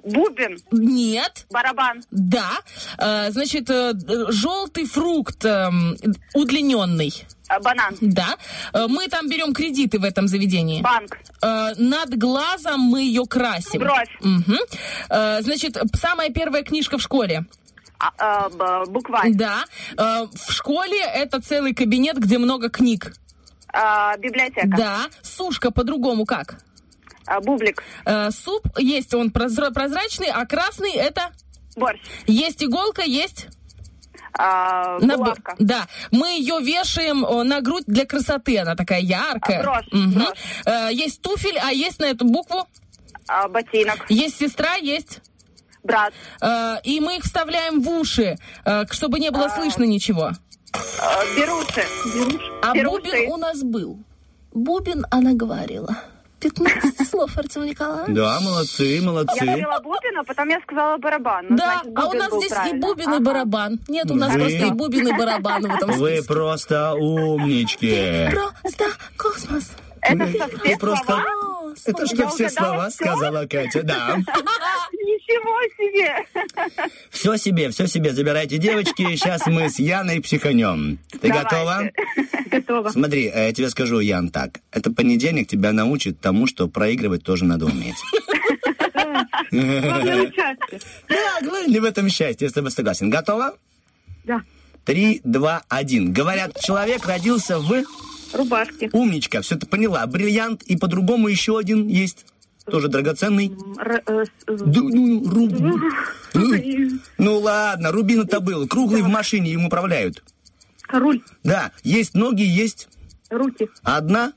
Бубен. Нет. Барабан. Да. Э, значит, желтый фрукт эм, удлиненный. А, Банан. Да. Э, Мы там берем кредиты в этом заведении. Банк. Э, Над глазом мы ее красим. Бровь. Э, Значит, самая первая книжка в школе. А, а, б- Букварь. Да. Э, В школе это целый кабинет, где много книг. А, Библиотека. Да. Сушка по-другому как? А, Бублик. Э, Суп есть, он прозра- прозрачный, а красный это? Борщ. Есть иголка, есть? А, На Булавка. Да, мы ее вешаем э, на грудь для красоты, она такая яркая. А, брошь, Мгм. брошь. Э, Есть туфель, а есть на эту букву? А, Ботинок. Есть сестра, есть? Брат. Э, И мы их вставляем в уши, э, чтобы не было слышно ничего. А, Беруши. А Беруши. бубен у нас был. Бубен она говорила. 15 слов, Артем Николаевич. Да, молодцы, Я молодцы. говорила бубен, а потом я сказала барабан. Ну, Да, значит, а у нас здесь и бубен, и барабан. Нет, у нас Вы- просто и бубен, и барабан в этом Вы просто умнички. Просто космос. Это Вы совсем просто... слова? Это что все слова всё? сказала Катя, да. Ничего себе! Все себе, все себе забирайте, девочки. Сейчас мы с Яной психанем. Ты Давайте. готова? Готова. Смотри, э, я тебе скажу, Ян, так. Это понедельник тебя научит тому, что проигрывать тоже надо уметь. Да, главное в этом счастье, с тобой согласен. Готова? Да. Три, два, один. Говорят, человек родился в... Рубашки. Умничка, все ты поняла. Бриллиант и по-другому еще один есть. Тоже драгоценный. Р- э, Да, ну, руб- Ой, Ну ладно, рубин это был. Круглый в машине им управляют. Руль. Да, есть ноги, есть Руки. одна.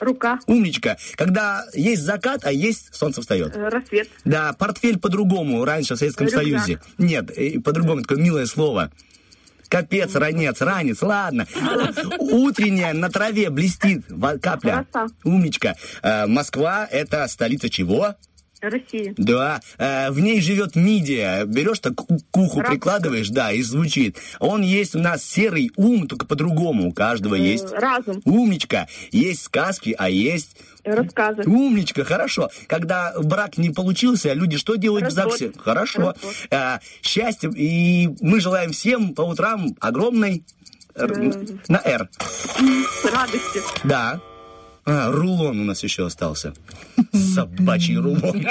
Рука. Умничка. Когда есть закат, а есть солнце встает. э, Рассвет. Да, портфель по-другому раньше в Советском Рюкзак. Союзе. Нет, э, по-другому такое милое слово. Капец, ранец, ранец, ладно. Утренняя на траве блестит капля. Умничка. Э, Москва это столица чего? Россия. Да, э, в ней живет мидия. Берешь так к уху Раб- прикладываешь, да, и звучит. Он есть у нас серый ум, только по-другому. У каждого Э, есть. Разум. Умничка. Есть сказки, а есть э, Рассказы. Умничка, хорошо. Когда брак не получился, люди что делают в Развод. ЗАГСе? Хорошо. Развод. А, счастья. И мы желаем всем по утрам огромной... Э. На «Р». Радости. Да. А, рулон у нас еще остался. Собачий рулон.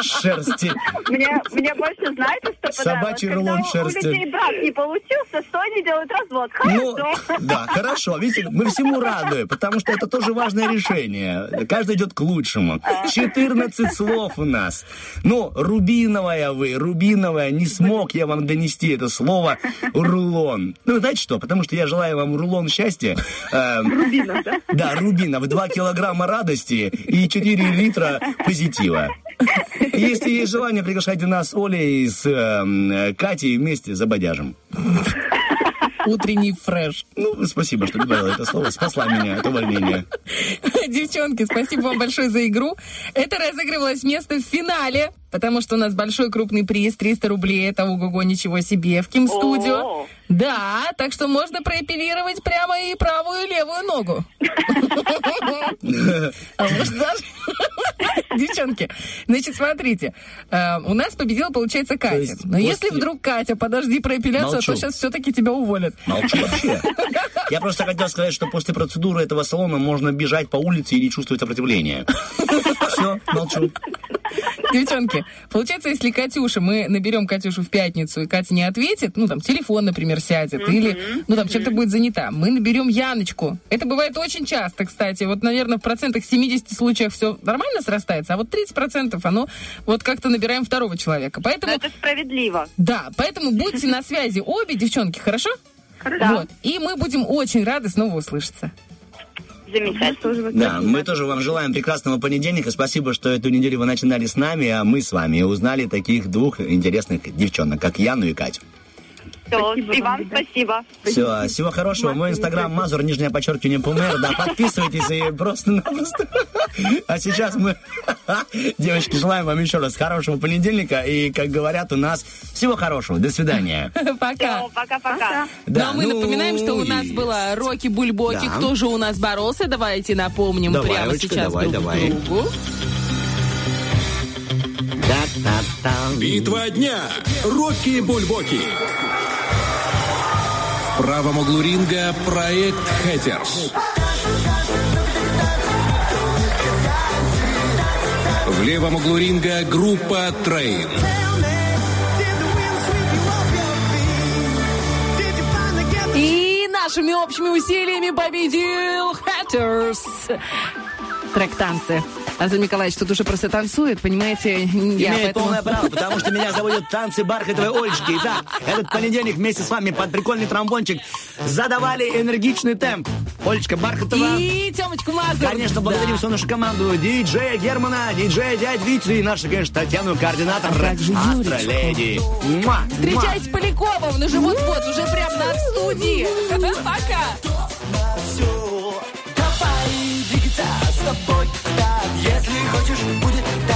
Шерсти. Мне, мне больше, знаете, что? Собачий Когда рулон шерсти. у людей брак не получился, что они делают развод? Ну, Хорошо. да, хорошо. Видите, мы всему рады, потому что это тоже важное решение. Каждый идет к лучшему. 14 слов у нас. Ну, рубиновая вы, рубиновая, не смог я вам донести это слово рулон. Ну, знаете что, потому что я желаю вам рулон счастья. Эм, Рубина, да? да, рубинов, 2 килограмма радости и 4 литра позитива. Если есть желание, приглашайте нас с Олей и с эм, Катей вместе за бодяжем. Утренний фреш. Ну, спасибо, что добавила это слово. Спасла меня от увольнения. Девчонки, спасибо вам большое за игру. Это разыгрывалось место в финале, потому что у нас большой крупный приз, 300 рублей. Это ого-го, ничего себе, в Ким Студио. Да, так что можно проэпилировать прямо и правую, и левую ногу. А может даже... Девчонки, значит, смотрите, э, у нас победила, получается, Катя. Но если вдруг, Катя, подожди про эпиляцию, Молчу. то сейчас все-таки тебя уволят. Молчу вообще. Я просто хотел сказать, что после процедуры этого салона можно бежать по улице и не чувствовать сопротивления. Все, молчу. Девчонки, получается, если Катюша, мы наберем Катюшу в пятницу, и Катя не ответит, ну, там, телефон, например, сядет, или, ну, там, чем-то будет занята, мы наберем Яночку. Это бывает очень часто, кстати. Вот, наверное, в процентах 70 случаях все нормально срастается, а вот 30 процентов оно вот как-то набираем второго человека. Поэтому, Это справедливо. да, поэтому будьте на связи обе, девчонки, хорошо? Хорошо. Вот. И мы будем очень рады снова услышаться. Замечательно. Да, мы тоже вам желаем прекрасного понедельника. Спасибо, что эту неделю вы начинали с нами, а мы с вами узнали таких двух интересных девчонок, как Яну и Катю. Спасибо и вам, спасибо. Все, всего хорошего. Мой инстаграм Мазур, нижнее подчеркивание ПМР. Да, подписывайтесь и просто-напросто. А сейчас мы, девочки, желаем вам еще раз хорошего понедельника. И, как говорят у нас, всего хорошего. До свидания. Пока. Пока-пока. ну, а мы напоминаем, что у нас было Рокки Бульбоки. Да. Кто же у нас боролся? Давайте напомним Давай, прямо Олечка, сейчас давай, друг давай. другу. Битва дня. Рокки Бульбоки. Правом углу ринга проект Хэттерс. В левом углу ринга группа Train. И нашими общими усилиями победил Hatters. Трек «Танцы». Антон Николаевич тут уже просто танцует, понимаете? Я Имеет поэтому- полное право, потому что меня заводят танцы бархатовой Олечки. Итак, этот понедельник вместе с вами под прикольный тромбончик задавали энергичный темп. Олечка Бархатова. И Тёмочку Мазур. Конечно, благодарим Да. всю нашу команду. Диджея Германа, диджея дядь Витю и нашу, конечно, Татьяну, координатор А также. Леди. Муа, муа. Встречайте Полякова, он уже вот-вот, уже прямо на студии. Пока тобой так Если хочешь, будет так